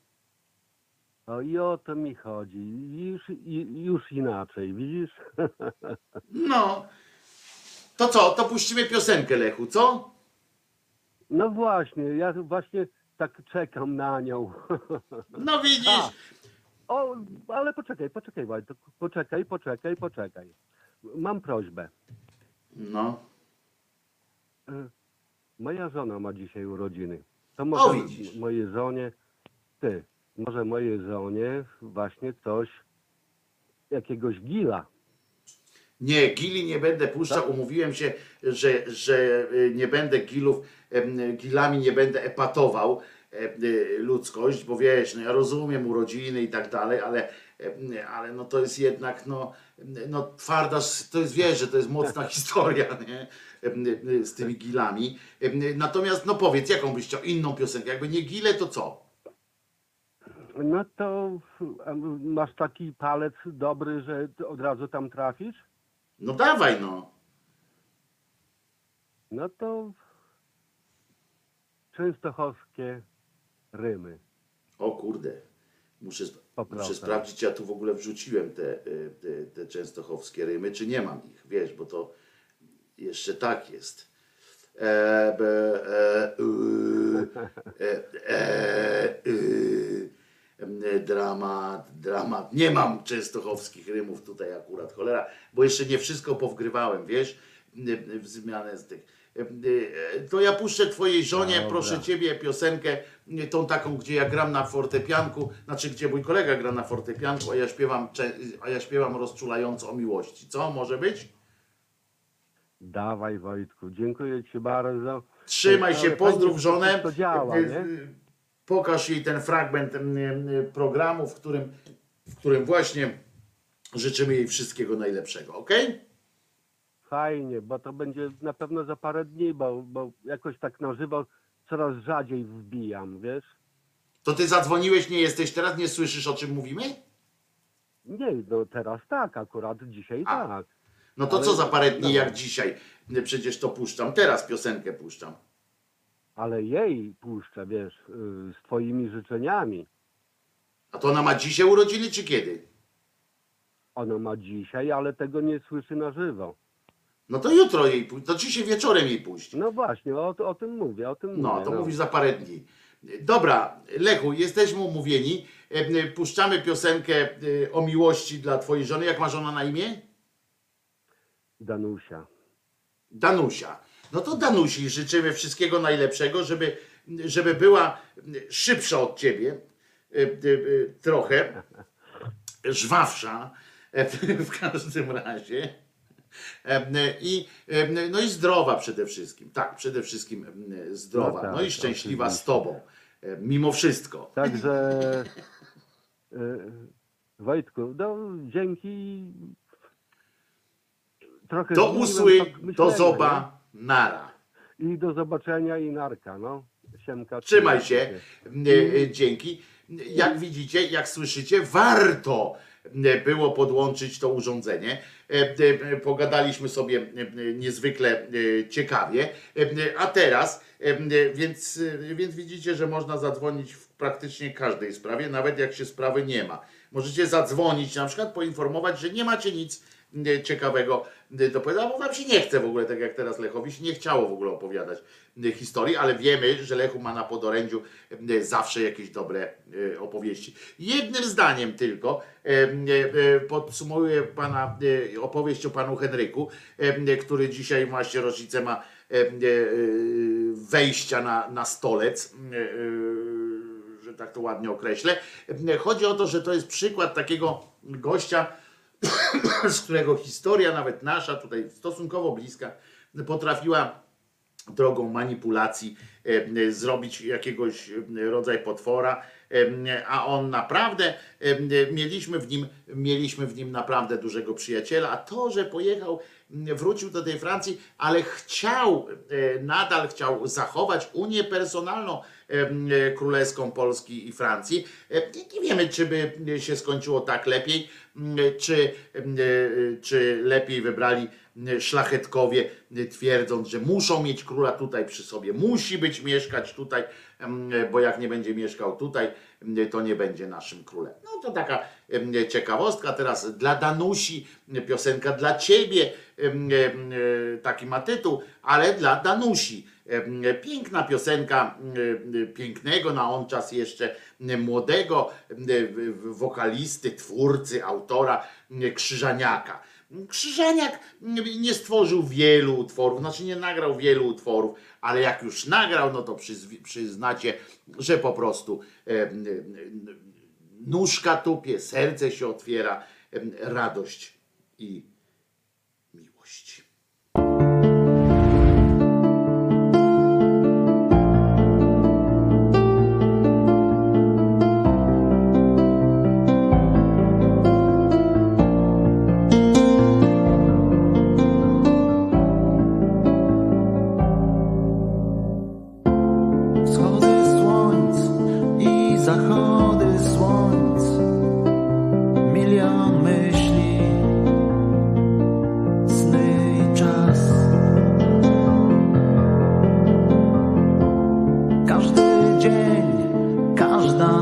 O i o to mi chodzi. Już, i- już inaczej, widzisz? [laughs] No, to co, to puścimy piosenkę, Lechu, co? No właśnie, ja właśnie tak czekam na nią. [laughs] No widzisz, A. O, ale poczekaj, poczekaj, Wojtek, poczekaj, poczekaj, poczekaj. Mam prośbę. no, E, Moja żona ma dzisiaj urodziny. To może widzisz. mojej żonie, ty, może mojej żonie właśnie coś, jakiegoś gila. nie, gili nie będę puszczał, umówiłem się, że, że y, nie będę gilów, gilami nie będę epatował y, ludzkość, bo wiesz, no ja rozumiem urodziny i tak dalej, ale, ale no to jest jednak, no, no twarda, to jest, wiesz, że to jest mocna historia, nie? Y, Z tymi gilami. Em, Natomiast, no powiedz, jaką byś chciał, inną piosenkę, jakby nie gile, to co? No to masz taki palec dobry, że od razu tam trafisz? No dawaj, no. No to częstochowskie rymy. O kurde, muszę, Poproszę. muszę sprawdzić, ja tu w ogóle wrzuciłem te, y, te, te częstochowskie rymy, czy nie mam ich, wiesz, bo to jeszcze tak jest. E, be, e, y, e, e, y, dramat, dramat. Nie mam częstochowskich rymów tutaj akurat, cholera, bo jeszcze nie wszystko powgrywałem, wiesz, w zmianę z tych. E, e, To ja puszczę twojej żonie, Dobra. proszę ciebie, piosenkę, nie, tą taką, gdzie ja gram na fortepianku, znaczy gdzie mój kolega gra na fortepianku, a ja śpiewam, a ja śpiewam rozczulająco o miłości. Co może być? Dawaj Wojtku, dziękuję Ci bardzo. Trzymaj się, pozdrów żonę. To działa, Y, nie? Pokaż jej ten fragment m, m, programu, w którym, w którym właśnie życzymy jej wszystkiego najlepszego, ok? Fajnie, bo to będzie na pewno za parę dni, bo, bo jakoś tak na żywo coraz rzadziej wbijam, wiesz? To ty zadzwoniłeś, nie jesteś teraz, nie słyszysz o czym mówimy? Nie, no teraz tak, akurat dzisiaj A. tak. No to Ale- co za parę dni jak dzisiaj? Przecież to puszczam, teraz piosenkę puszczam. Ale jej puszczę, wiesz, y, z twoimi życzeniami. A to ona ma dzisiaj urodziny czy kiedy? Ona ma dzisiaj, ale tego nie słyszy na żywo. No to jutro jej puść, to dzisiaj wieczorem jej puść. No właśnie, o, o tym mówię, o tym No, mówię. to mówisz za parę dni. Dobra, Lechu, jesteśmy umówieni. E, Puszczamy piosenkę e, o miłości dla twojej żony. Jak ma żona na imię? Danusia. Danusia. No to Danusi życzymy wszystkiego najlepszego, żeby, żeby była szybsza od ciebie, e, e, trochę, żwawsza e, [laughs] w każdym razie. I, no i zdrowa przede wszystkim. Tak, przede wszystkim zdrowa. No tak, No i szczęśliwa z oczywiście. tobą. e, Mimo wszystko. Także [laughs] Wojtku, no dzięki trochę Do usły, tak do myślenia, zoba, nara. I do zobaczenia i narka, no. Siemka. Trzymaj się. E, Dzięki. Jak widzicie, jak słyszycie, warto e, było podłączyć to urządzenie. E, Pogadaliśmy sobie niezwykle ciekawie. A teraz, więc, więc widzicie, że można zadzwonić w praktycznie każdej sprawie, nawet jak się sprawy nie ma. Możecie zadzwonić, na przykład poinformować, że nie macie nic ciekawego e, do powiedzenia, bo wam się nie chce w ogóle, tak jak teraz Lechowi się nie chciało w ogóle opowiadać e, historii, ale wiemy, że Lechu ma na podorędziu e, zawsze jakieś dobre e, opowieści. Jednym zdaniem tylko e, e, podsumowuję pana e, opowieść o panu Henryku, e, który dzisiaj właśnie rocznicę ma e, e, wejścia na, na stolec. e, e, że tak to ładnie określę. Chodzi o to, że to jest przykład takiego gościa, [coughs] z którego historia, nawet nasza, tutaj stosunkowo bliska, potrafiła drogą manipulacji e, zrobić jakiegoś e, rodzaju potwora, e, a on naprawdę, mieliśmy w nim, mieliśmy w nim naprawdę dużego przyjaciela, a to, że pojechał, wrócił do tej Francji, ale chciał, nadal chciał zachować Unię personalną królewską Polski i Francji. E, Nie wiemy, czy by się skończyło tak lepiej, m, czy, e, czy lepiej wybrali szlachetkowie, twierdząc, że muszą mieć króla tutaj przy sobie, musi być mieszkać tutaj, bo jak nie będzie mieszkał tutaj, to nie będzie naszym królem. No to taka ciekawostka. Teraz dla Danusi piosenka dla ciebie, e, taki ma tytuł, ale dla Danusi. Em, Piękna piosenka em, pięknego na on czas jeszcze młodego wokalisty, twórcy, autora Krzyżaniaka. Krzyżaniak nie stworzył wielu utworów, znaczy nie nagrał wielu utworów, ale jak już nagrał, no to przyznacie, że po prostu nóżka tupie, serce się otwiera, radość i każda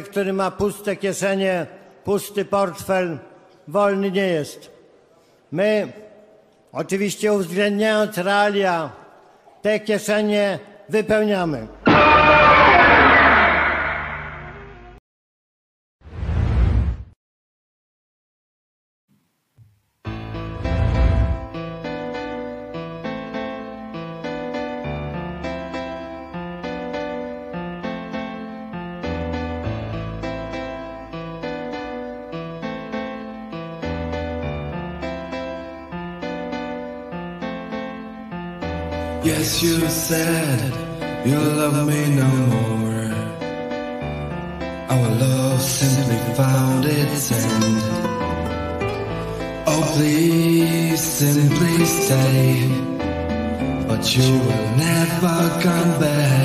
człowiek, który ma puste kieszenie, pusty portfel, wolny nie jest. My, oczywiście uwzględniając realia, te kieszenie wypełniamy. said you love me no more. Our love simply found its end. Oh, please simply stay, but you will never come back.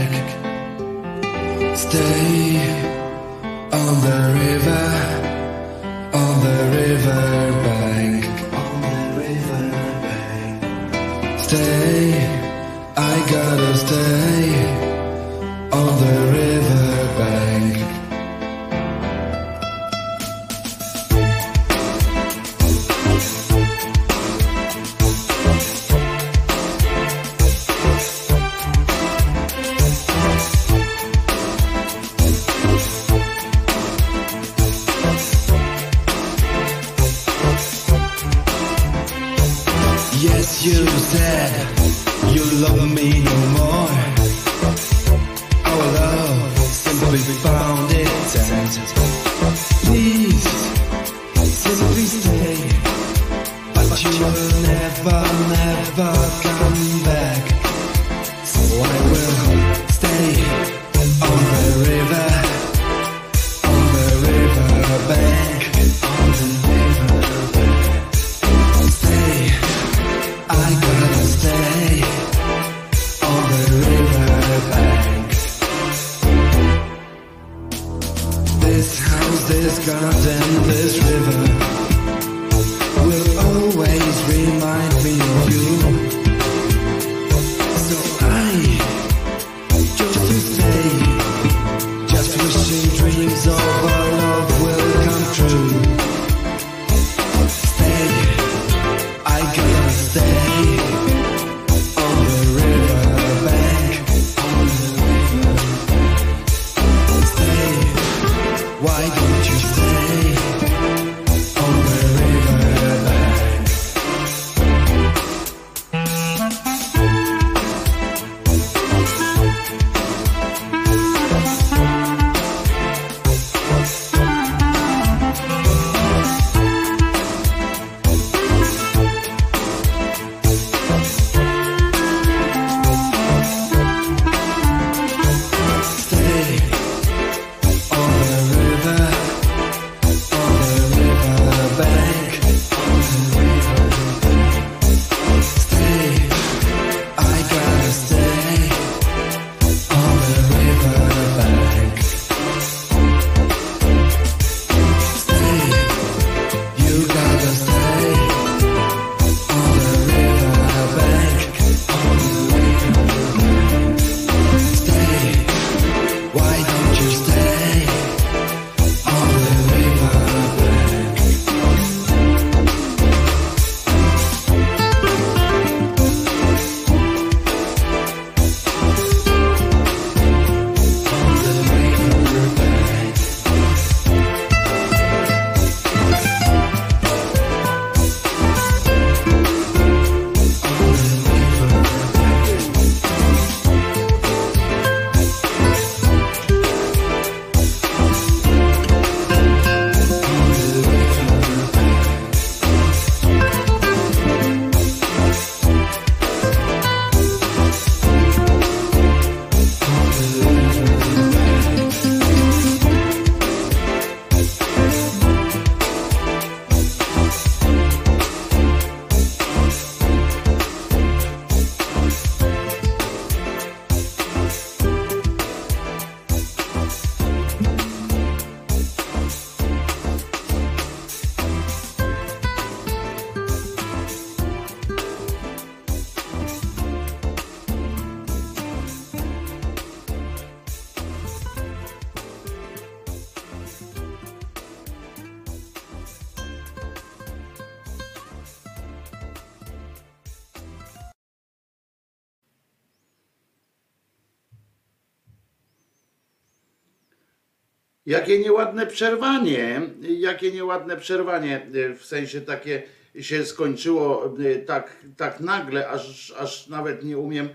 Jakie nieładne przerwanie, jakie nieładne przerwanie, y, w sensie takie się skończyło y, tak, tak nagle, aż, aż nawet nie umiem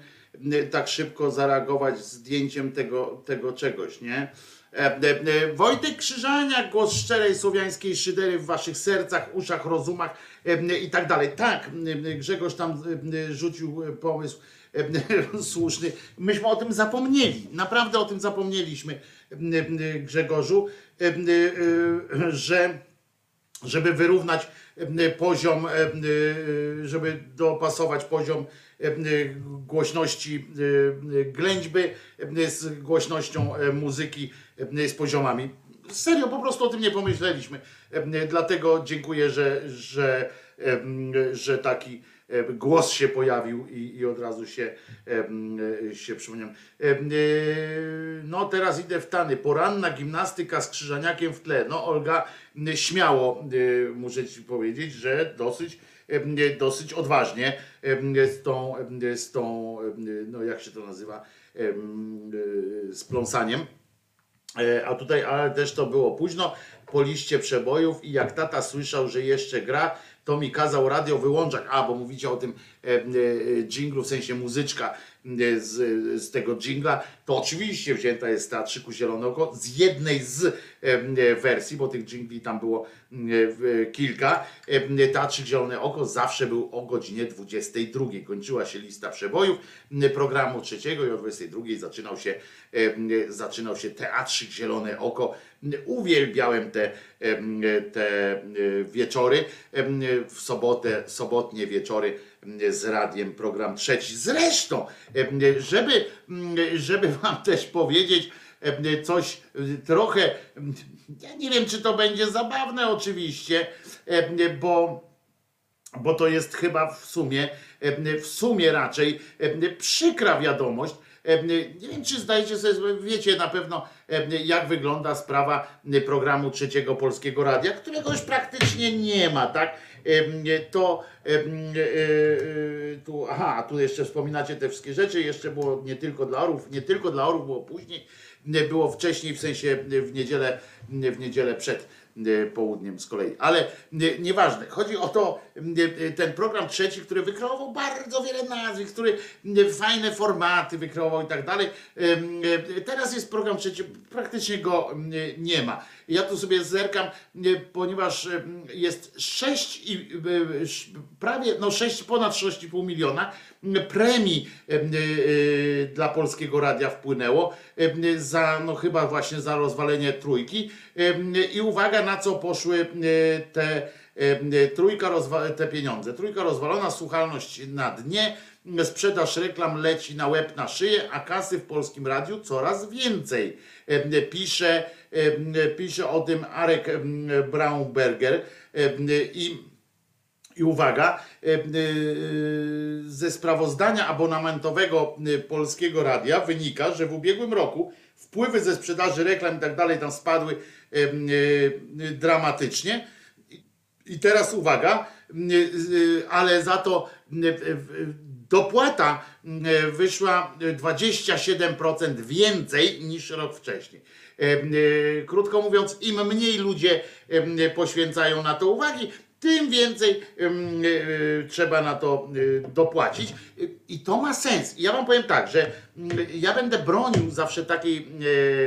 y, tak szybko zareagować zdjęciem tego, tego czegoś, nie? E, e, e, Wojtek Krzyżania, głos szczerej słowiańskiej szydery w waszych sercach, uszach, rozumach i tak dalej. Tak, Grzegorz tam rzucił pomysł [laughs] słuszny. Myśmy o tym zapomnieli, naprawdę o tym zapomnieliśmy, e, e, Grzegorzu, e, e, że żeby wyrównać e, poziom, e, e, żeby dopasować poziom e, głośności e, ględźby e, z głośnością e, muzyki, e, z poziomami. Serio, po prostu o tym nie pomyśleliśmy. E, Dlatego dziękuję, że, że, e, że taki e, głos się pojawił i, i od razu się, e, się przypomniałem. E, No teraz idę w tany. Poranna gimnastyka z krzyżaniakiem w tle. No Olga, śmiało e, muszę ci powiedzieć, że dosyć e, dosyć odważnie e, z tą, e, z tą e, no jak się to nazywa, e, e, z pląsaniem. E, A tutaj, ale też to było późno, po liście przebojów i jak tata słyszał, że jeszcze gra, to mi kazał radio wyłączać. A, bo mówicie o tym e, e, dżinglu, w sensie muzyczka e, z, z tego dżingla. To oczywiście wzięta jest z Teatrzyku Zielone Oko, z jednej z e, e, wersji, bo tych dżingli tam było e, kilka. E, Teatrzyk Zielone Oko zawsze był o godzinie 22. Kończyła się lista przebojów e, programu trzeciego i o 22 zaczynał się, e, zaczynał się Teatrzyk Zielone Oko. Uwielbiałem te, te e, wieczory, w sobotę, sobotnie wieczory z radiem, program trzeci. Zresztą, em, żeby, m, żeby wam też powiedzieć coś y, trochę, ja nie wiem, czy to będzie zabawne oczywiście, bo bo to jest chyba w sumie, w sumie raczej przykra wiadomość. Nie wiem, czy zdajecie sobie, wiecie na pewno, jak wygląda sprawa programu Trzeciego Polskiego Radia, którego już praktycznie nie ma, tak? To e, e, tu, aha, tu jeszcze wspominacie te wszystkie rzeczy, jeszcze było nie tylko dla orłów, nie tylko dla orłów, było później, nie było wcześniej, w sensie w niedzielę, w niedzielę przed e, południem z kolei. Ale nie- nieważne. Chodzi o to, ten program trzeci, który wykreował bardzo wiele nazwisk, który e, fajne formaty wykreował i tak dalej. Teraz jest program trzeci, praktycznie go nie ma. Ja tu sobie zerkam, ponieważ jest 6 i prawie, no 6, ponad 6,5 miliona premii em, dla Polskiego Radia wpłynęło za, no chyba właśnie za rozwalenie trójki. I uwaga, na co poszły te trójka rozwa- te pieniądze. Trójka rozwalona, słuchalność na dnie, sprzedaż reklam leci na łeb na szyję, a kasy w polskim radiu coraz więcej. Em, Pisze, em, pisze o tym Arek Braunberger i i uwaga, e, e, ze sprawozdania abonamentowego e, Polskiego Radia wynika, że w ubiegłym roku wpływy ze sprzedaży reklam i tak dalej tam spadły e, e, dramatycznie. I- teraz uwaga, m, e, ale za to m, e, w- dopłata m, e, wyszła 27% więcej niż rok wcześniej. E, e, Krótko mówiąc, im mniej ludzie em, poświęcają na to uwagi, tym więcej em, e, trzeba na to e, dopłacić. I to ma sens. I ja wam powiem tak, że mm, ja będę bronił zawsze takiej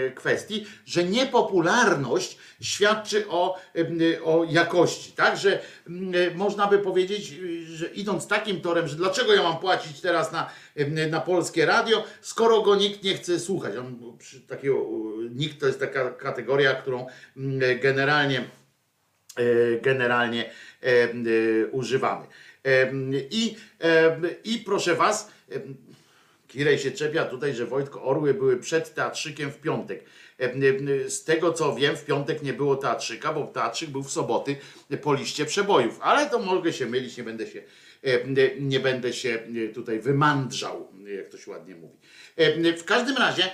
e, kwestii, że niepopularność świadczy o, o jakości. Tak, że można by powiedzieć, że idąc takim torem, że dlaczego ja mam płacić teraz na, na polskie radio, skoro go nikt nie chce słuchać. On, takiego, nikt to jest taka kategoria, którą mm, generalnie generalnie e, e, używamy. E, I, e, I proszę Was, e, Kirej się czepia tutaj, że Wojtko Orły były przed teatrzykiem w piątek. E, e, Z tego co wiem, w piątek nie było teatrzyka, bo teatrzyk był w soboty po liście przebojów. Ale to mogę się mylić, nie będę się, e, nie będę się e, tutaj wymandrzał, jak to się ładnie mówi. E, W każdym razie, e,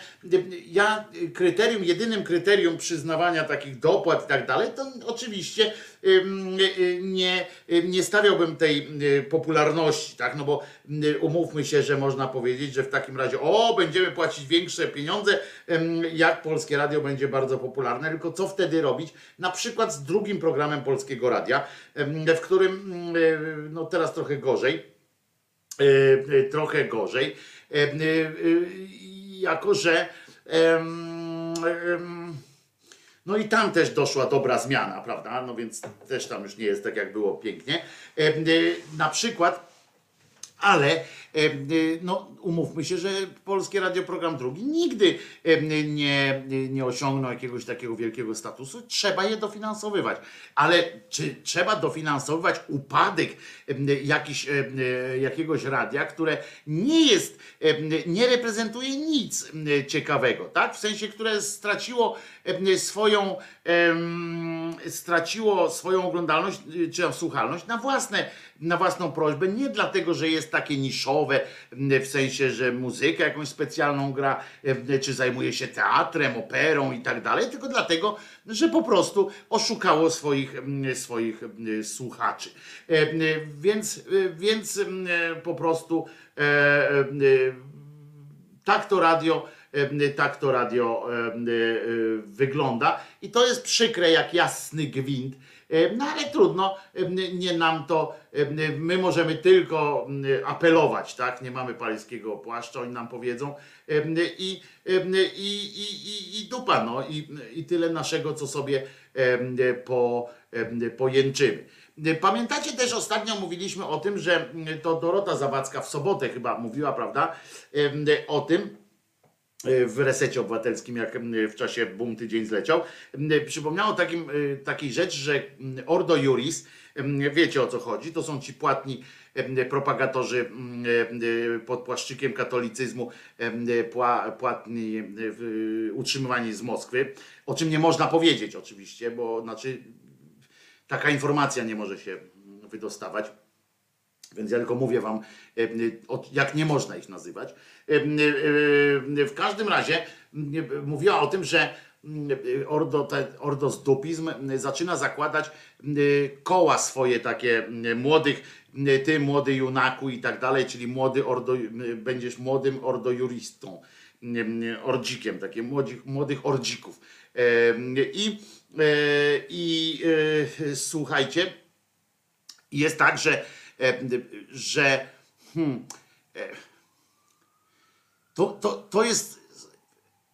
ja kryterium, jedynym kryterium przyznawania takich dopłat i tak dalej, to oczywiście e, nie, nie stawiałbym tej popularności, tak? No bo umówmy się, że można powiedzieć, że w takim razie o, będziemy płacić większe pieniądze, jak Polskie Radio będzie bardzo popularne, tylko co wtedy robić? Na przykład z drugim programem Polskiego Radia, w którym mm, no teraz trochę gorzej, trochę gorzej, jako że em, em, no i tam też doszła dobra zmiana, prawda? No więc też tam już nie jest tak, jak było pięknie. E, Na przykład ale no, umówmy się, że Polskie Radio Program Drugi nigdy e, nie, nie osiągnął jakiegoś takiego wielkiego statusu. Trzeba je dofinansowywać. Ale czy trzeba dofinansowywać upadek e, jakiś, e, e, jakiegoś radia, które nie jest, e, nie reprezentuje nic e, ciekawego, tak? W sensie, które straciło e, swoją, straciło swoją oglądalność, czy słuchalność na własne, na własną prośbę, nie dlatego, że jest takie niszowe, m, w sensie, że muzykę jakąś specjalną gra, em, czy zajmuje się teatrem, operą i tak dalej, tylko dlatego, że po prostu oszukało swoich, m, swoich słuchaczy. Em, Więc, y, więc po prostu e, e, tak to radio, tak to radio e, e, wygląda. I to jest przykre jak jasny gwint, E, No ale trudno, nie nam to, my możemy tylko apelować, tak? Nie mamy paryskiego płaszcza, oni nam powiedzą i, i, i, i, dupa, no i, i tyle naszego, co sobie po, pojęczymy. Pamiętacie też ostatnio mówiliśmy o tym, że to Dorota Zawadzka w sobotę chyba mówiła, prawda, o tym, w resecie obywatelskim, jak w czasie bum tydzień zleciał, przypomniało takim, takiej rzecz, że Ordo Juris, wiecie o co chodzi, to są ci płatni propagatorzy pod płaszczykiem katolicyzmu, pła- płatni, utrzymywani z Moskwy, o czym nie można powiedzieć oczywiście, bo znaczy taka informacja nie może się wydostawać. Więc ja tylko mówię wam, jak nie można ich nazywać. W każdym razie mówiła o tym, że ordo, te, ordosdupizm m, zaczyna zakładać koła swoje takie młodych, ty młody junaku i tak dalej, czyli młody ordo, będziesz młodym ordojuristą, ordzikiem, takie młodych, młodych ordzików. I, e, i e, słuchajcie, jest tak, że, że hmm, e, to, to, to jest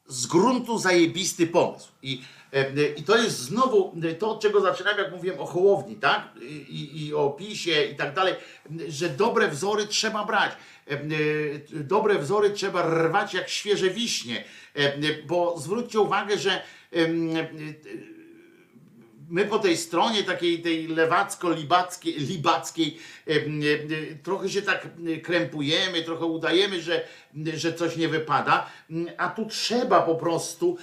z gruntu zajebisty pomysł. I, e, I to jest znowu to, od czego zaczynałem, jak mówiłem o Hołowni, tak? I, i o PiSie i tak dalej, że dobre wzory trzeba brać. E, e, Dobre wzory trzeba rwać jak świeże wiśnie, E, bo zwróćcie uwagę, że my po tej stronie takiej tej lewacko-libackiej, libackiej, trochę się tak em, krępujemy, trochę udajemy, że, że coś nie wypada, m, a tu trzeba po prostu,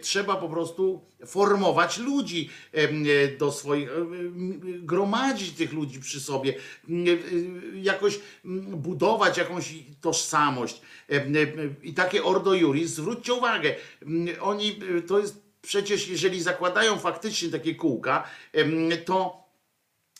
trzeba po prostu formować ludzi do swoich, gromadzić tych ludzi przy sobie, jakoś m, budować jakąś tożsamość. I takie Ordo Juris, zwróćcie uwagę, oni, to jest przecież jeżeli zakładają faktycznie takie kółka, to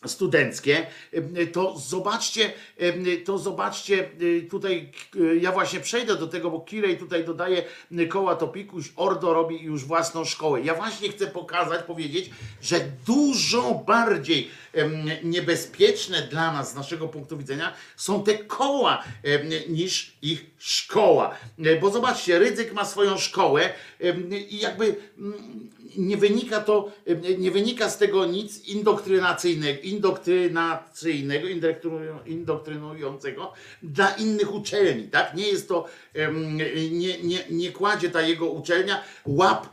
studenckie, em, to zobaczcie, em, to zobaczcie y, tutaj, ja właśnie przejdę do tego, bo Kirej tutaj dodaje koła Topikuś, Ordo robi już własną szkołę. Ja właśnie chcę pokazać, powiedzieć, że dużo bardziej niebezpieczne dla nas, z naszego punktu widzenia, są te koła niż ich szkoła. E, Bo zobaczcie, Rydzyk ma swoją szkołę i jakby mm, nie wynika to, em, nie wynika z tego nic indoktrynacyjnego, indoktrynacyjnego, indoktrynu- indoktrynującego dla innych uczelni, tak? Nie jest to, nie, nie, nie kładzie ta jego uczelnia łap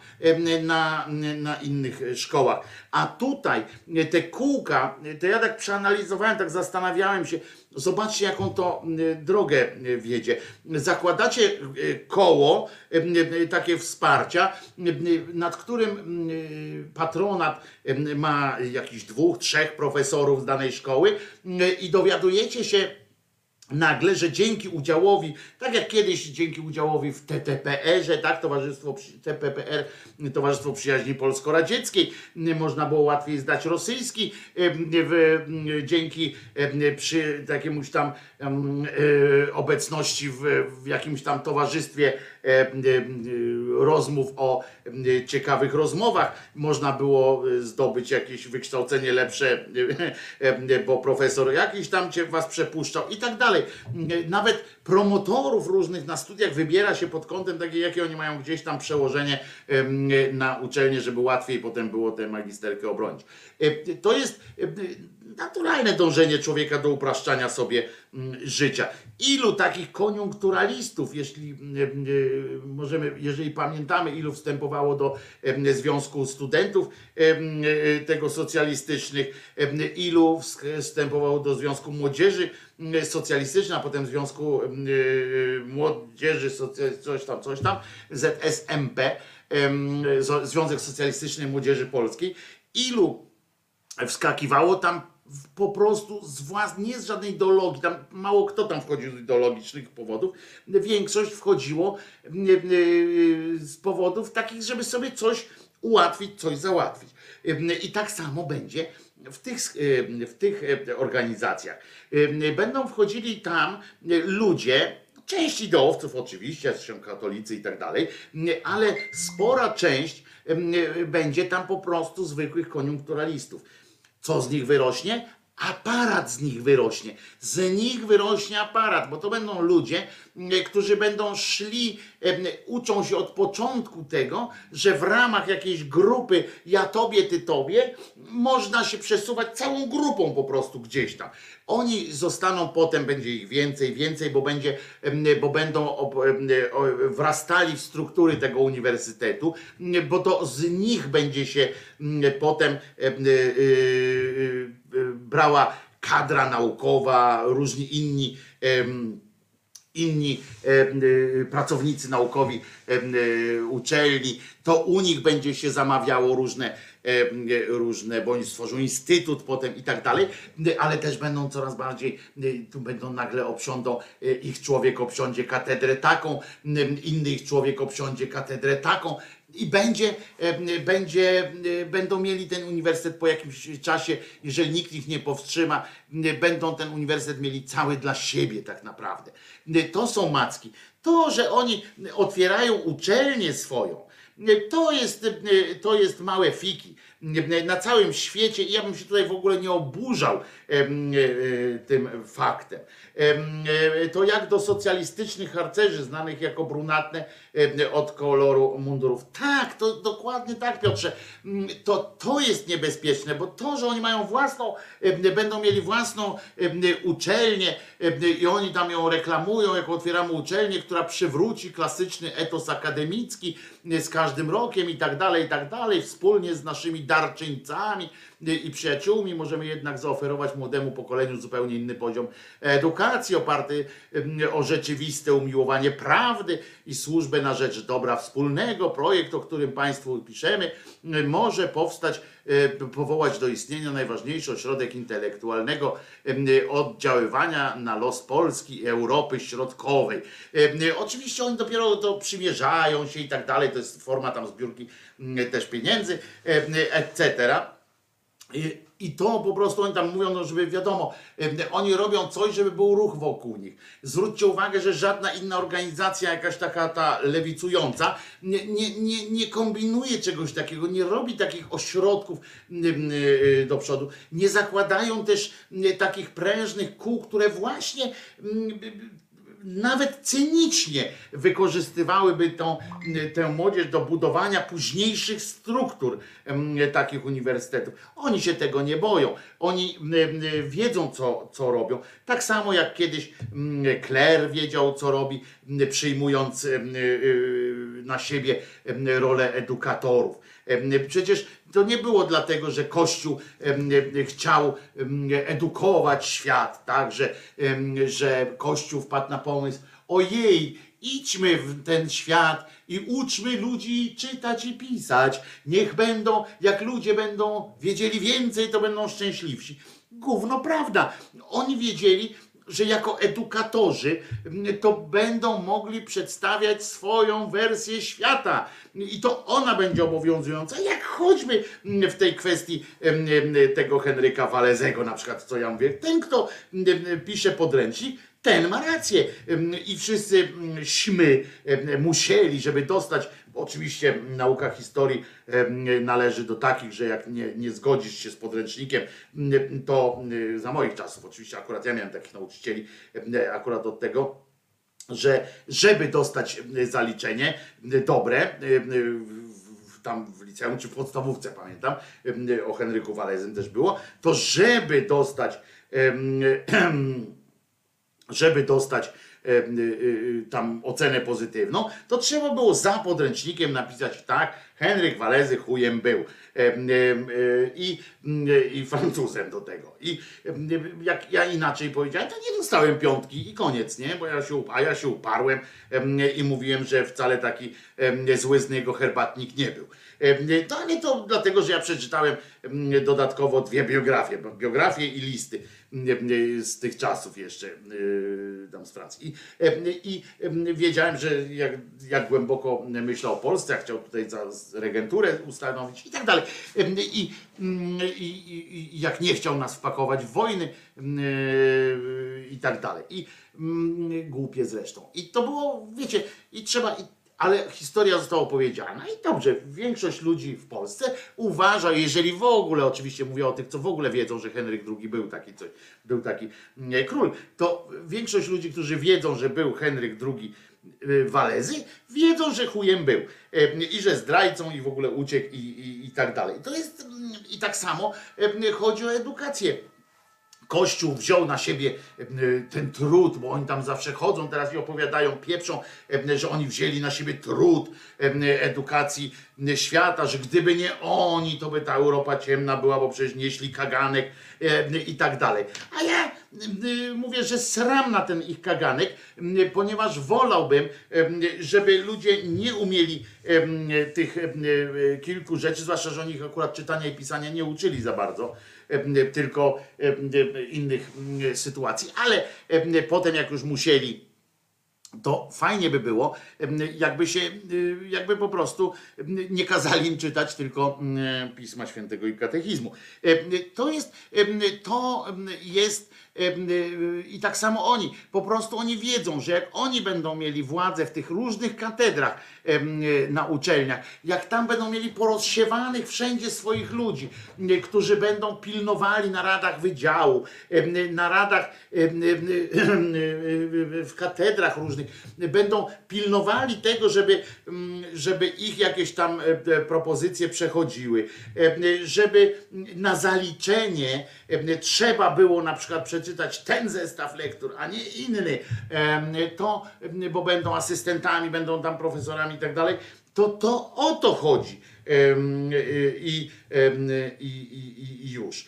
na, na innych szkołach. A tutaj te kółka, to ja tak przeanalizowałem, tak zastanawiałem się, Zobaczcie, jaką to m, drogę m, wiedzie. Zakładacie e, koło, takie wsparcia, nad którym patronat ma jakichś dwóch, trzech profesorów z danej szkoły i dowiadujecie się, nagle, że dzięki udziałowi, tak jak kiedyś dzięki udziałowi w TTPR-ze, tak, Towarzystwo TPPR, Towarzystwo Przyjaźni Polsko-Radzieckiej, m, można było łatwiej zdać rosyjski, em, w, m, dzięki przy jakiemuś tam obecności w, w jakimś tam towarzystwie rozmów o em, ciekawych rozmowach, można było e, zdobyć jakieś wykształcenie lepsze, bo profesor jakiś tam cię was przepuszczał i tak dalej. Nawet promotorów różnych na studiach wybiera się pod kątem takie, jakie oni mają gdzieś tam przełożenie na uczelnię, żeby łatwiej potem było tę magisterkę obronić. E, To jest e, naturalne dążenie człowieka do upraszczania sobie mm, życia. Ilu takich koniunkturalistów, jeśli mm, e, możemy, jeżeli pamiętamy, ilu wstępowało do em, Związku Studentów e, tego socjalistycznych, ilu wstępowało do Związku Młodzieży Socjalistycznej, a potem Związku e, Młodzieży coś tam, coś tam, ZSMP, Związek Socjalistycznej Młodzieży Polskiej. Ilu wskakiwało tam po prostu z włas, nie z żadnej ideologii, tam mało kto tam wchodził z ideologicznych powodów, większość wchodziło z powodów takich, żeby sobie coś ułatwić, coś załatwić. I tak samo będzie w tych, w tych organizacjach. Będą wchodzili tam ludzie, Część ideowców oczywiście, są katolicy i tak dalej, ale spora część będzie tam po prostu zwykłych koniunkturalistów. Co z nich wyrośnie? Aparat z nich wyrośnie. Z nich wyrośnie aparat, bo to będą ludzie, którzy będą szli, em, uczą się od początku tego, że w ramach jakiejś grupy ja tobie, ty tobie, można się przesuwać całą grupą po prostu gdzieś tam. Oni zostaną potem, będzie ich więcej, więcej, bo, będzie, bo będą wrastali w struktury tego uniwersytetu, bo to z nich będzie się potem em, y, brała kadra naukowa, różni inni. Inni y, pracownicy naukowi y, uczelni, to u nich będzie się zamawiało różne, y, różne, bo oni stworzą instytut potem i tak dalej, ale też będą coraz bardziej, tu będą nagle obsiądą, ich człowiek obsiądzie katedrę taką, inny ich człowiek obsiądzie katedrę taką, i będzie, będzie, będą mieli ten uniwersytet po jakimś czasie, jeżeli nikt ich nie powstrzyma, będą ten uniwersytet mieli cały dla siebie tak naprawdę. To są macki. To, że oni otwierają uczelnię swoją, to jest, to jest małe fiki. Na całym świecie i ja bym się tutaj w ogóle nie oburzał y, y, tym faktem. Y, To jak do socjalistycznych harcerzy, znanych jako brunatne od koloru mundurów. Tak, to dokładnie tak, Piotrze. Mm, To, to jest niebezpieczne, bo to, że oni mają własną, będą mieli własną uczelnię i oni tam ją reklamują, jak otwieramy uczelnię, która przywróci klasyczny etos akademicki y, z każdym rokiem i tak dalej, i tak dalej, wspólnie z naszymi darczyńcami i przyjaciółmi możemy jednak zaoferować młodemu pokoleniu zupełnie inny poziom edukacji oparty o rzeczywiste umiłowanie prawdy i służbę na rzecz dobra wspólnego. Projekt, o którym Państwu piszemy, może powstać, y, powołać do istnienia najważniejszy ośrodek intelektualnego oddziaływania na los Polski i Europy Środkowej. Oczywiście oni dopiero to przymierzają się i tak dalej, to jest forma tam zbiórki też pieniędzy, etc. I, to po prostu oni tam mówią, no żeby wiadomo, oni robią coś, żeby był ruch wokół nich. Zwróćcie uwagę, że żadna inna organizacja, jakaś taka ta lewicująca, nie, nie, nie, nie kombinuje czegoś takiego, nie robi takich ośrodków y, do przodu. Nie zakładają też takich prężnych kół, które właśnie nawet cynicznie wykorzystywałyby tą, tę młodzież do budowania późniejszych struktur takich uniwersytetów. Oni się tego nie boją. Oni wiedzą, co, co robią. Tak samo jak kiedyś Kler wiedział, co robi, przyjmując em, y, na siebie rolę edukatorów. Przecież to nie było dlatego, że Kościół chciał edukować świat, tak, że, że Kościół wpadł na pomysł, ojej, idźmy w ten świat i uczmy ludzi czytać i pisać. Niech będą, jak ludzie będą wiedzieli więcej, to będą szczęśliwsi. Gówno prawda. Oni wiedzieli, że jako edukatorzy to będą mogli przedstawiać swoją wersję świata. I to ona będzie obowiązująca. Jak choćby w tej kwestii tego Henryka Walezego, na przykład, co ja mówię. Ten, kto pisze podręcznik, ten ma rację. I wszyscy mm, śmy em, musieli, żeby dostać. Oczywiście nauka historii należy do takich, że jak nie, nie zgodzisz się z podręcznikiem, to za moich czasów, oczywiście akurat ja miałem takich nauczycieli, em, akurat od tego, że żeby dostać zaliczenie dobre, w- tam w liceum czy w podstawówce pamiętam, o Henryku Walezym też było, to żeby dostać [clears throat] żeby dostać e, tam ocenę pozytywną, to trzeba było za podręcznikiem napisać tak, Henryk Walezy chujem był E, e, e, i, e, i Francuzem do tego. I e, jak ja inaczej powiedziałem, to nie dostałem piątki i koniec, nie? Bo ja się, a ja się uparłem e, i mówiłem, że wcale taki e, zły z niego herbatnik nie był. To nie to dlatego, że ja przeczytałem mm, dodatkowo dwie biografie, biografie i listy mm, z tych czasów jeszcze tam z Francji. I, i wiedziałem, że jak, jak głęboko myślał o Polsce, jak chciał tutaj za regenturę ustanowić i tak dalej. I, i, i, i jak nie chciał nas wpakować w wojny i tak dalej. I głupie zresztą. I to było, wiecie, i trzeba, ale historia została opowiedziana i dobrze, większość ludzi w Polsce uważa, jeżeli w ogóle, oczywiście mówię o tych, co w ogóle wiedzą, że Henryk II był taki, coś, był taki nie, król, to większość ludzi, którzy wiedzą, że był Henryk II y, Walezy, wiedzą, że chujem był e, i że zdrajcą i w ogóle uciekł i, i, i tak dalej. To jest i tak samo e, chodzi o edukację Kościół wziął na siebie e, ten trud, bo oni tam zawsze chodzą teraz i opowiadają, pieprzą, e, że oni wzięli na siebie trud e, edukacji świata, że gdyby nie oni, to by ta Europa ciemna była, bo przecież nieśli kaganek i tak dalej. A ja mówię, że sram na ten ich kaganek, ponieważ wolałbym, żeby ludzie nie umieli tych kilku rzeczy, zwłaszcza, że oni akurat czytania i pisania nie uczyli za bardzo tylko innych sytuacji, ale potem jak już musieli to fajnie by było, jakby się, jakby po prostu nie kazali im czytać tylko Pisma Świętego i Katechizmu. To jest, to jest i tak samo oni, po prostu oni wiedzą, że jak oni będą mieli władzę w tych różnych katedrach na uczelniach, jak tam będą mieli porozsiewanych wszędzie swoich ludzi, którzy będą pilnowali na radach wydziału, na radach w katedrach różnych, będą pilnowali tego, żeby, żeby ich jakieś tam propozycje przechodziły, żeby na zaliczenie trzeba było na przykład przeczytać ten zestaw lektur, a nie inny, to, bo będą asystentami, będą tam profesorami i tak dalej, to to o to chodzi. I, i, i, i, już.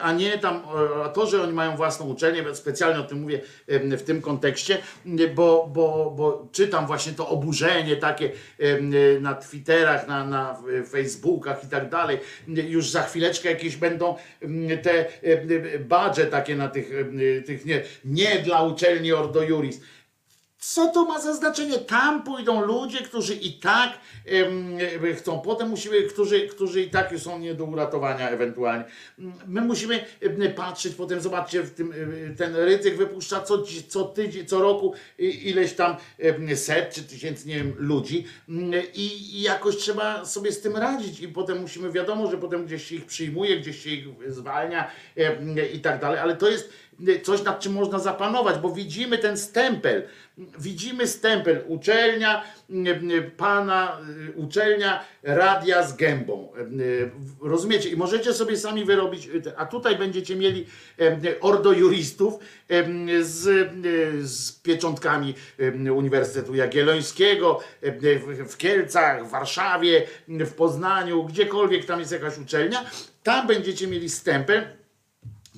A nie tam, a to, że oni mają własną uczelnię, specjalnie o tym mówię w tym kontekście, bo, bo, bo czytam właśnie to oburzenie takie na Twitterach, na, na Facebookach i tak dalej. Już za chwileczkę jakieś będą te badże takie na tych, tych nie, nie dla uczelni Ordo Juris co to ma za znaczenie? Tam pójdą ludzie, którzy i tak chcą, potem musimy, którzy, którzy i tak są nie do uratowania ewentualnie. My musimy patrzeć, potem zobaczcie, w tym, ten ryzyk wypuszcza co, co tydzień, co roku ileś tam set czy tysięcy, nie wiem, ludzi i, i jakoś trzeba sobie z tym radzić i potem musimy, wiadomo, że potem gdzieś się ich przyjmuje, gdzieś się ich zwalnia i tak dalej, ale to jest coś, nad czym można zapanować, bo widzimy ten stempel, widzimy stempel uczelnia pana, uczelnia radia z gębą. Rozumiecie? I możecie sobie sami wyrobić, a tutaj będziecie mieli ordo juristów z, z pieczątkami Uniwersytetu Jagiellońskiego, w Kielcach, w Warszawie, w Poznaniu, gdziekolwiek tam jest jakaś uczelnia, tam będziecie mieli stempel,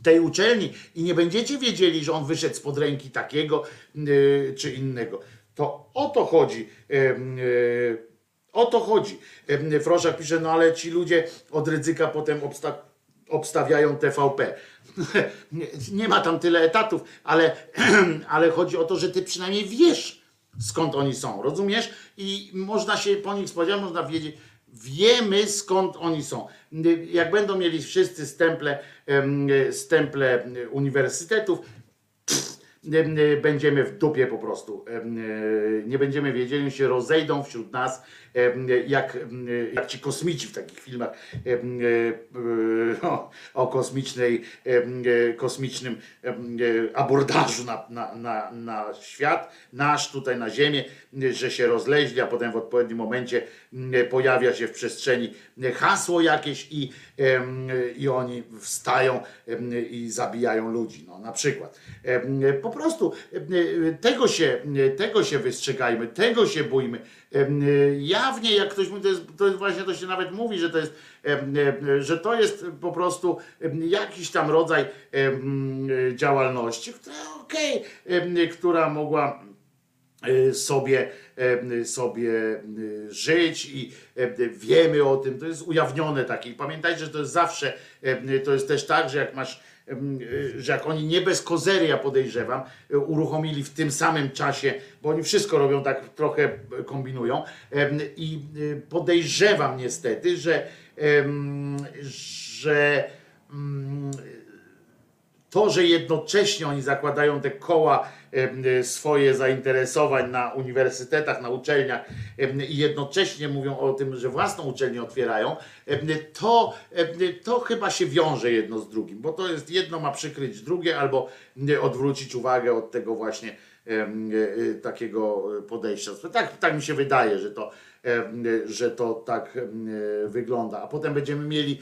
tej uczelni i nie będziecie wiedzieli, że on wyszedł spod ręki takiego yy, czy innego. To o to chodzi. Yy, o to chodzi. Froszak pisze, no ale ci ludzie od ryzyka potem obsta obstawiają TVP. [laughs] nie ma tam tyle etatów, ale, [clears throat] ale chodzi o to, że ty przynajmniej wiesz, skąd oni są, rozumiesz? I można się po nich spodziewać, można wiedzieć, wiemy skąd oni są. Jak będą mieli wszyscy stemple, stemple uniwersytetów, będziemy w dupie po prostu. Nie będziemy wiedzieli, się rozejdą wśród nas jak, jak ci kosmici w takich filmach o, kosmicznej, kosmicznym abordażu na, na, na, na świat, nasz tutaj na Ziemię, że się rozleźli, a potem w odpowiednim momencie pojawia się w przestrzeni hasło jakieś i, i oni wstają i zabijają ludzi, no na przykład. Po prostu tego się, tego się wystrzegajmy, tego się bójmy. Jawnie, jak ktoś mówi, to jest, to jest właśnie, to się nawet mówi, że to jest, że to jest po prostu jakiś tam rodzaj działalności, która okej, okay, która mogła sobie, sobie żyć i wiemy o tym, to jest ujawnione takie. Pamiętajcie, że to jest zawsze, to jest też tak, że jak masz że jak oni nie bez kozery, ja podejrzewam, y, uruchomili w tym samym czasie, bo oni wszystko robią tak, trochę y, kombinują i podejrzewam niestety, że, że mm, to, że jednocześnie oni zakładają te koła swoje zainteresowań na uniwersytetach, na uczelniach i jednocześnie mówią o tym, że własną uczelnię otwierają, to, to chyba się wiąże jedno z drugim, bo to jest jedno ma przykryć drugie albo odwrócić uwagę od tego właśnie e, e, takiego podejścia. Tak, tak mi się wydaje, że to, że to tak wygląda. A potem będziemy mieli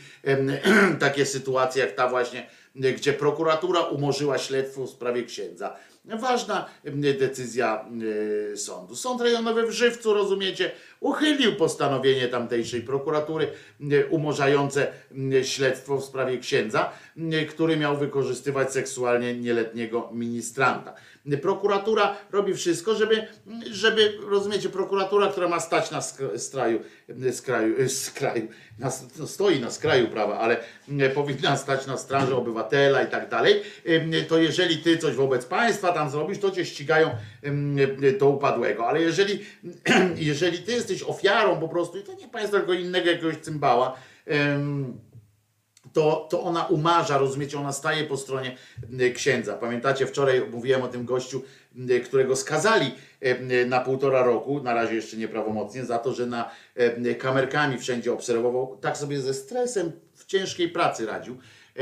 [clears throat] takie sytuacje jak ta właśnie, gdzie prokuratura umorzyła śledztwo w sprawie księdza. Ważna decyzja e, sądu. Sąd rejonowy w Żywcu, rozumiecie, uchylił postanowienie tamtejszej prokuratury umorzające śledztwo w sprawie księdza, który miał wykorzystywać seksualnie nieletniego ministranta. Prokuratura robi wszystko, żeby, żeby rozumiecie, prokuratura, która ma stać na sk- skraju, skraju, skraju na, no stoi na skraju prawa, ale mm, powinna stać na straży obywatela i tak dalej, ym, to jeżeli ty coś wobec państwa tam zrobisz, to cię ścigają do upadłego. Ale jeżeli, [clears throat] jeżeli ty jesteś ofiarą po prostu, i to nie państwa, tylko innego jakiegoś cymbała, ym, to, to ona umarza, rozumiecie, ona staje po stronie księdza. Pamiętacie, wczoraj mówiłem o tym gościu, którego skazali na półtora roku, na razie jeszcze nieprawomocnie, za to, że na kamerkami wszędzie obserwował, tak sobie ze stresem w ciężkiej pracy radził, y,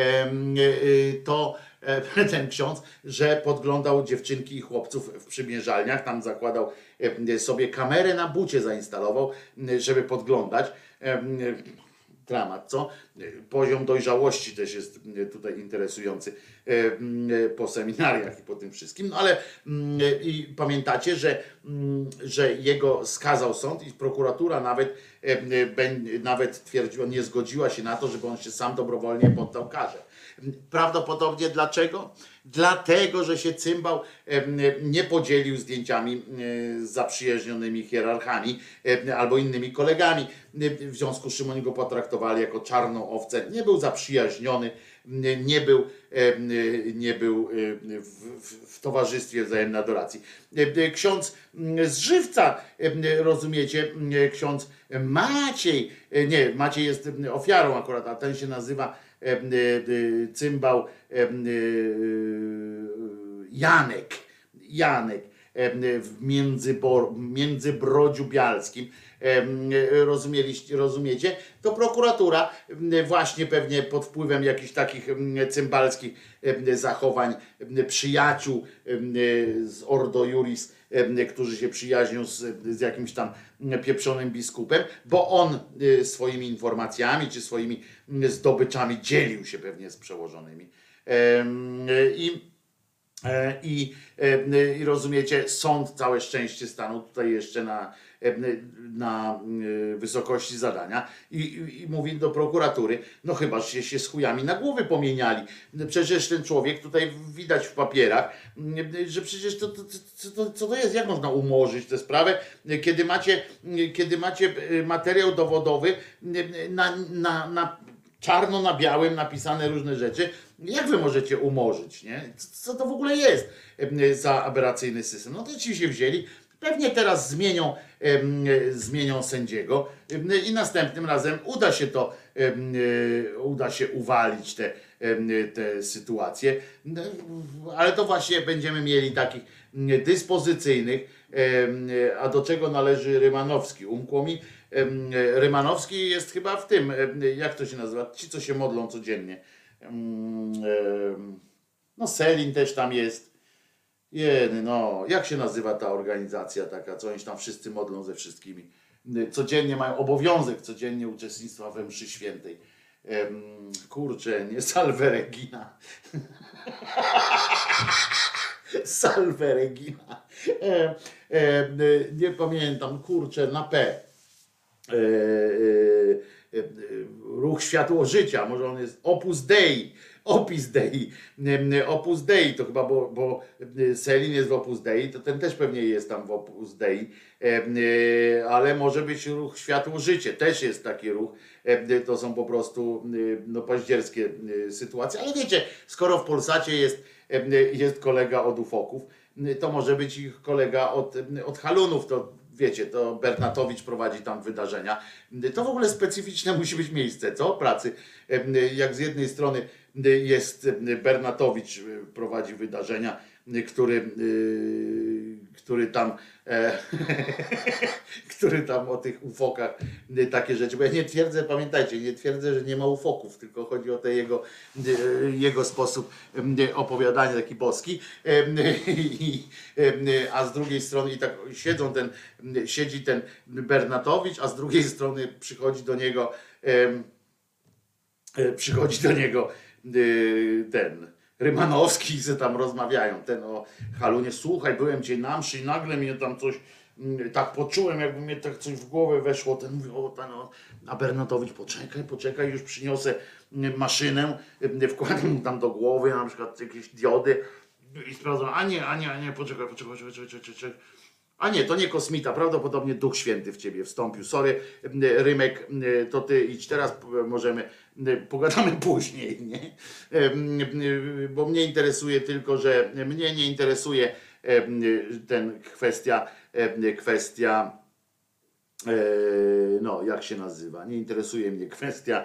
y, to e, [laughs] ten ksiądz, że podglądał dziewczynki i chłopców w przymierzalniach, tam zakładał e, sobie kamerę na bucie zainstalował, żeby podglądać. Dramat, co? Poziom dojrzałości też jest e, tutaj interesujący e, e, po seminariach i po tym wszystkim. No ale i pamiętacie, że, że jego skazał sąd i prokuratura nawet, nawet twierdziła, nie zgodziła się na to, żeby on się sam dobrowolnie poddał karze. Prawdopodobnie dlaczego? Dlatego, że się cymbał nie podzielił zdjęciami z zaprzyjaźnionymi hierarchami albo innymi kolegami. W związku z czym oni go potraktowali jako czarną owcę. Nie był zaprzyjaźniony, nie był, nie był w, w, towarzystwie wzajemnej adoracji. E, e, Ksiądz m, z żywca, em, rozumiecie, m, ksiądz Maciej, e, nie, Maciej jest ofiarą akurat, a ten się nazywa cymbał em, e, Janek. Janek em, w Międzybrodziu Bialskim. Rozumieliście, rozumiecie? To prokuratura właśnie pewnie pod wpływem jakichś takich cymbalskich zachowań przyjaciół z Ordo Juris, którzy się przyjaźnią z, z jakimś tam pieprzonym biskupem, bo on y, swoimi informacjami czy swoimi zdobyczami dzielił się pewnie z przełożonymi. I E, I, e, I rozumiecie, sąd całe szczęście stanął tutaj jeszcze na, e, na e, wysokości zadania i, i, i mówi do prokuratury, no chyba że się z chujami na głowy pomieniali. Przecież ten człowiek tutaj widać w papierach, że przecież to, to, to, to, co to jest, jak można umorzyć tę sprawę, kiedy macie, kiedy macie materiał dowodowy na, na, na czarno na białym napisane różne rzeczy. Jak wy możecie umorzyć, nie? Co to w ogóle jest za aberracyjny system? No to ci się wzięli, pewnie teraz zmienią, zmienią sędziego i następnym razem uda się to, e, uda się uwalić te, te sytuacje, ale to właśnie będziemy mieli takich dyspozycyjnych, a do czego należy Rymanowski? Umkło mi, Rymanowski jest chyba w tym, jak to się nazywa, ci co się modlą codziennie. No Selin też tam jest. Jeny, no, jak się nazywa ta organizacja taka, co oni tam wszyscy modlą ze wszystkimi. Codziennie mają obowiązek codziennie uczestnictwa we mszy świętej. Em, kurczę, nie [laughs] Salve Regina. [laughs] Salve Regina. E, e, nie pamiętam, kurczę, na P. E, e, e, ruch Światło Życia, może on jest Opus Dei, Opis Dei. Opus Dei to chyba, bo, bo e, Selin jest w Opus Dei, to ten też pewnie jest tam w Opus Dei, e, ale może być ruch Światło Życie, też jest taki ruch. To są po prostu e, no, paździerskie sytuacje, ale wiecie, skoro w Polsacie jest, jest kolega od ufoków, to może być ich kolega od, od halunów, to wiecie, to Bernatowicz prowadzi tam wydarzenia. To w ogóle specyficzne [laughs] musi być miejsce, co? Pracy. Jak z jednej strony jest Bernatowicz prowadzi wydarzenia, który, który tam e, [laughs] który tam o tych ufokach takie rzeczy, bo ja nie twierdzę, pamiętajcie, nie twierdzę, że nie ma ufoków, tylko chodzi o ten jego, jego sposób opowiadania, taki boski, [laughs] I, a z drugiej strony i tak siedzą ten, siedzi ten Bernatowicz, a z drugiej strony przychodzi do niego e, przychodzi do niego y, ten Rymanowski se tam rozmawiają, ten o Halunie, słuchaj, byłem cię na mszy i nagle mnie tam coś mm, tak poczułem, jakby mnie tak coś w głowę weszło, ten mówi, o, ten, o, a Bernatowicz, poczekaj, poczekaj, już przyniosę mm, maszynę, y, wkładam mu tam do głowy na przykład jakieś diody. I sprawdzam, a nie, a nie, a nie, poczekaj, poczekaj, poczekaj, poczekaj, poczekaj. A nie, to nie kosmita, prawdopodobnie Duch Święty w ciebie wstąpił. Sorry, Rymek, to ty idź teraz, możemy, pogadamy [laughs] później, nie? Bo mnie interesuje tylko, że mnie nie interesuje ten kwestia, kwestia, e, no jak się nazywa, nie interesuje mnie kwestia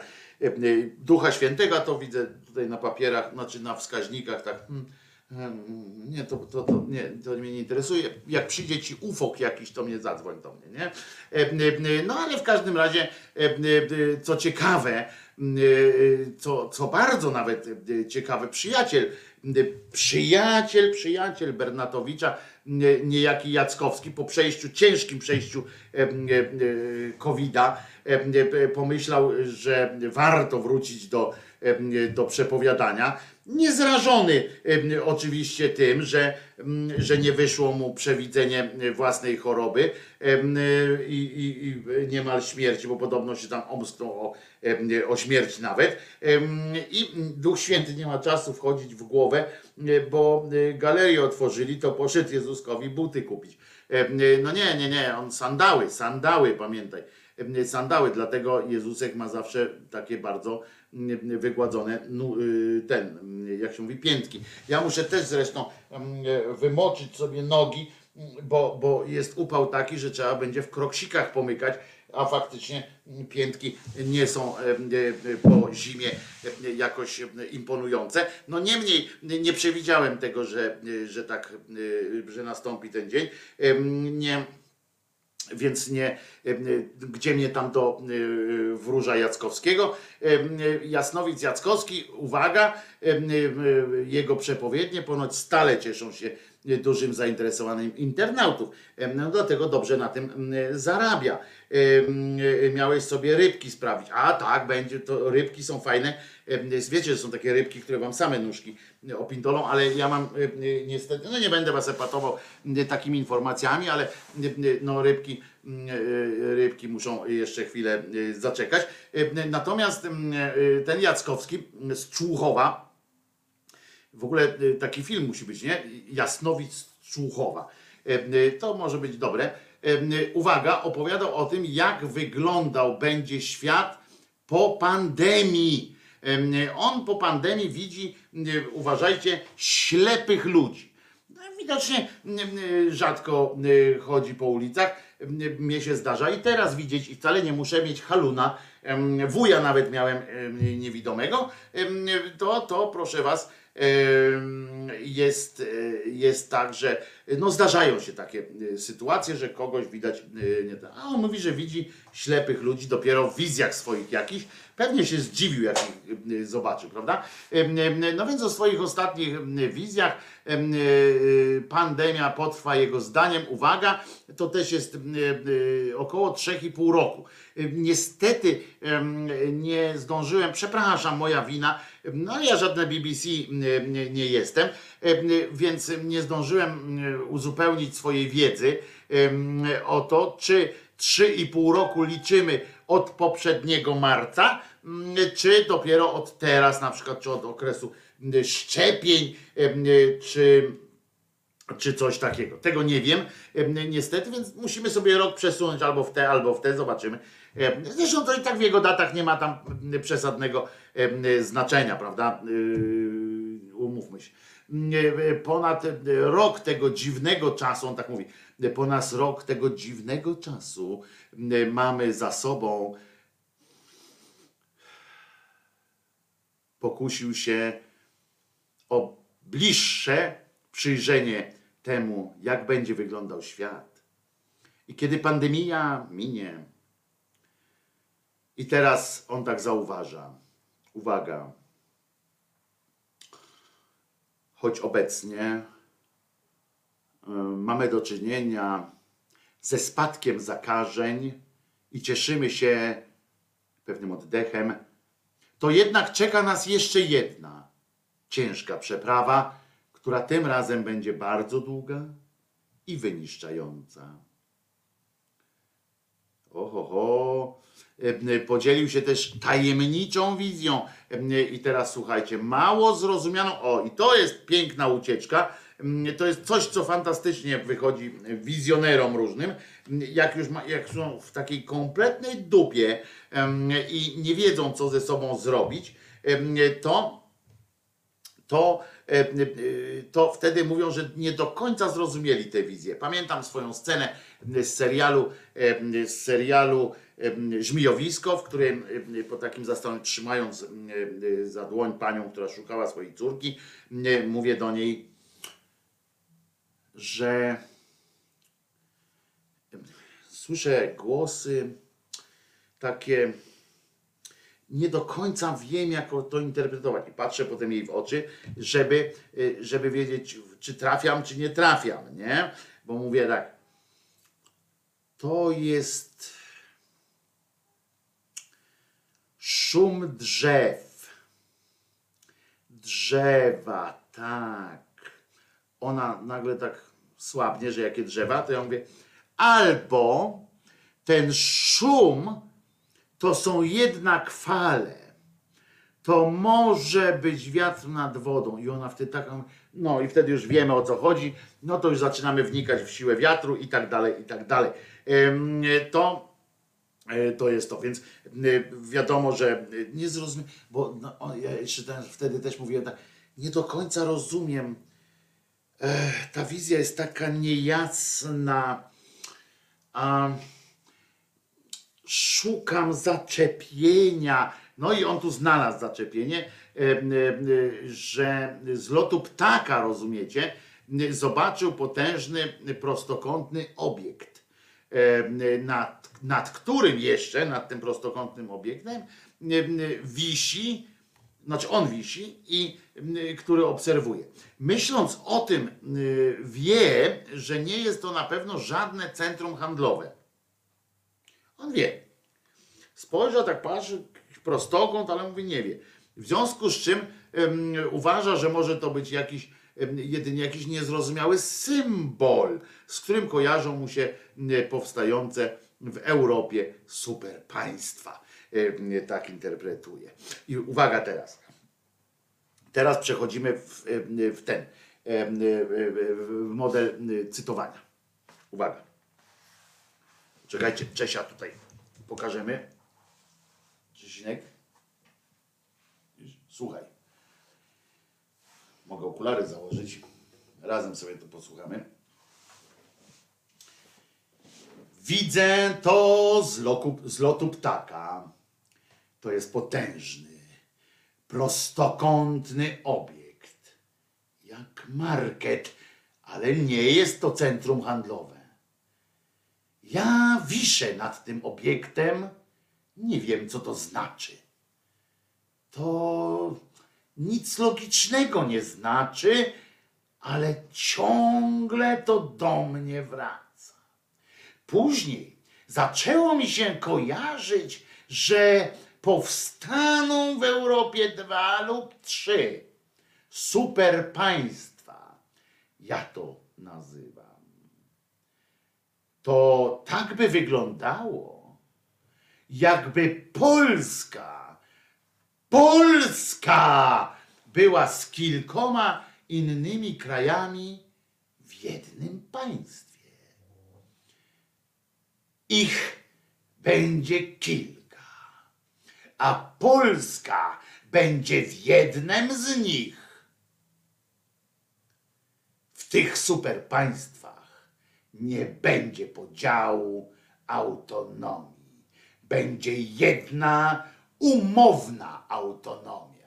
Ducha Świętego, to widzę tutaj na papierach, znaczy na wskaźnikach, tak, Hmm, Nie, to, to, to, nie, to mnie nie interesuje. Jak przyjdzie ci ufok jakiś, to mnie zadzwoń do mnie, nie? E, e, No ale w każdym razie, e, e, co ciekawe, e, co, co bardzo nawet e, ciekawe, przyjaciel, e, przyjaciel, przyjaciel Bernatowicza, nie- niejaki Jackowski, po przejściu, ciężkim przejściu e, e, e, COVID-a, e, e, pomyślał, że warto wrócić do, e, do przepowiadania. Niezrażony oczywiście tym, że, że nie wyszło mu przewidzenie własnej choroby em, i, i, i niemal śmierci, bo podobno się tam omsknął o, o śmierć nawet. I Duch Święty nie ma czasu wchodzić w głowę, e, bo e, galerię otworzyli, to poszedł Jezuskowi buty kupić. No nie, nie, nie, on sandały, sandały, pamiętaj sandały, dlatego Jezusek ma zawsze takie bardzo wygładzone nu- y, ten, mm, jak się mówi, piętki. Ja muszę też zresztą mm, wymoczyć sobie nogi, mm, bo, bo jest upał taki, że trzeba będzie w kroksikach pomykać, a faktycznie mm, piętki nie są em, e, po zimie em, jakoś imponujące. No niemniej nie przewidziałem tego, że, że tak, że nastąpi ten dzień. Em, Nie, więc nie, em, gdzie mnie tam do y, wróża Jackowskiego. Jasnowic Jackowski, uwaga, jego przepowiednie ponoć stale cieszą się dużym zainteresowaniem internautów. No dlatego dobrze na tym zarabia. Y, Miałeś sobie rybki sprawić. A tak, będzie to rybki są fajne. Wiecie, że są takie rybki, które wam same nóżki opindolą, ale ja mam y, niestety, no nie będę was epatował takimi informacjami, ale no rybki, rybki muszą jeszcze chwilę zaczekać. Natomiast ten Jackowski z Człuchowa, w ogóle y, taki film musi być, nie? Jasnowic z Człuchowa. Y, To może być dobre. Y, y, Uwaga, opowiadał o tym, jak wyglądał będzie świat po pandemii. Em, On po pandemii widzi, uważajcie, ślepych ludzi. No, Widocznie rzadko chodzi po ulicach. Mnie się zdarza i teraz widzieć, i wcale nie muszę mieć haluna. Wuja nawet miałem em, niewidomego. To, to proszę was, jest, y, jest tak, że no zdarzają się takie y, sytuacje, że kogoś widać nie tak. A on mówi, że widzi ślepych ludzi dopiero w wizjach swoich jakichś. Pewnie się zdziwił, jak ich y, zobaczył, prawda? No więc o swoich ostatnich wizjach em, pandemia potrwa jego zdaniem, uwaga, to też jest około 3,5 roku. Niestety nie zdążyłem, przepraszam, moja wina, no ja żadne BBC y, nie, nie jestem, em, więc nie zdążyłem y, uzupełnić swojej wiedzy o to, czy 3,5 roku liczymy od poprzedniego marca, mm, czy dopiero od teraz, na przykład, czy od okresu mm, szczepień, czy czy coś takiego. Tego nie wiem, em, niestety, więc musimy sobie rok przesunąć albo w te, albo w te, zobaczymy. Em, Zresztą to i tak w jego datach nie ma tam em, przesadnego znaczenia, prawda? Yy, Umówmy się. Ponad e, rok tego dziwnego czasu, on tak mówi, ponad rok tego dziwnego czasu em, mamy za sobą. Pokusił się o bliższe przyjrzenie temu, jak będzie wyglądał świat. I kiedy pandemia minie, i teraz on tak zauważa, uwaga, choć obecnie y, mamy do czynienia ze spadkiem zakażeń i cieszymy się pewnym oddechem, to jednak czeka nas jeszcze jedna ciężka przeprawa, która tym razem będzie bardzo długa i wyniszczająca. Oho, e, podzielił się też tajemniczą wizją. E, I teraz słuchajcie, mało zrozumianą. O, i to jest piękna ucieczka. To jest coś, co fantastycznie wychodzi wizjonerom różnym. Jak już ma, jak są w takiej kompletnej dupie i nie wiedzą, co ze sobą zrobić, to to, to wtedy mówią, że nie do końca zrozumieli tę wizję. Pamiętam swoją scenę z serialu, e, z serialu Żmijowisko, w którym po takim zastanowieniu, trzymając za dłoń panią, która szukała swojej córki, mówię do niej, że słyszę głosy takie nie do końca wiem, jak to interpretować. I patrzę potem jej w oczy, żeby, y, żeby wiedzieć, czy trafiam, czy nie trafiam, nie? Bo mówię tak, to jest szum drzew. Drzewa, tak. Ona nagle tak słabnie, że jakie drzewa, to ja mówię, albo ten szum to są jednak fale. To może być wiatr nad wodą. I ona wtedy taką, no i wtedy już wiemy o co chodzi, no to już zaczynamy wnikać w siłę wiatru i tak dalej, i tak dalej. To, e, to jest to, więc y, wiadomo, że nie zrozumiem, bo no, ja jeszcze ten, wtedy też mówiłem tak, nie do końca rozumiem. Ech, ta wizja jest taka niejasna. A, szukam zaczepienia. No i on tu znalazł zaczepienie, e, e, e, że z lotu ptaka, rozumiecie, zobaczył potężny prostokątny obiekt, nad, nad którym jeszcze, nad tym prostokątnym obiektem, wisi, znaczy on wisi i który obserwuje. Myśląc o tym, wie, że nie jest to na pewno żadne centrum handlowe. On wie. Spojrzał, tak patrzy, prostokąt, ale mówi nie wie. W związku z czym em, uważa, że może to być jakiś em, jedynie jakiś niezrozumiały symbol, z którym kojarzą mu się powstające w Europie super państwa. Em, Tak interpretuje. I uwaga teraz. Teraz przechodzimy w, w ten w model cytowania. Uwaga. Czekajcie, Czesia tutaj pokażemy. Czesinek. Słuchaj. Mogę okulary założyć. Razem sobie to posłuchamy. Widzę to z, loku, z lotu ptaka. To jest potężny, prostokątny obiekt. Jak market, ale nie jest to centrum handlowe. Ja wiszę nad tym obiektem, nie wiem co to znaczy. To nic logicznego nie znaczy, ale ciągle to do mnie wraca. Później zaczęło mi się kojarzyć, że powstaną w Europie dwa lub trzy super państwa. Ja to nazywam to tak by wyglądało, jakby Polska Polska była z kilkoma innymi krajami w jednym państwie. Ich będzie kilka, a Polska będzie w jednym z nich. W tych superpaństwach nie będzie podziału autonomii. Będzie jedna umowna autonomia.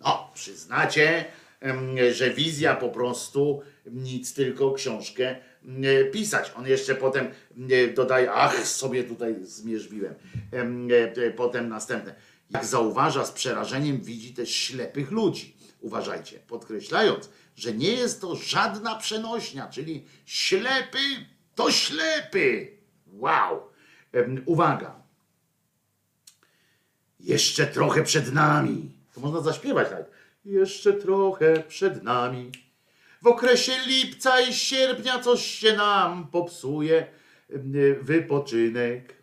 No, przyznacie, że wizja po prostu nic tylko książkę pisać. On jeszcze potem em, dodaje, ach, sobie tutaj zmierzwiłem. Em, e, Potem następne. Jak zauważa z przerażeniem, widzi też ślepych ludzi. Uważajcie, podkreślając, że nie jest to żadna przenośnia, czyli ślepy to ślepy. Wow. Uwaga. Jeszcze trochę przed nami. To można zaśpiewać nawet. Jeszcze trochę przed nami. W okresie lipca i sierpnia coś się nam popsuje. Wypoczynek.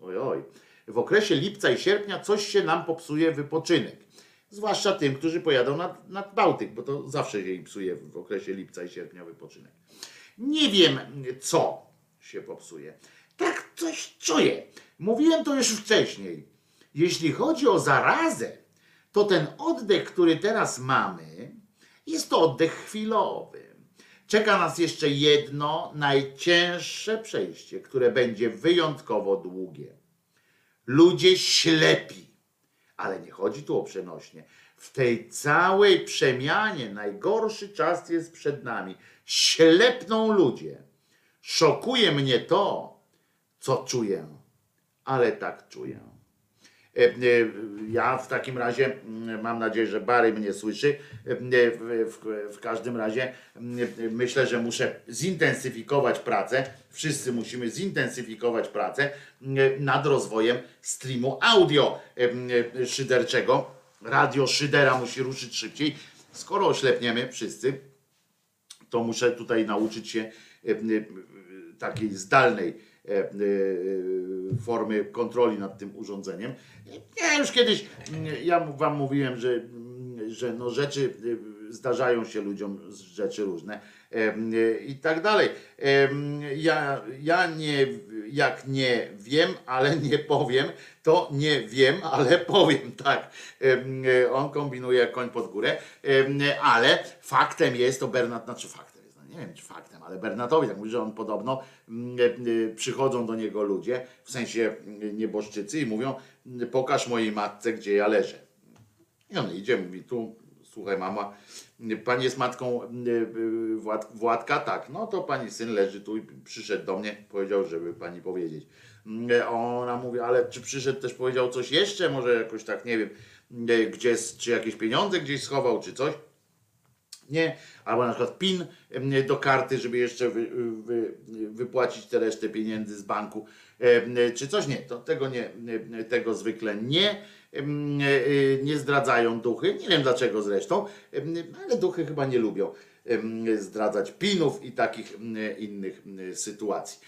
Oj, oj. W okresie lipca i sierpnia coś się nam popsuje wypoczynek. Zwłaszcza tym, którzy pojadą nad, nad Bałtyk, bo to zawsze się im psuje w okresie lipca i sierpnia wypoczynek. Nie wiem, co się popsuje. Tak coś czuję. Mówiłem to już wcześniej. Jeśli chodzi o zarazę, to ten oddech, który teraz mamy, jest to oddech chwilowy. Czeka nas jeszcze jedno najcięższe przejście, które będzie wyjątkowo długie. Ludzie ślepi, ale nie chodzi tu o przenośnie. W tej całej przemianie najgorszy czas jest przed nami. Ślepną ludzie. Szokuje mnie to, co czuję, ale tak czuję. E, e, Ja w takim razie mm, mam nadzieję, że Bary mnie słyszy. E, W, każdym razie mm, myślę, że muszę zintensyfikować pracę. Wszyscy musimy zintensyfikować pracę mm, nad rozwojem streamu audio szyderczego. Radio szydera musi ruszyć szybciej. Skoro oślepniemy wszyscy, to muszę tutaj nauczyć się takiej zdalnej formy kontroli nad tym urządzeniem. Ja już kiedyś, mm, ja wam mówiłem, że, mm, że no rzeczy e, zdarzają się ludziom rzeczy różne e, i tak dalej. E, Ja, ja nie, jak nie wiem, ale [laughs] nie powiem, to nie wiem, ale [laughs] powiem, tak. E, On kombinuje koń pod górę, E, ale faktem jest, to Bernard, znaczy no nie wiem czy faktem, ale Bernatowi tak mówi, że on podobno mm, e, przychodzą do niego ludzie, w sensie mm, nieboszczycy i mówią, mm, pokaż mojej matce, gdzie ja leżę. I on idzie, mówi tu, słuchaj mama, pani jest matką y, Wład, Władka? Tak, no to pani syn leży tu i przyszedł do mnie, powiedział, żeby pani powiedzieć. Ona mówi, ale czy przyszedł też powiedział coś jeszcze, może jakoś tak, nie wiem, gdzie, czy jakieś pieniądze gdzieś schował, czy coś. Nie, albo na przykład PIN do karty, żeby jeszcze wy, wy, wypłacić tę resztę pieniędzy z banku, czy coś nie, to tego nie, tego zwykle nie, e, nie zdradzają duchy, nie wiem dlaczego zresztą, ale duchy chyba nie lubią zdradzać pinów i takich innych sytuacji.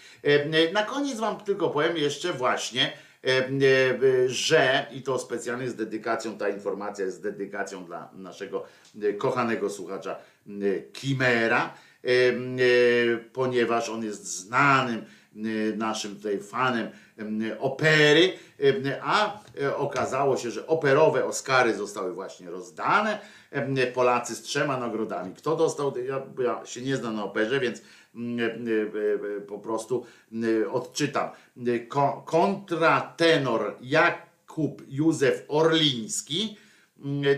Na koniec wam tylko powiem jeszcze właśnie, że i to specjalnie z dedykacją, ta informacja jest z dedykacją dla naszego e, kochanego słuchacza e, Kimera, e, ponieważ on jest znanym e, naszym tutaj fanem em, opery, a e, okazało się, że operowe Oscary zostały właśnie rozdane. Polacy z trzema nagrodami. Kto dostał? Ja, ja się nie znam na operze, więc po prostu odczytam. Ko- Kontratenor Jakub Józef Orliński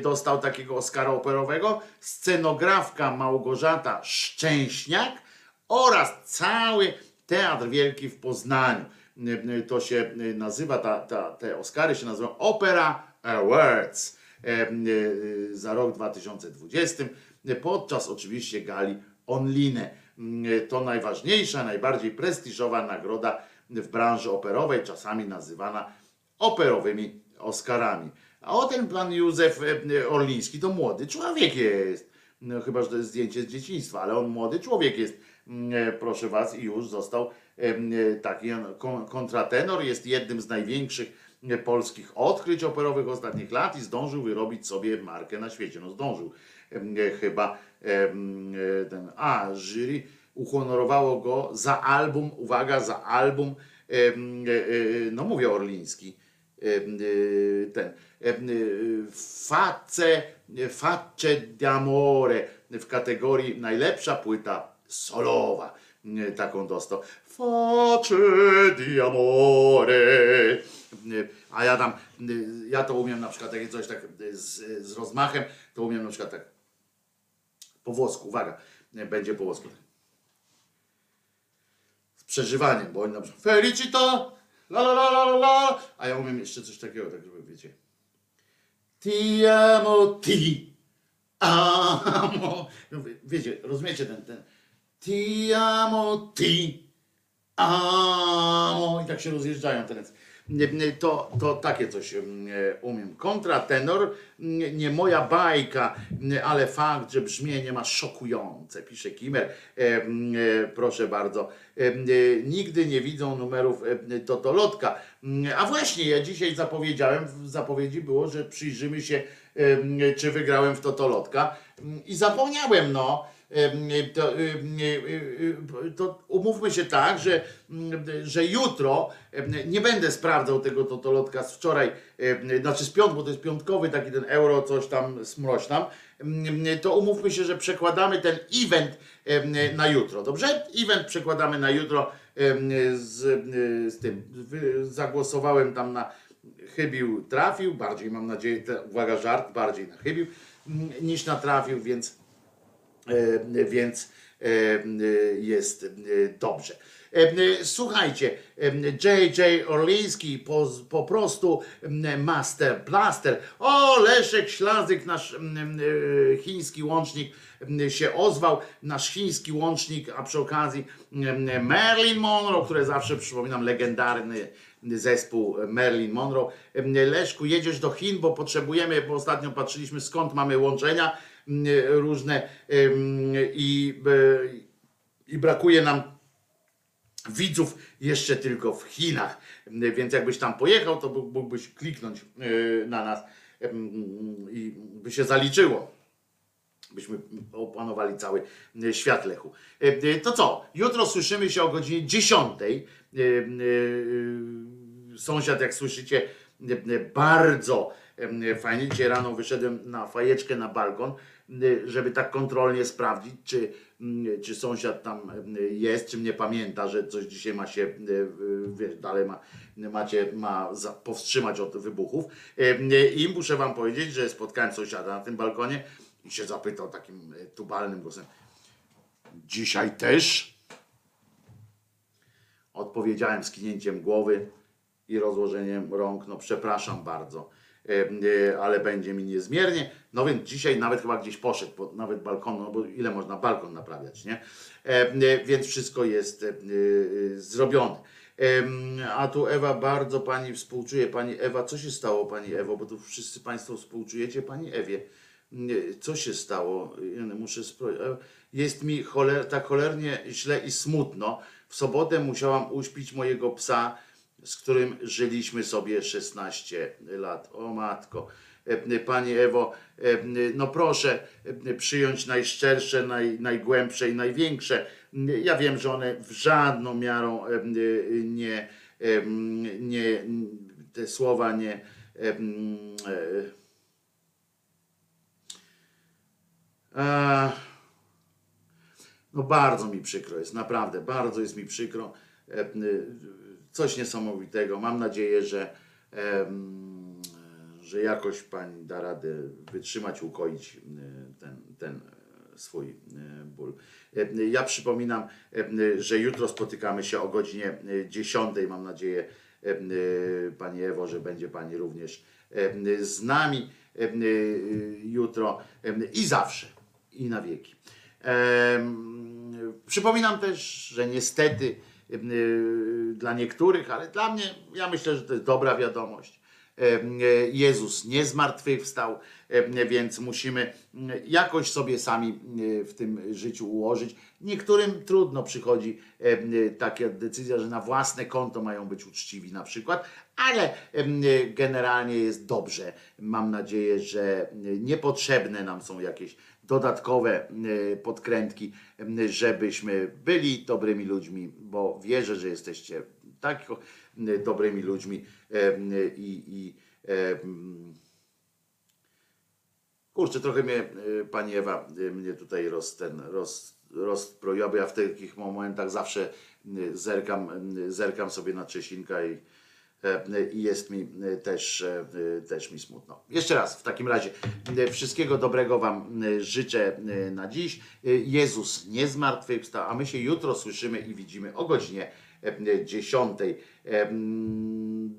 dostał takiego Oscara operowego, scenografka Małgorzata Szczęśniak oraz cały Teatr Wielki w Poznaniu. To się nazywa, ta, ta, te Oscary się nazywają Opera Awards e, e, za rok 2020, podczas oczywiście gali online. To najważniejsza, najbardziej prestiżowa nagroda w branży operowej, czasami nazywana operowymi Oscarami. A o ten pan Józef e, Orliński to młody człowiek jest. No, chyba, że to jest zdjęcie z dzieciństwa, ale on młody człowiek jest, mm, e, proszę was, i już został e, taki on, kon- kontratenor, jest jednym z największych polskich odkryć operowych ostatnich lat i zdążył wyrobić sobie markę na świecie. No zdążył e, chyba e, ten, a jury uhonorowało go za album, uwaga, za album, e, e, no mówię orliński, e, ten e, Face, Facce d'Amore w kategorii najlepsza płyta solowa. Taką dostał. Facce d'Amore. E, A ja tam, ja to umiem na przykład takie coś tak z, z rozmachem, to umiem na przykład tak po włosku, uwaga, będzie po włosku. Z przeżywaniem, bo oni na przykład Felicita, la la la la a ja umiem jeszcze coś takiego, tak żeby wiecie. Ti amo ti, amo. Wie- Wiecie, rozumiecie ten, ten. Ti amo ti, amo. I tak się rozjeżdżają te ręce. Nie, nie, To, to takie coś em, e, umiem. Kontratenor, nie, nie moja bajka, nie, ale fakt, że brzmienie ma szokujące, pisze Kimer. Em, e, Proszę bardzo. E, Nigdy nie widzą numerów Totolotka. Mm, A właśnie, ja dzisiaj zapowiedziałem, w zapowiedzi było, że przyjrzymy się, czy wygrałem w Totolotka. Mm, I zapomniałem, no. Em, To, e, e, to umówmy się tak, że, mm, że jutro nie będę sprawdzał tego totolotka z wczoraj, znaczy z piątku, bo to jest piątkowy taki ten euro, coś tam smroś tam, to umówmy się, że przekładamy ten event na jutro, dobrze? Event przekładamy na jutro z, z tym. Zagłosowałem tam na chybił, trafił, bardziej mam nadzieję, uwaga, żart, bardziej na chybił mm, niż na trafił, więc E, więc e, jest e, dobrze. E, Słuchajcie, JJ Orliński po, po prostu master blaster. O, Leszek Ślazyk, nasz e, chiński łącznik się ozwał, nasz chiński łącznik, a przy okazji Marilyn Monroe, które zawsze przypominam legendarny zespół Marilyn Monroe. Leszku, jedziesz do Chin, bo potrzebujemy, bo ostatnio patrzyliśmy skąd mamy łączenia różne em, i, e, i brakuje nam widzów jeszcze tylko w Chinach. Więc jakbyś tam pojechał, to mógł- mógłbyś kliknąć e, na nas i by się zaliczyło. Byśmy opanowali cały e, świat Lechu. E, e, To co? Jutro słyszymy się o godzinie 10. E, e, Sąsiad, jak słyszycie, e, e, bardzo e, fajnie. Dzisiaj rano wyszedłem na fajeczkę na balkon, e, żeby tak kontrolnie sprawdzić, czy, mm, czy sąsiad tam e, jest, czy mnie pamięta, że coś dzisiaj ma się, e, wiesz, dalej ma, macie, ma powstrzymać od wybuchów. I muszę wam powiedzieć, że spotkałem sąsiada na tym balkonie i się zapytał takim tubalnym głosem, dzisiaj też? Odpowiedziałem skinięciem głowy i rozłożeniem rąk, no przepraszam bardzo, ale będzie mi niezmiernie. No więc dzisiaj nawet chyba gdzieś poszedł, bo nawet balkon, no bo ile można balkon naprawiać, nie? Więc wszystko jest e, e, zrobione. A tu Ewa, bardzo pani współczuje. Pani Ewa, co się stało pani Ewo? Bo tu wszyscy państwo współczujecie pani Ewie. Co się stało? Muszę e, Jest mi choler... tak cholernie źle i smutno. W sobotę musiałam uśpić mojego psa, z którym żyliśmy sobie 16 lat. O matko. E, Pani Ewo, e, no proszę e, przyjąć najszczersze, naj, najgłębsze i największe. Ja wiem, że one w żadną miarą e, nie, e, nie te słowa nie. e, e, e, no bardzo mi przykro jest, naprawdę, bardzo jest mi przykro. E, Coś niesamowitego. Mam nadzieję, że, że jakoś pani da radę wytrzymać, ukoić y, ten, ten e, swój y, ból. E, Ja przypominam, e, że jutro spotykamy się o godzinie 10. Mam nadzieję, e, Pani Ewo, że będzie Pani również e, z nami e, jutro e, i zawsze, i na wieki. Przypominam też, że niestety dla niektórych, ale dla mnie, ja myślę, że to jest dobra wiadomość. Jezus nie zmartwychwstał, więc musimy jakoś sobie sami w tym życiu ułożyć. Niektórym trudno przychodzi taka decyzja, że na własne konto mają być uczciwi na przykład, ale generalnie jest dobrze. Mam nadzieję, że niepotrzebne nam są jakieś dodatkowe podkrętki, żebyśmy byli dobrymi ludźmi, bo wierzę, że jesteście tak dobrymi ludźmi i, i kurczę, trochę mnie pani Ewa mnie tutaj roz, ten, roz, bo ja w takich momentach zawsze zerkam, zerkam sobie na Czesinka i, i jest mi też, też mi smutno. Jeszcze raz, w takim razie wszystkiego dobrego Wam życzę na dziś. Jezus nie zmartwychwstał, a my się jutro słyszymy i widzimy o godzinie 10.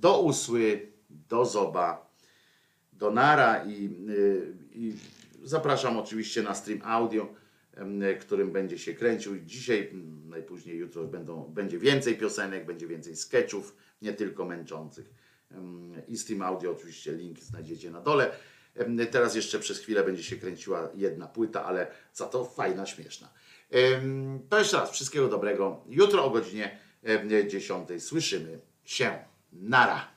Do usły, do zoba, do nara i, i zapraszam oczywiście na stream audio, którym będzie się kręcił. Dzisiaj, najpóźniej jutro będą, będzie więcej piosenek, będzie więcej sketchów, nie tylko męczących. I stream audio oczywiście link znajdziecie na dole. Teraz jeszcze przez chwilę będzie się kręciła jedna płyta, ale za to fajna, śmieszna. To jeszcze raz, wszystkiego dobrego. Jutro o godzinie 10 słyszymy się. Nara.